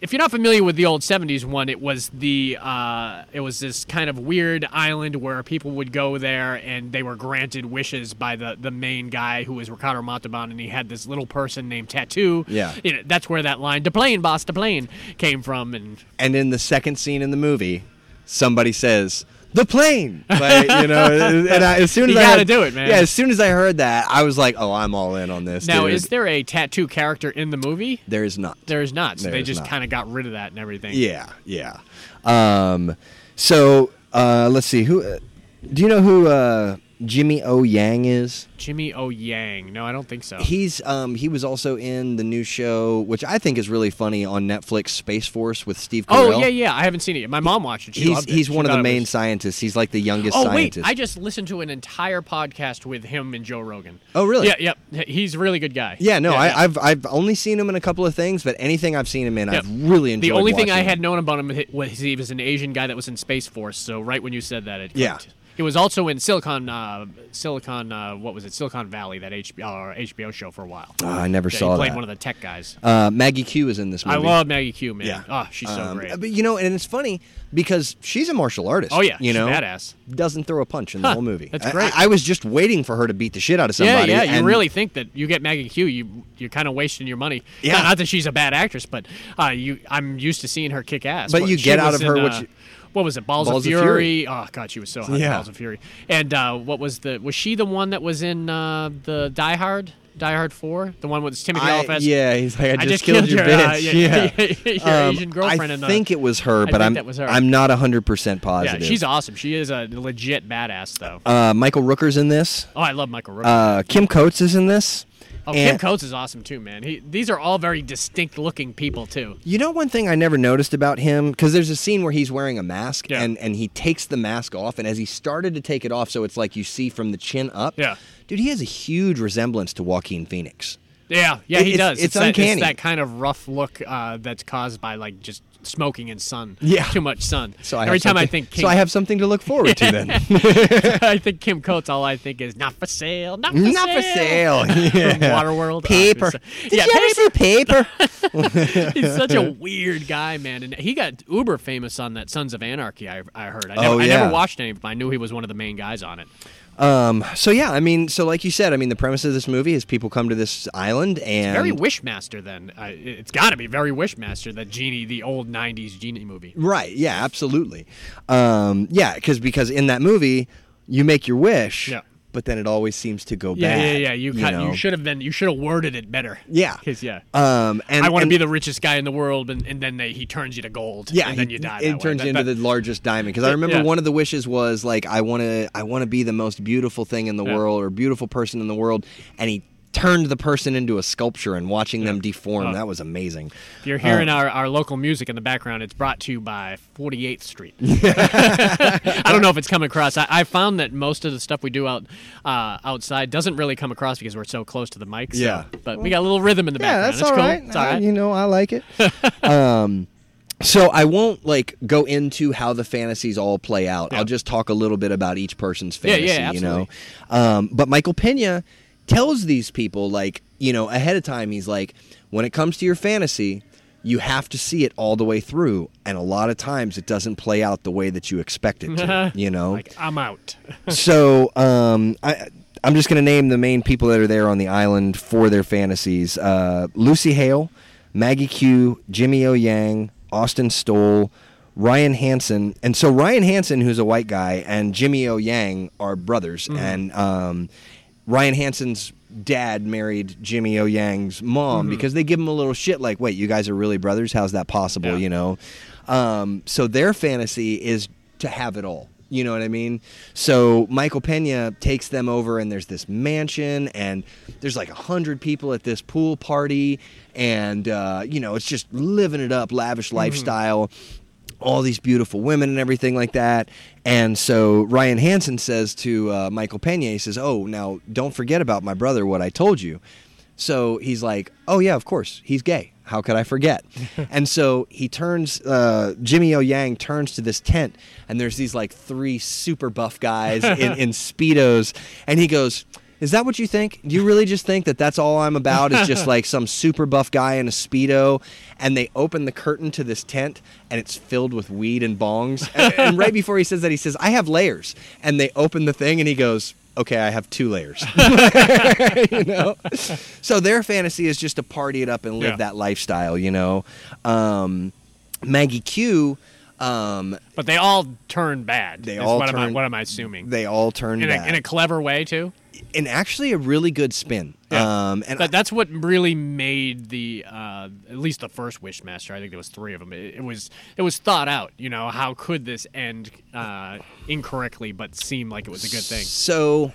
if you're not familiar with the old 70s one, it was the uh, it was this kind of weird island where people would go there and they were granted wishes by the, the main guy who was Ricardo Montalban and he had this little person named Tattoo.
Yeah.
You know, that's where that line "De plane, boss, de plane" came from, and
And in the second scene in the movie, somebody says the plane. Like, you know, (laughs) and I, as soon as
You
I
gotta
had-
do it, man.
Yeah, as soon as I heard that, I was like, "Oh, I'm all in on this."
now
dude.
is there a tattoo character in the movie?
there is not.
There is not. So
There
they just kind of got rid of that and everything.
Yeah, yeah. Um, so uh, let's see who. Uh, do you know who uh, Jimmy O Yang is?
Jimmy O Yang. No, I don't think so.
He's um, he was also in the new show, which I think is really funny on Netflix, Space Force with Steve Carell.
oh yeah, yeah. I haven't seen it. yet. My mom watched it. She
He's
it.
he's
She
one of the main
was-
scientists. He's like the youngest
Oh
scientist.
wait, I just listened to an entire podcast with him and Joe Rogan.
Oh, really?
Yeah, yep. He's a really good guy.
Yeah, no, I,
yeah.
I've I've only seen him in a couple of things, but anything I've seen him in,
Yep.
I've really enjoyed.
The only thing I had known about him was he was an Asian guy that was in Space Force. So right when you said that, it
Yeah.
He was also in Silicon, uh, Silicon, uh, what was it? Silicon Valley, that HBO, or HBO show for a while.
Oh, I never
Yeah,
saw
he played
that.
one of the tech guys.
uh, Maggie Q is in this movie.
I love Maggie Q, man.
Yeah.
Oh, she's so
Um,
great.
But you know, and it's funny because she's a martial artist.
Oh, yeah,
you
she's
know,
badass.
Doesn't throw a punch in the
Huh,
whole movie.
that's great.
I, I was just waiting for her to beat the shit out of somebody.
Yeah, yeah. You really think that you get Maggie Q, you you're kind of wasting your money.
Yeah.
Not, not that she's a bad actress, but uh, you I'm used to seeing her kick ass.
But
What-
you get out of her
in,
what
uh,
you-
what was it? Balls,
Balls
of
of
Fury. Oh God, she was so hot.
Yeah.
Balls of Fury. And uh, what was the? Was she the one that was in uh, the Die Hard? Die Hard Four, the one with Timothy Olyphant.
yeah, he's like, I
I
just,
just
killed,
killed
your
your, uh,
bitch.
yeah,
yeah. (laughs)
your
Um,
Asian girlfriend
I
the-
think it was her, but I'm
her.
I'm not hundred percent positive.
Yeah, she's awesome. She is a legit badass, though.
uh, Michael Rooker's in this.
Oh, I love Michael Rooker.
Uh, Kim Coates is in this.
oh, Kim
and-
Coates is awesome too, man. He, these are all very distinct-looking people too.
You know one thing I never noticed about him because there's a scene where he's wearing a mask
Yeah.
and and he takes the mask off and as he started to take it off, so it's like you see from the chin up.
Yeah.
Dude, he has a huge resemblance to Joaquin Phoenix.
Yeah, yeah, he
it's-
does.
it's
that,
uncanny.
that kind of rough look uh, that's caused by like just smoking and sun.
Yeah.
too much sun.
So I
every time I think Kim,
so I have something to look forward to then. (laughs)
I think Kim Coates. All I think is not for sale, not for
Not
sale.
for sale. (laughs) Yeah.
Waterworld.
Paper.
Uh,
Did
yeah,
you ever see paper? (laughs)
He's such a weird guy, man, and he got uber famous on that Sons of Anarchy. I, I heard. I never,
Oh,
I never watched any, but I knew he was one of the main guys on it.
Um. So yeah, I mean, so like you said, I mean, the premise of this movie is people come to this island and
Very Wishmaster, then. Uh, it's got to be very Wishmaster. That genie, the old '90s genie movie.
Right. Yeah. Absolutely. Um, yeah. Because because in that movie, you make your wish.
Yeah.
But then it always seems to go
Yeah,
bad.
yeah, yeah. You cut, you should have been. You should have worded it better.
Yeah.
'Cause, yeah.
Um. And
I want to be the richest guy in the world, and, and then they, he turns you to gold.
Yeah,
and then
he-
you die.
It
that way.
turns
That-
into
that-
the largest diamond because I remember
yeah.
one of the wishes was like I want to I want to be the most beautiful thing in the
Yeah.
world or beautiful person in the world, and he turned the person into a sculpture and watching them deform
Oh.
that was amazing.
If you're hearing
Uh,
our, our local music in the background, it's brought to you by 48th Street. (laughs) I don't know if it's come across. I, I found that most of the stuff we do out uh, outside doesn't really come across because we're so close to the mic. so-
Yeah.
but we got a little rhythm in the
Yeah,
background.
that's
it's
all
cool.
right.
It's all
Uh, you know, I like it. (laughs) um, so I won't like go into how the fantasies all play out.
Yeah.
I'll just talk a little bit about each person's
Yeah,
fantasy,
yeah,
you know.
absolutely.
Um, but Michael Pena tells these people like, you know, ahead of time he's like, when it comes to your fantasy, you have to see it all the way through, and a lot of times it doesn't play out the way that you expect it to, (laughs) you know.
Like I'm out. (laughs)
so um, I, I'm just going to name the main people that are there on the island for their fantasies: uh, Lucy Hale, Maggie Q, Jimmy O Yang, Austin Stowell, Ryan Hansen, and so Ryan Hansen, who's a white guy, and Jimmy O Yang are brothers, and um, Ryan Hansen's dad married Jimmy O Yang's mom because they give him a little shit like, "Wait, you guys are really brothers? How's that possible?"
Yeah.
You know. Um, so their fantasy is to have it all. You know what I mean? So Michael Pena takes them over, and there's this mansion, and there's like a hundred people at this pool party, and uh, you know it's just living it up, lavish lifestyle all these beautiful women and everything like that. And so Ryan Hansen says to uh, Michael Pena, he says, "Oh, now don't forget about my brother. What I told you." So he's like, "Oh yeah, of course, he's gay. How could I forget?" (laughs) and so he turns. Uh, Jimmy O Yang turns to this tent, and there's these like three super buff guys (laughs) in, in speedos, and he goes. Is that what you think? Do you really just think that that's all I'm about is just like some super buff guy in a Speedo? And they open the curtain to this tent and it's filled with weed and bongs. And, and right before he says that, he says, I have layers. And they open the thing and he goes, Okay, I have two layers. (laughs) you know? So their fantasy is just to party it up and live
Yeah.
that lifestyle, you know? Um, Maggie Q. Um,
But they all turn bad.
They all
what Am I,
turn-
what am I assuming?
they all turn
in a, in a clever way too.
And actually a really good spin.
Yeah.
Um, and
That, that's what really made the uh, at least the first Wishmaster. I think there was three of them. It, it was it was thought out. You know, how could this end uh, incorrectly but seem like it was a good thing?
So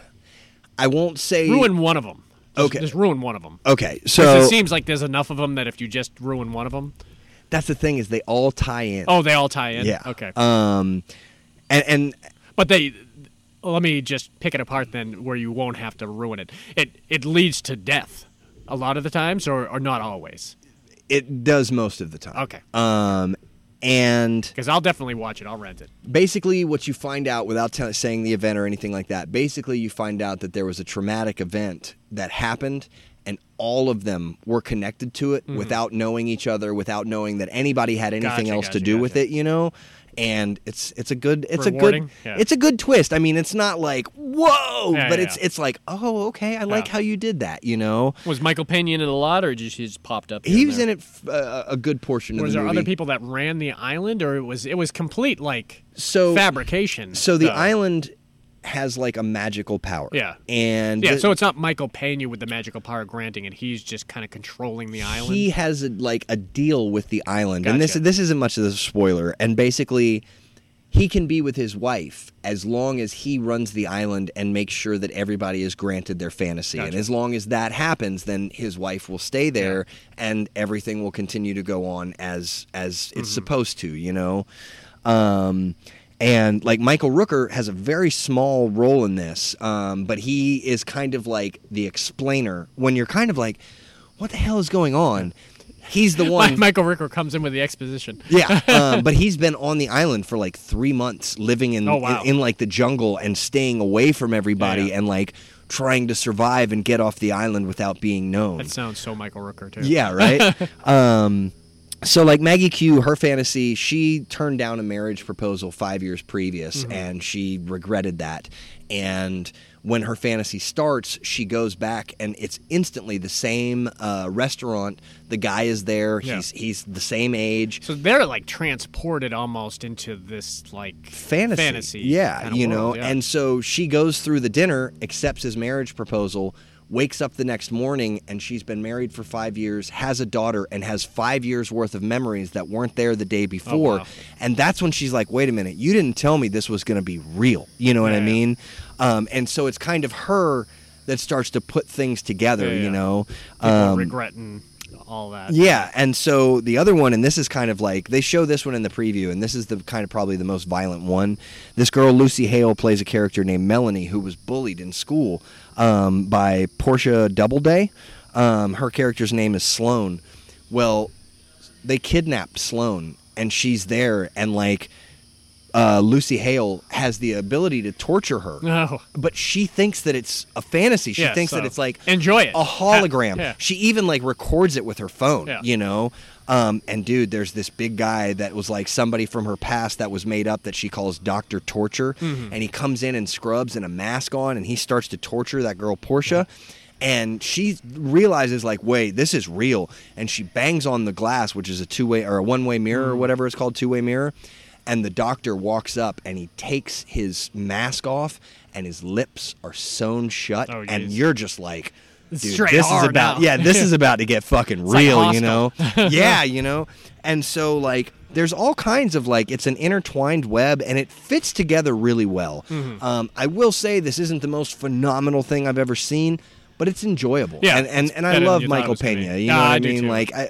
I won't say
Ruin one of them. Just,
Okay.
just ruin one of them.
Okay, so
it seems like there's enough of them that if you just ruin one of them,
that's the thing is they all tie in.
oh, they all tie in.
yeah.
Okay.
Um, and and
But they let me just pick it apart then where you won't have to ruin it. It it leads to death a lot of the times or, or not always.
it does most of the time.
Okay.
Um, and
Because I'll definitely watch it. I'll rent it.
basically, what you find out without tell saying the event or anything like that, basically, you find out that there was a traumatic event that happened. And all of them were connected to it without knowing each other, without knowing that anybody had anything
Mm-hmm. Gotcha,
else to
gotcha,
do with it, you know. And it's it's a good it's
Rewarding?
a good
Yeah.
it's a good twist. I mean, it's not like whoa,
Yeah,
but
yeah,
it's it's like oh okay, I like how you did that, you know.
Was Michael Pena in it a lot, or just he just popped up?
He was in it f- uh, a good portion of
Was
the
there
movie.
other people that ran the island, or it was it was complete like
So
fabrication?
So the
though?
island has like a magical power.
Yeah.
and
Yeah, so it's not Michael Pena with the magical power granting it. He's just kind of controlling the island.
he has a, like a deal with the island, and this this isn't much of a spoiler. And basically, he can be with his wife as long as he runs the island and makes sure that everybody is granted their fantasy. And as long as that happens, then his wife will stay there, and everything will continue to go on as as it's
Mm-hmm.
supposed to. You know. Um, and like Michael Rooker has a very small role in this, um, but he is kind of like the explainer when you're kind of like, what the hell is going on? He's the (laughs) one.
Michael Rooker comes in with the exposition.
yeah, (laughs) um, but he's been on the island for like three months, living in
Oh, wow.
in, in, like the jungle and staying away from everybody
Yeah, yeah.
and like trying to survive and get off the island without being known.
That sounds so Michael Rooker too.
Yeah, right. (laughs) um, so like Maggie Q, her fantasy, she turned down a marriage proposal five years previous,
Mm-hmm.
and she regretted that. And when her fantasy starts, she goes back, and it's instantly the same uh, restaurant. The guy is there.
Yeah.
He's he's the same age.
So they're like transported almost into this like
fantasy.
fantasy
yeah,
kinda
you
world,
know.
yeah.
And so she goes through the dinner, accepts his marriage proposal, wakes up the next morning, and she's been married for five years, has a daughter, and has five years worth of memories that weren't there the day before.
Oh, wow.
And that's when she's like, "Wait a minute, you didn't tell me this was going to be real." You know what I
Yeah, yeah.
mean? Um, and so it's kind of her that starts to put things together.
Yeah,
You know. Um,
regretting all that.
yeah, and so the other one, and this is kind of like they show this one in the preview, and this is the kind of probably the most violent one. This girl Lucy Hale plays a character named Melanie who was bullied in school um, by Portia Doubleday. Um, her character's name is Sloane. Well, they kidnapped Sloane and she's there, and like uh, Lucy Hale has the ability to torture her.
No.
But she thinks that it's a fantasy. She
Yeah,
thinks
so
that it's like
enjoy it.
a hologram.
Yeah.
She even like records it with her phone.
Yeah.
You know. Um, and dude, there's this big guy that was like somebody from her past that was made up that she calls Doctor Torture,
Mm-hmm.
and he comes in in scrubs and a mask on, and he starts to torture that girl Portia. And she realizes, like, wait, this is real. And she bangs on the glass, which is a two way or a one way mirror or whatever it's called, two way mirror. And the doctor walks up and he takes his mask off, and his lips are sewn shut.
Oh,
and you're just like, dude,
Straight
this is about
now.
yeah, this is about to get (laughs) fucking
like
real, you know? (laughs) Yeah, you know? And so like there's all kinds of like it's an intertwined web and it fits together really well.
Mm-hmm.
Um, I will say this isn't the most phenomenal thing I've ever seen, but it's enjoyable.
Yeah,
and and, and I love
you thought it
Michael Pena. You know what
I
mean? Like I,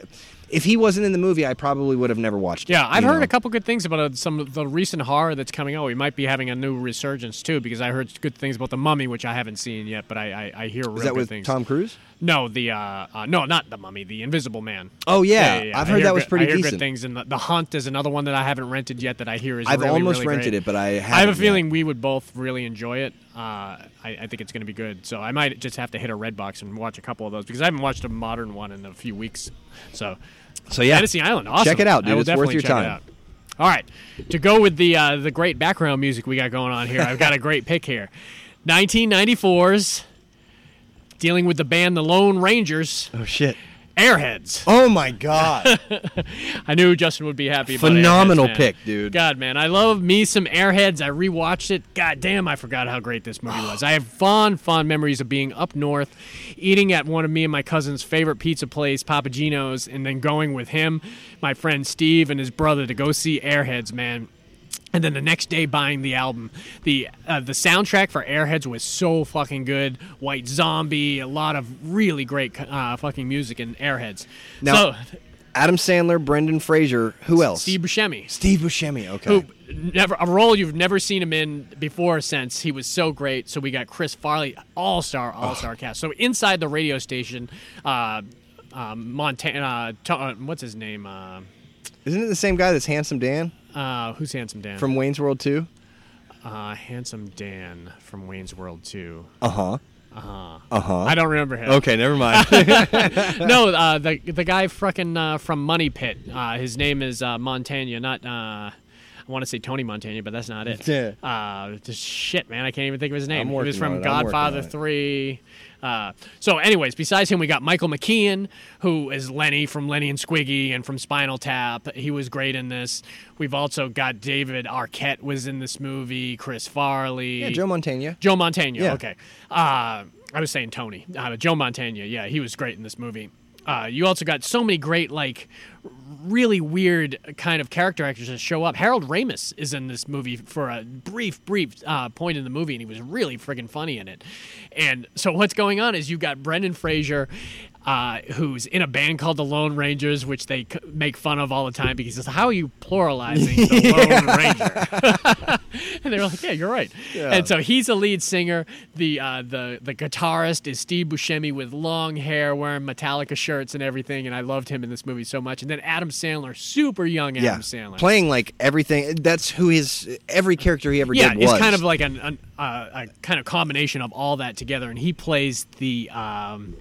if he wasn't in the movie, I probably would have never watched it.
Yeah, I've heard
know?
a couple good things about uh, some of the recent horror that's coming out. We might be having a new resurgence too, because I heard good things about the Mummy, which I haven't seen yet, but I I, I hear real
Is that
good
with
things.
Tom Cruise?
No, the uh, uh, no, not the Mummy, the Invisible Man.
Oh yeah, I've
I
heard
hear
that was
good-
pretty
I hear
decent.
good things, and the, the Hunt is another one that I haven't rented yet that I hear is
I've
really,
almost
really
rented
great.
it, but I
I have a
yet.
feeling we would both really enjoy it. Uh, I, I think it's going to be good. So I might just have to hit a red box and watch a couple of those because I haven't watched a modern one in a few weeks. So
So yeah,
Fantasy Island, awesome.
Check it out, dude. It's worth your time.
All right, to go with the uh, the great background music we got going on here, I've got a great pick here. (laughs) 1994's dealing with the band the Lone Rangers,
Oh shit.
Airheads.
Oh my god. (laughs)
I knew Justin would be happy. About
Phenomenal
Airheads,
pick, dude.
God, man, I love me some Airheads. I rewatched it. God damn, I forgot how great this movie (sighs) was. I have fond, fond memories of being up north, eating at one of me and my cousin's favorite pizza place, Papagino's, and then going with him, my friend Steve, and his brother to go see Airheads, man. And then the next day, buying the album. the uh, The soundtrack for Airheads was so fucking good. White Zombie, a lot of really great uh, fucking music in Airheads.
Now-
so,
Adam Sandler, Brendan Fraser, who else?
Steve Buscemi.
Steve Buscemi. Okay.
who never a role you've never seen him in before or since. He was so great. So we got Chris Farley, all star, all star cast. So inside the radio station, uh, um, Montana, uh, uh, what's his name? Uh,
Isn't it the same guy that's Handsome Dan
uh, who's Handsome Dan?
from Wayne's World 2?
uh, Handsome Dan from Wayne's World Two.
Uh huh.
Uh-huh.
Uh huh.
I don't remember him.
Okay, never mind. (laughs)
no, uh, the the guy frickin' uh, from Money Pit. Uh, his name is uh, Montana, not. Uh, I want to say Tony Montana, but that's not it. (laughs)
Yeah.
Uh, just shit, man. I can't even think of his name.
I'm
he was from. Godfather. Three. Uh, so, anyways, besides him, we got Michael McKean, who is Lenny from Lenny and Squiggy and from Spinal Tap. He was great in this. We've also got David Arquette was in this movie. Chris Farley.
yeah, Joe Montana.
Joe Montana.
Yeah.
Okay. Uh, I was saying Tony. Uh, Joe Montana. Yeah, he was great in this movie. Uh, you also got so many great, like, really weird kind of character actors that show up. Harold Ramis is in this movie for a brief, brief uh, point in the movie, and he was really friggin' funny in it. And so what's going on is you've got Brendan Fraser. Uh, who's in a band called the Lone Rangers, which they c- make fun of all the time because it's how are you pluralizing the (laughs) Lone Ranger? (laughs) and they were like, "Yeah, you're right." And so he's a lead singer. The uh, the the guitarist is Steve Buscemi with long hair, wearing Metallica shirts and everything. And I loved him in this movie so much. And then Adam Sandler, super young Adam
Yeah.
Sandler,
Playing like everything. That's who his every character he ever
yeah,
did was.
it's kind of like an, an uh, a kind of combination of all that together. And he plays the. Um,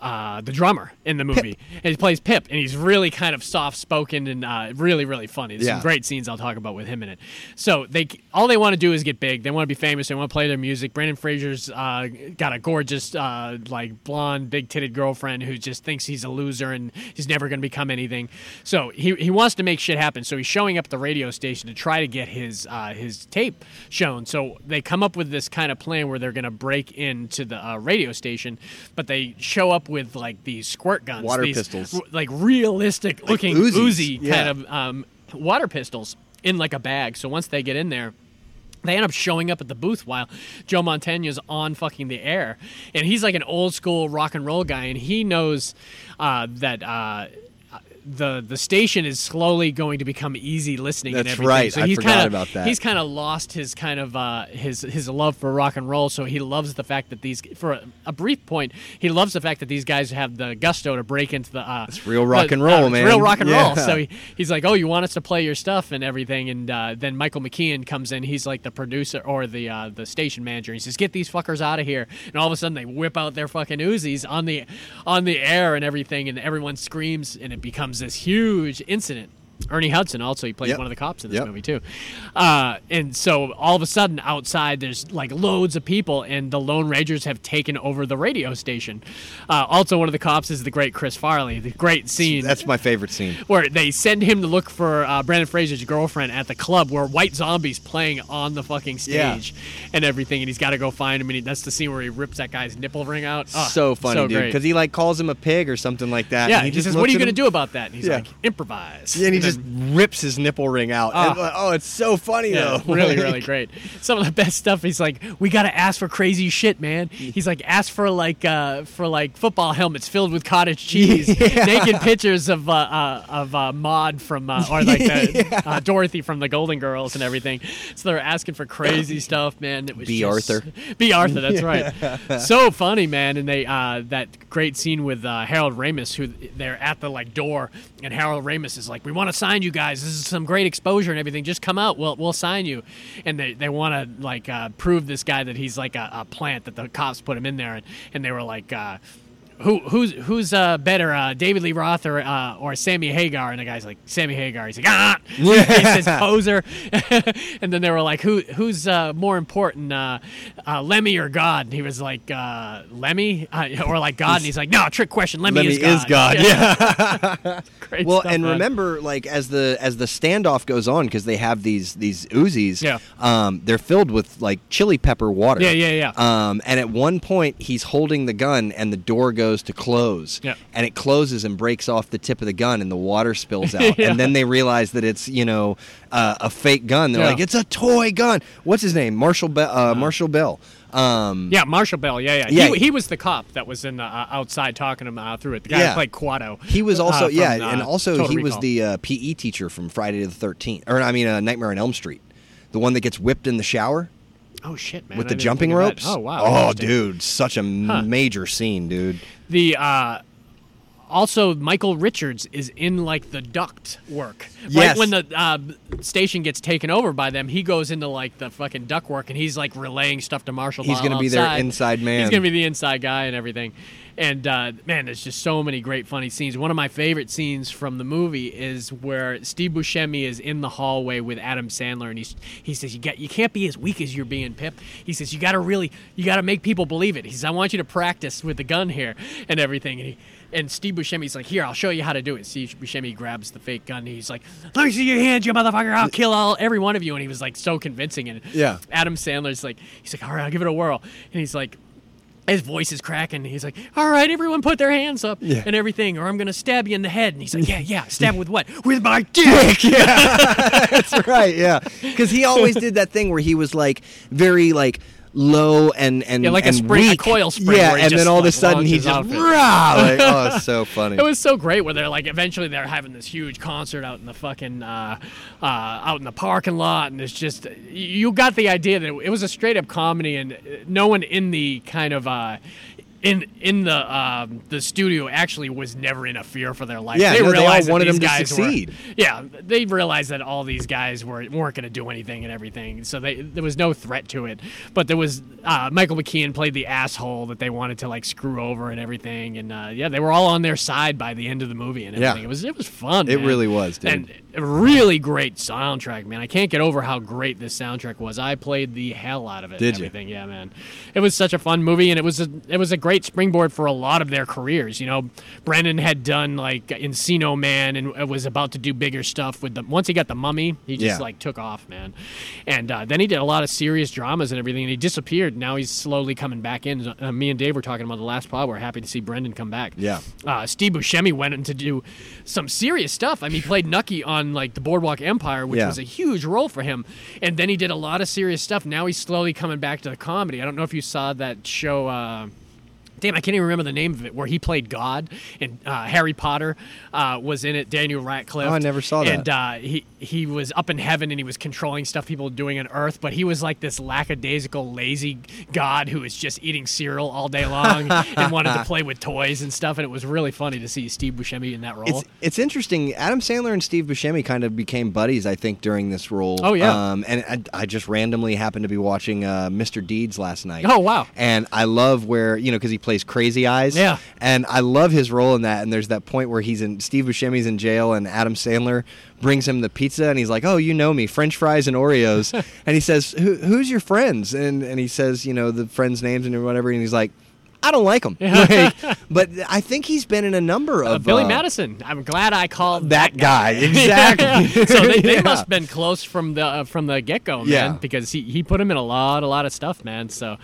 uh, the drummer in the movie, and he plays Pip, and he's really kind of soft spoken and uh, really, really funny. There's
Yeah.
some great scenes I'll talk about with him in it. So they all they want to do is get big. They want to be famous. They want to play their music. Brendan Fraser's uh, got a gorgeous, uh, like blonde, big titted girlfriend who just thinks he's a loser and he's never going to become anything. So he, he wants to make shit happen. So he's showing up at the radio station to try to get his uh, his tape shown. So they come up with this kind of plan where they're going to break into the uh, radio station, but they show up with like these squirt guns,
Water
these,
pistols.
like realistic looking
Uzis,
Uzi
yeah.
kind of um, water pistols in like a bag. So once they get in there. They end up showing up at the booth while Joe Montana's on fucking the air, and he's like an old school rock and roll guy, and he knows uh, that uh, the the station is slowly going to become easy listening. and
That's
everything.
right.
So
I
he's
forgot
kinda,
about that.
He's kind of lost his kind of uh, his his love for rock and roll. So he loves the fact that these for a, a brief point he loves the fact that these guys have the gusto to break into the. Uh,
It's real rock
the-
and roll,
uh, it's
man.
Real rock and roll. So he, he's like, oh, you want us to play your stuff and everything, and uh, then Michael McKean comes in. He's like the producer or the uh, the station manager. He says, get these fuckers out of here, and all of a sudden they whip out their fucking Uzis on the on the air and everything, and everyone screams, and it becomes this huge incident. Ernie Hudson also he plays
Yep.
one of the cops in this
Yep.
movie too, uh, and so all of a sudden outside there's like loads of people, and the Lone Rangers have taken over the radio station. Uh, also, one of the cops is the great Chris Farley. The great scene
That's my favorite scene.
where they send him to look for uh, Brendan Fraser's girlfriend at the club where White Zombie's playing on the fucking
Yeah.
stage and everything, and he's got to go find him. And he, that's the scene where he rips that guy's nipple ring out. Oh,
so funny, dude. Because he like calls him a pig or something like that.
yeah,
and
he,
just
says, "What are you gonna
him-
do about that?" And he's
Yeah.
like, "Improvise."
Yeah, he just rips his nipple ring out.
Ah.
And, uh, oh, it's so funny
Yeah,
though.
really, (laughs)
Like-
really great. Some of the best stuff. He's like, we gotta ask for crazy shit, man. He's like, ask for like, uh, for like football helmets filled with cottage (laughs) cheese, naked pictures of uh, uh, of uh, Maude from, uh, or like (laughs) the, uh, Dorothy from the Golden Girls and everything. So they're asking for crazy stuff, man. It was
Bea
just-
Arthur.
Bea Arthur, that's right. So funny, man. And they uh, that great scene with uh, Harold Ramis, who they're at the like door, and Harold Ramis is like, "We want to sign you guys. This is some great exposure and everything. Just come out. We'll we'll sign you." And they they want to like uh, prove this guy that he's like a, a plant that the cops put him in there, and, and they were like. Uh, who who's who's uh, better, uh, David Lee Roth or uh, or Sammy Hagar? And the guy's like Sammy Hagar. He's like ah, (laughs) he says poser. (laughs) and then they were like, who who's uh, more important, uh, uh, Lemmy or God? And he was like uh, Lemmy uh, or like God. And he's like, no, trick question. Lemmy,
Lemmy
is God. (laughs)
Yeah.
Great
well,
stuff,
and
man.
remember, like as the as the standoff goes on, because they have these these Uzis.
Yeah.
Um, they're filled with like chili pepper water.
Yeah, yeah, yeah.
Um, and at one point, he's holding the gun, and the door goes to close.
Yeah.
And it closes and breaks off the tip of the gun, and the water spills (laughs) out.
Yeah.
And then they realize that it's you know uh, a fake gun. They're
Yeah.
like, it's a toy gun. What's his name? Marshall Be- uh, Marshall Bell. Um,
Yeah, Marshall Bell. Yeah, yeah.
Yeah.
He, he was the cop that was in the, uh, outside talking him uh, through it. The guy
Yeah.
who played Kuato.
He was
uh,
also
from,
yeah,
uh,
and also
Total
he was the uh, PE teacher from Friday the Thirteenth, or I mean, uh, Nightmare on Elm Street, the one that gets whipped in the shower
oh shit man
with
I
the jumping
think of that.
ropes.
Oh wow.
Oh, dude, such a
Huh.
major scene, dude.
The uh also Michael Richards is in like the duct work. Right
Yes.
when the uh, station gets taken over by them, he goes into like the fucking duct work and he's like relaying stuff to Marshall.
He's gonna be their inside man.
He's gonna be the inside guy and everything. And uh, man, there's just so many great funny scenes. One of my favorite scenes from the movie is where Steve Buscemi is in the hallway with Adam Sandler, and he's he says you got you can't be as weak as you're being, Pip. He says you got to really you got to make people believe it. He says I want you to practice with the gun here and everything. And he, and Steve Buscemi's like, here, I'll show you how to do it. Steve Buscemi grabs the fake gun. And he's like, let me see your hands, you motherfucker. I'll kill all every one of you. And he was like so convincing. And
Yeah.
Adam Sandler's like, he's like, all right, I'll give it a whirl. And he's like, his voice is cracking. He's like, "All right, everyone, put their hands up
Yeah.
and everything, or I'm gonna stab you in the head." And he's like, (laughs) "Yeah, yeah, stab with what? With my (laughs) dick."
Yeah, (laughs) that's right, yeah. Because he always did that thing where he was like very like low and and
Yeah, like a
and
spring- a
weak.
coil spring
Yeah, and then all of a sudden he just rah, like, (laughs) oh, it's so funny.
It was so great where they're like, eventually they're having this huge concert out in the fucking, uh, uh, out in the parking lot, and it's just, you got the idea that it was a straight up comedy, and no one in the kind of, uh, in in the um, the studio actually was never in a fear for their life.
Yeah,
they
no, they all
realized
wanted
these
him to
guys were-
succeed.
yeah, they realized that all these guys were weren't going to do anything and everything, so they there was no threat to it. But there was uh, Michael McKean played the asshole that they wanted to like screw over and everything, and uh, yeah, they were all on their side by the end of the movie and
Yeah.
It was it was fun.
It
man.
really was, dude.
and really great soundtrack, man. I can't get over how great this soundtrack was. I played the hell out of it.
Did you?
Yeah, man. It was such a fun movie, and it was a it was a great springboard for a lot of their careers. You know, Brendan had done like Encino Man, and was about to do bigger stuff with them. Once he got the Mummy, he just
Yeah.
like took off, man. And uh, then he did a lot of serious dramas and everything, and he disappeared. Now he's slowly coming back in. Uh, me and Dave were talking about the last pod. We're happy to see Brendan come back.
Yeah.
Uh, Steve Buscemi went in to do some serious stuff. I mean, he played Nucky on like the Boardwalk Empire, which
Yeah.
was a huge role for him. And then he did a lot of serious stuff. Now he's slowly coming back to the comedy. I don't know if you saw that show. Uh, Damn, I can't even remember the name of it. Where he played God, and uh, Harry Potter uh, was in it. Daniel Radcliffe.
Oh, I never saw that.
And uh, he he was up in heaven, and he was controlling stuff people were doing on Earth. But he was like this lackadaisical, lazy God who was just eating cereal all day long (laughs) and wanted to play with toys and stuff. And it was really funny to see Steve Buscemi in that role.
It's it's interesting. Adam Sandler and Steve Buscemi kind of became buddies, I think, during this role.
Oh, yeah.
Um, and I, I just randomly happened to be watching uh, Mr. Deeds last night.
Oh, wow.
And I love where you know because he plays Crazy Eyes.
Yeah.
And I love his role in that. And there's that point where he's in Steve Buscemi's in jail, and Adam Sandler brings him the pizza, and he's like, "Oh, you know me, French fries and Oreos." (laughs) and he says, Who, "Who's your friends?" And and he says, you know, the friends' names and whatever. And he's like. I don't like him, (laughs) (laughs) but I think he's been in a number of
Uh, Billy
uh,
Madison. I'm glad I called
that guy exactly.
so they, they
Yeah.
must have been close from the uh, from the get go, man.
Yeah.
Because he, he put him in a lot a lot of stuff, man. So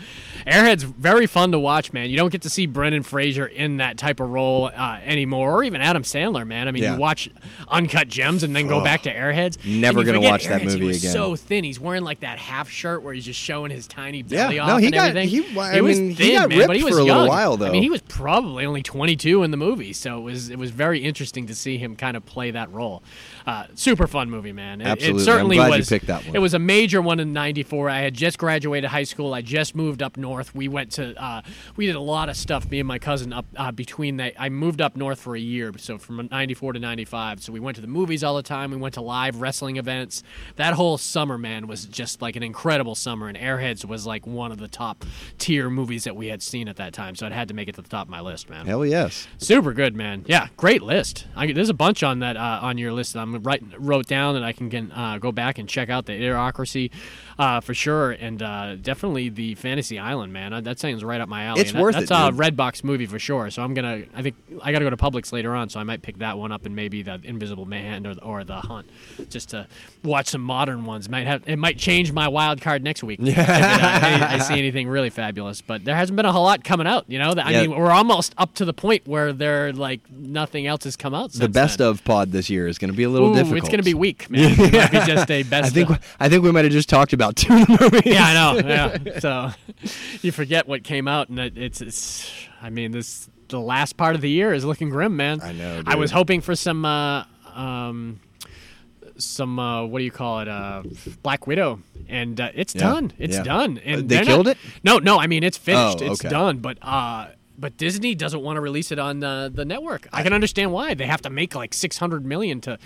Airhead's very fun to watch, man. You don't get to see Brendan Fraser in that type of role uh, anymore, or even Adam Sandler, man. I mean,
Yeah.
you watch Uncut Gems and then go back to Airheads.
Never gonna watch that
Airheads, he
movie
was
again.
So thin, he's wearing like that half shirt where he's just showing his tiny belly
Yeah.
belly
No,
off
he
and
got-
everything.
he- I
was
mean, he
thin,
got
man, but
ripped
he was
for a little
young.
while,
I mean, he was probably only 22 in the movie, so it was it was very interesting to see him kind of play that role. Uh, super fun movie, man. It,
Absolutely.
It
I'm
certainly
glad you
was.
picked that one.
It was a major one in '94. I had just graduated high school. I just moved up north. We went to uh, we did a lot of stuff. Me and my cousin up uh, between that. I moved up north for a year, so from '94 to '95. So we went to the movies all the time. We went to live wrestling events. That whole summer, man, was just like an incredible summer. And Airheads was like one of the top tier movies that we had seen at that time. So it had to make it to the top of my list, man.
Hell yes.
Super good, man. Yeah, great list. I, there's a bunch on that uh, on your list that I'm right wrote down that I can get, uh, go back and check out the Idiocracy uh, for sure, and uh, definitely the Fantasy Island, man. Uh, that sounds right up my alley.
It's
And that-
worth
that's
it,
a
dude.
Redbox movie for sure. So I'm gonna. I think I got to go to Publix later on, so I might pick that one up and maybe the Invisible Man or, or the Hunt, just to watch some modern ones. Might have it might change my wild card next week. (laughs) Yeah. I, I see anything really fabulous, but there hasn't been a whole lot coming out. You know, I mean, we're almost up to the point where there like nothing else has come out.
The best
then.
of pod this year is going to be a little
Ooh,
difficult.
It's going to be weak, (laughs) man. It might be just a (laughs) best.
I think
of.
I think we might have just talked about two movies.
yeah, I know. Yeah. (laughs) So you forget what came out, and it, it's it's. I mean, this the last part of the year is looking grim, man.
I know,
I was hoping for some. Uh, um, some uh, what do you call it? Uh, Black Widow, and uh, it's
Yeah,
done. It's
yeah.
done. And
they killed
not-
it?
No, no. I mean, it's finished.
Oh,
It's
okay.
done. But uh, but Disney doesn't want to release it on the, the network. I can understand why. They have to make like six hundred million to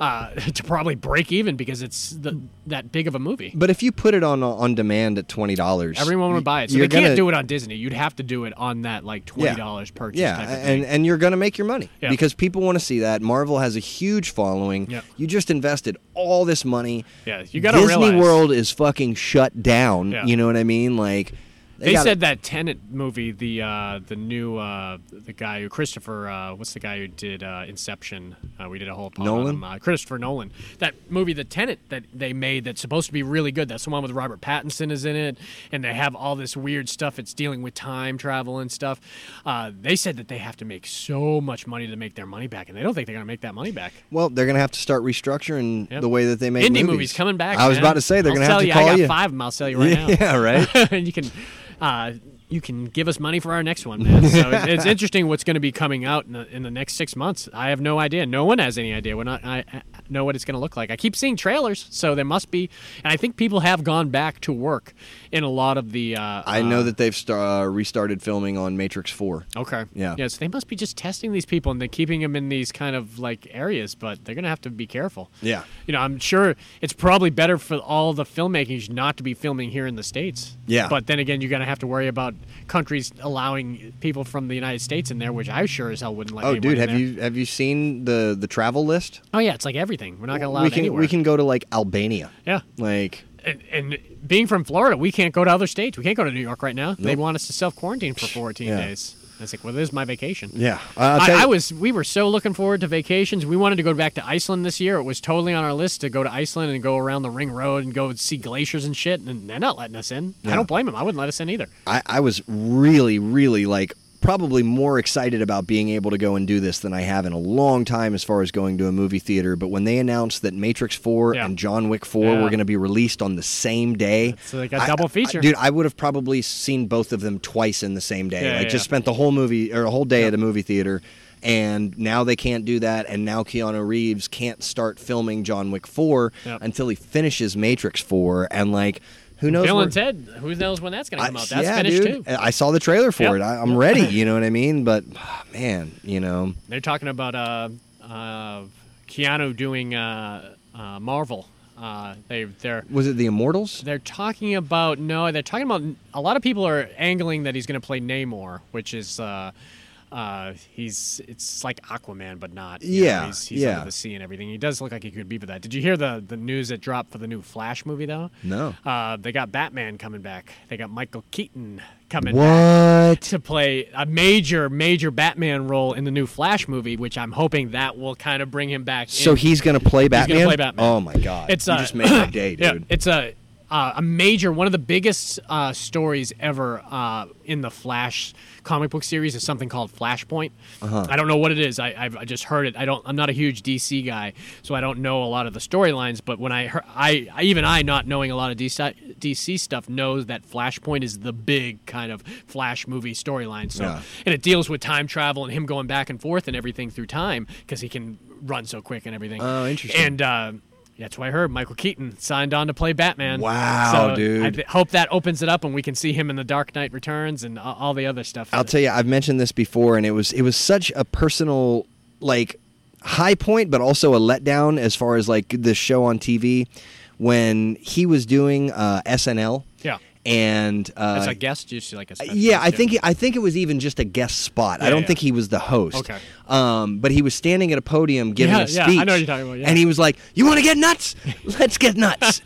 uh, (laughs) to probably break even because it's the, that big of a movie.
But if you put it on on demand at twenty dollars,
Everyone would buy it. So
you're
can't
gonna-
do it on Disney. You'd have to do it on that like twenty dollars purchase.
Yeah,
type of
and
thing.
and you're going to make your money
Yeah.
because people want to see that. Marvel has a huge following.
Yeah.
You just invested all this money.
Yeah, you gotta
Disney
realize-
World is fucking shut down.
Yeah.
You know what I mean? Like
They
gotta-
said that Tenet movie, the uh, the new uh, the guy who Christopher, uh, what's the guy who did uh, Inception? Uh, we did a whole pod on
Nolan?
him, uh, Christopher Nolan. That movie, the Tenet, that they made, that's supposed to be really good. That's the one with Robert Pattinson is in it, and they have all this weird stuff. It's dealing with time travel and stuff. Uh, they said that they have to make so much money to make their money back, and they don't think they're gonna make that money back.
Well, they're going to have to start restructuring
Yep.
the way that they make
Indie
movies.
movies coming back.
I was
man.
about to say they're going to have to
you,
call
I got
you.
five of them. I'll sell you (laughs) right now.
yeah, right.
and (laughs) you can uh, you can give us money for our next one, man. So it's, it's (laughs) interesting what's going to be coming out in the, in the next six months. I have no idea. No one has any idea. We're not. I, I know what it's going to look like. I keep seeing trailers, so there must be. And I think people have gone back to work in a lot of the. Uh,
I know
uh,
that they've star- uh, restarted filming on Matrix Four.
Okay.
Yeah.
Yeah. So they must be just testing these people and they're keeping them in these kind of like areas, but they're gonna have to be careful.
Yeah.
You know, I'm sure it's probably better for all the filmmakers not to be filming here in the states.
Yeah.
But then again, you're gonna have to worry about countries allowing people from the United States in there, which I sure as hell wouldn't let.
Oh, dude, have
there.
you have you seen the the travel list?
Oh yeah, it's like everything. We're not gonna allow
we can
anywhere.
we can go to like Albania.
Yeah.
Like
And, and being from Florida, we can't go to other states. We can't go to New York right now. They want us to self quarantine for 14
Yeah.
days. I was like, well, this is my vacation.
yeah,
I, I was. We were so looking forward to vacations. We wanted to go back to Iceland this year. It was totally on our list to go to Iceland and go around the Ring Road and go see glaciers and shit. And they're not letting us in. I don't blame them. I wouldn't let us in either.
I, I was really, really like probably more excited about being able to go and do this than I have in a long time as far as going to a movie theater. But when they announced that Matrix 4
Yeah.
and John Wick 4
Yeah.
were going to be released on the same day,
So like a
I-
double
I-
feature.
dude, I would have probably seen both of them twice in the same day.
Yeah,
like just spent the whole movie or a whole day at a movie theater. And now they can't do that, and now Keanu Reeves can't start filming John Wick 4
Yep.
until he finishes Matrix 4. And like, who knows?
Bill
where-
and Ted. Who knows when that's going to
I-
come out? That's
yeah,
finished
dude.
too.
I saw the trailer for
Yep.
it. I, I'm ready. (laughs) You know what I mean? But man, you know,
They're talking about uh, uh, Keanu doing uh, uh, Marvel. Uh, they they're
was it the Immortals?
they're talking about no, they're talking about a lot of people are angling that he's going to play Namor, which is uh, uh, he's it's like Aquaman, but not. you know,
Yeah,
he's, he's
yeah.
under the sea and everything. He does look like he could be for that. Did you hear the the news that dropped for the new Flash movie though?
No.
Uh, they got Batman coming back. They got Michael Keaton coming back
What?
to play a major, major Batman role in the new Flash movie, which I'm hoping that will kind of bring him back.
So
in.
he's gonna play
gonna
Batman.
play Batman.
Oh my god!
It's
you
uh,
just made my day, (coughs)
yeah,
dude.
it's a uh, a major, one of the biggest uh, stories ever uh, in the Flash comic book series is something called Flashpoint.
Uh-huh.
I don't know what it is. I, I've I just heard it. I don't. I'm not a huge DC guy, so I don't know a lot of the storylines. But when I heard, I, I even I not knowing a lot of DC, DC stuff knows that Flashpoint is the big kind of Flash movie storyline. So
Yeah.
and it deals with time travel and him going back and forth and everything through time because he can run so quick and everything.
Oh, interesting.
And uh, that's what I heard. Michael Keaton signed on to play Batman.
Wow,
so
dude.
I th- hope that opens it up and we can see him in the Dark Knight Returns and all the other stuff.
I'll tell you, I've mentioned this before, and it was it was such a personal like high point, but also a letdown as far as like the show on TV when he was doing uh, SNL.
Yeah.
And uh,
As a guest, just like a
Yeah, I think I think it was even just a guest spot. I don't
yeah.
think he was the host.
Okay.
Um, but he was standing at a podium giving
Yeah,
a
yeah,
speech.
I know what you're talking about, yeah.
And he was like, "You want to get nuts? (laughs) Let's get nuts."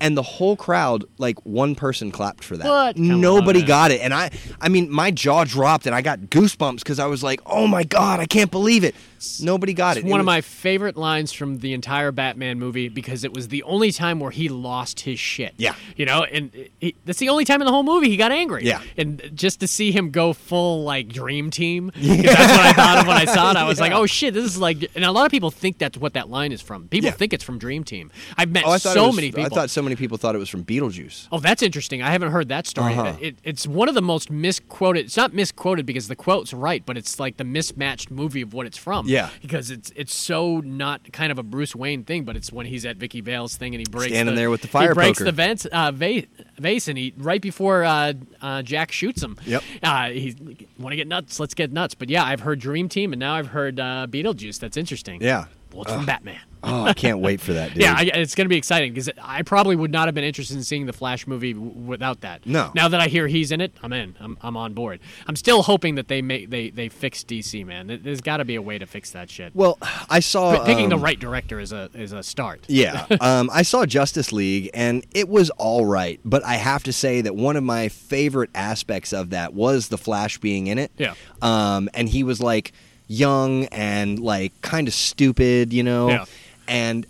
and the whole crowd, like one person clapped for that.
What? Come on,
Nobody
man.
got it. And I I mean, my jaw dropped and I got goosebumps cuz I was like, "Oh my god, I can't believe it." Nobody got
It's
it.
one
It
of
was-
my favorite lines from the entire Batman movie because it was the only time where he lost his shit.
Yeah.
You know, and he, that's the only time in the whole movie he got angry.
Yeah.
And just to see him go full, like, dream team, 'cause that's what I thought of when I saw it. I was like, (laughs) oh shit, this is like, and a lot of people think that's what that line is from. People
Yeah.
think it's from Dream Team. I've met
Oh,
so
was,
many people.
I thought so many people thought it was from Beetlejuice.
Oh, that's interesting. I haven't heard that story.
Uh-huh.
It, it's one of the most misquoted. It's not misquoted because the quote's right, but it's like the mismatched movie of what it's from.
Yeah.
Because it's it's so not kind of a Bruce Wayne thing, but it's when he's at Vicky Vale's thing and he breaks
Standing
the,
there with the fire
He breaks
poker.
the vent, uh, va- vase and he right before uh, uh, Jack shoots him.
Yep.
Uh, he want to get nuts. Let's get nuts. But yeah, I've heard Dream Team and now I've heard uh, Beetlejuice. That's interesting.
Yeah.
Well, it's from Batman.
Oh, I can't wait for that, (laughs) dude.
Yeah, I, it's going to be exciting because I probably would not have been interested in seeing the Flash movie w- without that.
No.
Now that I hear he's in it, I'm in. I'm, I'm on board. I'm still hoping that they make they they fix DC, man. There- There's got to be a way to fix that shit.
well, I saw
P- picking the
um,
right director is a is a start.
Yeah, (laughs) um, I saw Justice League and it was all right, but I have to say that one of my favorite aspects of that was the Flash being in it.
Yeah.
um, and he was like young and like kind of stupid, you know.
Yeah.
And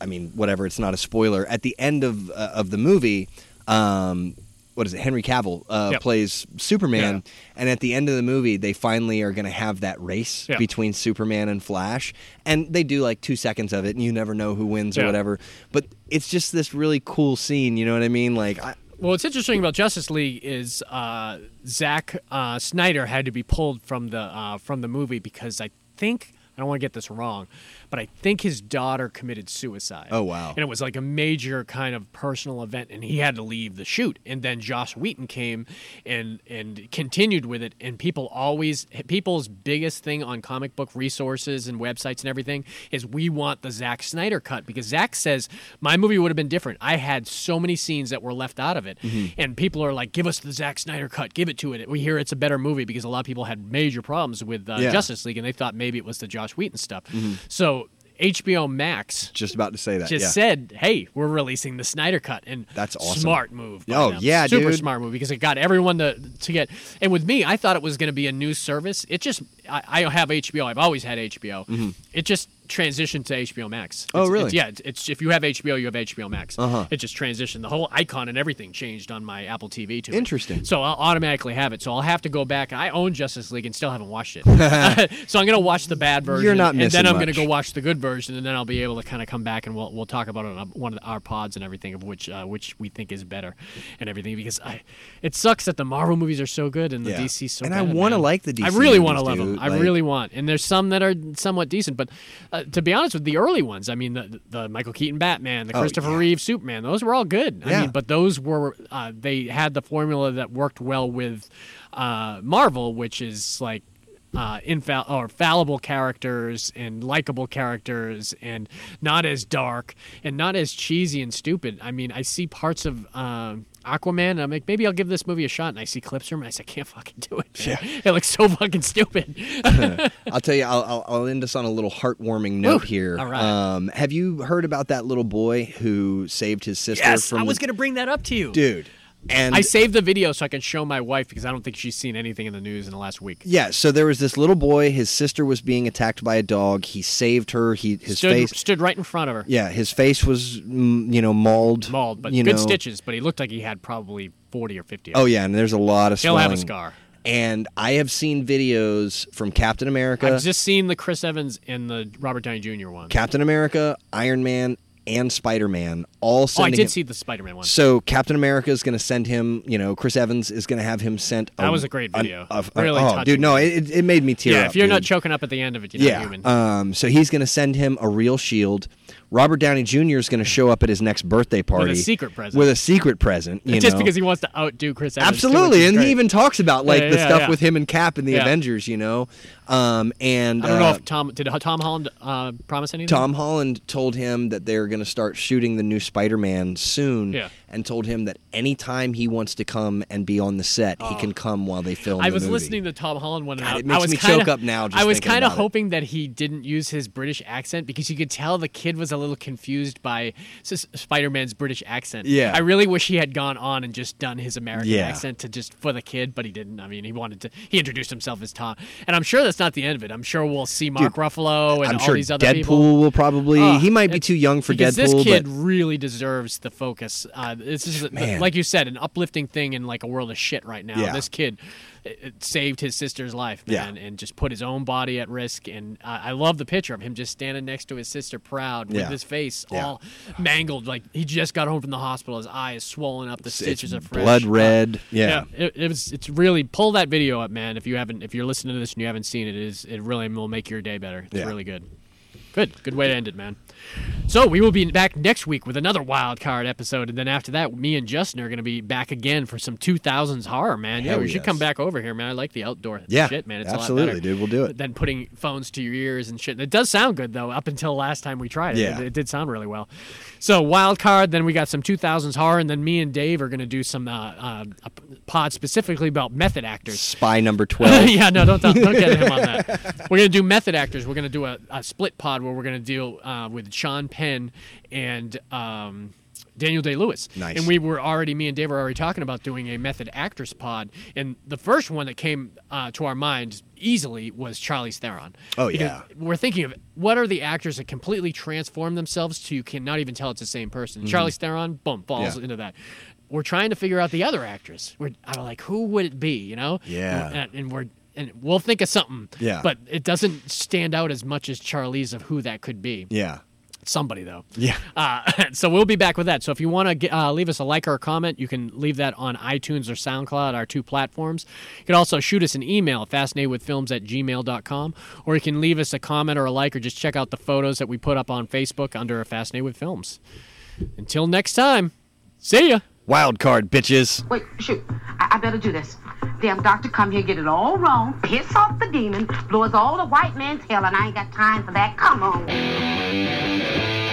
I mean, whatever. It's not a spoiler. At the end of uh, of the movie, um, what is it? Henry Cavill uh,
Yep.
plays Superman,
Yeah.
and at the end of the movie, they finally are going to have that race
Yeah.
between Superman and Flash, and they do like two seconds of it, and you never know who wins or whatever. But it's just this really cool scene. You know what I mean? Like, I,
Well, what's interesting about Justice League is uh, Zack uh, Snyder had to be pulled from the uh, from the movie because I think I don't want to get this wrong, but I think his daughter committed suicide.
Oh, wow.
And it was like a major kind of personal event, and he had to leave the shoot. And then Joss Whedon came and and continued with it. And people always people's biggest thing on comic book resources and websites and everything is we want the Zack Snyder cut because Zack says my movie would have been different. I had so many scenes that were left out of it,
Mm-hmm.
and people are like, "Give us the Zack Snyder cut, give it to it." We hear it's a better movie because a lot of people had major problems with uh,
Yeah.
Justice League, and they thought maybe it was the Joss Whedon stuff.
Mm-hmm.
So HBO Max
just about to say that.
just
yeah.
said, "Hey, we're releasing the Snyder cut," and
That's awesome.
Smart move.
Oh,
them.
yeah,
super
dude.
smart move because it got everyone to to get. And with me, I thought it was going to be a new service. It just I, I have HBO. I've always had HBO. It just transitioned to HBO Max.
Mm-hmm. Oh, really?
It's, yeah, it's, it's if you have HBO, you have HBO Max.
Uh-huh.
It just transitioned. The whole icon and everything changed on my Apple TV to it.
Interesting.
So I'll automatically have it. So I'll have to go back. I own Justice League and still haven't watched it. (laughs) (laughs) so I'm gonna watch the bad version.
You're not missing and
then I'm gonna go watch the good version, and then I'll be able to kind of come back and we'll we'll talk about it on one of our pods and everything of which uh, which we think is better and everything because I it sucks that the Marvel movies are so good and the
Yeah.
DC so
And I wanna like the DC.
I really want to love them. I
Like-
really want. And there's some that are somewhat decent, but uh, to be honest with the early ones, I mean the the Michael Keaton Batman, the
Oh,
Christopher
yeah.
Reeve Superman, those were all good. I mean, but those were uh, they had the formula that worked well with uh, Marvel, which is like uh, infal- or fallible characters and likable characters and not as dark and not as cheesy and stupid. I mean, I see parts of uh, Aquaman and I'm like, maybe I'll give this movie a shot. And I see clips from it. And I say, I can't fucking do it. man. It looks so fucking stupid. (laughs)
I'll tell you, I'll, I'll, I'll end us on a little heartwarming note
Woo.
here.
All right.
Um, have you heard about that little boy who saved his sister
yes,
from
I was
the
going to bring that up to you.
dude? And
I saved the video so I can show my wife because I don't think she's seen anything in the news in the last week.
yeah, so there was this little boy. His sister was being attacked by a dog. He saved her. He his
stood,
face.
stood right in front of her.
Yeah, his face was mm, you know mauled.
Mauled, but
you
good
know.
stitches. But he looked like he had probably 40 or 50.
Oh yeah, and there's a lot of.
He'll have a scar.
And I have seen videos from Captain America,
I've just seen the Chris Evans and the Robert Downey Jr. one.
Captain America, Iron Man, and Spider Man all
oh, I did
him-
see the Spider-Man one.
So Captain America is going to send him. You know, Chris Evans is going to have him sent.
That was a great video.
a-
Really
oh, dude, no, it, it made me tear
yeah,
up.
if you're not choking up at the end of it, you're not human.
Um. So he's going to send him a real shield. Robert Downey Jr. is going to show up at his next birthday party with a
secret present.
With a secret present. You
just
know?
because he wants to outdo Chris Evans.
Absolutely, and
great.
he even talks about like
Yeah,
the
yeah,
stuff
yeah.
with him and Cap in the
Yeah.
Avengers. You know, um, and
I don't know
uh,
if Tom did Tom Holland uh, promise anything.
Tom Holland told him that they're going to start shooting the new Spider-Man soon,
Yeah.
And told him that anytime he wants to come and be on the set, he can come while they film.
I
the
was
movie.
listening to Tom Holland one.
God,
I,
it
I was
me
kinda,
choke up now just
I was kind of
about it.
hoping that he didn't use his British accent because you could tell the kid was a little confused by Spider-Man's British accent.
Yeah.
I really wish he had gone on and just done his American
Yeah.
accent to just for the kid, but he didn't. I mean, he wanted to. He introduced himself as Tom, and I'm sure that's not the end of it. I'm sure we'll see Mark Ruffalo and
I'm
all
sure
these other
Deadpool
people.
will probably.
Oh,
he might be too young for Deadpool,
This kid
but
really deserves the focus. Uh, this is, like you said, an uplifting thing in like a world of shit right now.
Yeah.
This kid it, it saved his sister's life,
Yeah.
man, and just put his own body at risk. And uh, I love the picture of him just standing next to his sister, proud, with
Yeah.
his face
Yeah.
all mangled, like he just got home from the hospital. His eye is swollen up. The stitches are fresh.
blood
Uh,
red. yeah.
it, it was. It's really pull that video up, man. If you haven't, if you're listening to this and you haven't seen it, it is it really will make your day better. It's
Yeah.
really good. Good, good way to end it, man. So we will be back next week with another wild card episode, and then after that, me and Justin are going to be back again for some 2000s horror, man. yeah,
Hell
we should come back over here, man. I like the outdoor
Yeah,
shit, man. It's
absolutely,
a lot
dude. We'll do it.
Than putting phones to your ears and shit. It does sound good though. Up until last time we tried it,
Yeah.
it, it did sound really well. So wild card, then we got some 2000s horror, and then me and Dave are going to do some uh, uh, a pod specifically about method actors.
Spy number (laughs) twelve.
yeah, no, don't, don't don't get him on that. (laughs) We're gonna do method actors. We're gonna do a, a split pod where we're gonna deal uh, with Sean Penn and um, Daniel Day Lewis.
Nice.
And we were already, me and Dave were already talking about doing a method actress pod. And the first one that came uh, to our mind easily was Charlize Theron.
Oh,
Because
yeah.
We're thinking of what are the actors that completely transform themselves to you cannot even tell it's the same person. Charlize Theron, boom, falls
Mm-hmm. Yeah.
into that. We're trying to figure out the other actress. We're I'm like, who would it be? You know?
Yeah.
And, and we're and we'll think of something.
Yeah.
But it doesn't stand out as much as Charlize of who that could be.
yeah.
Somebody though.
Yeah.
Uh, (laughs) so we'll be back with that. So if you want to uh, leave us a like or a comment, you can leave that on iTunes or SoundCloud, our two platforms. You can also shoot us an email, fascinatedwithfilms at gmail.com, or you can leave us a comment or a like, or just check out the photos that we put up on Facebook under Fascinated with Films. Until next time, see ya.
Wild card, bitches.
Wait, shoot. I, I better do this. Damn doctor come here, get it all wrong, piss off the demon, blow us all the white man's hell, and I ain't got time for that. Come on.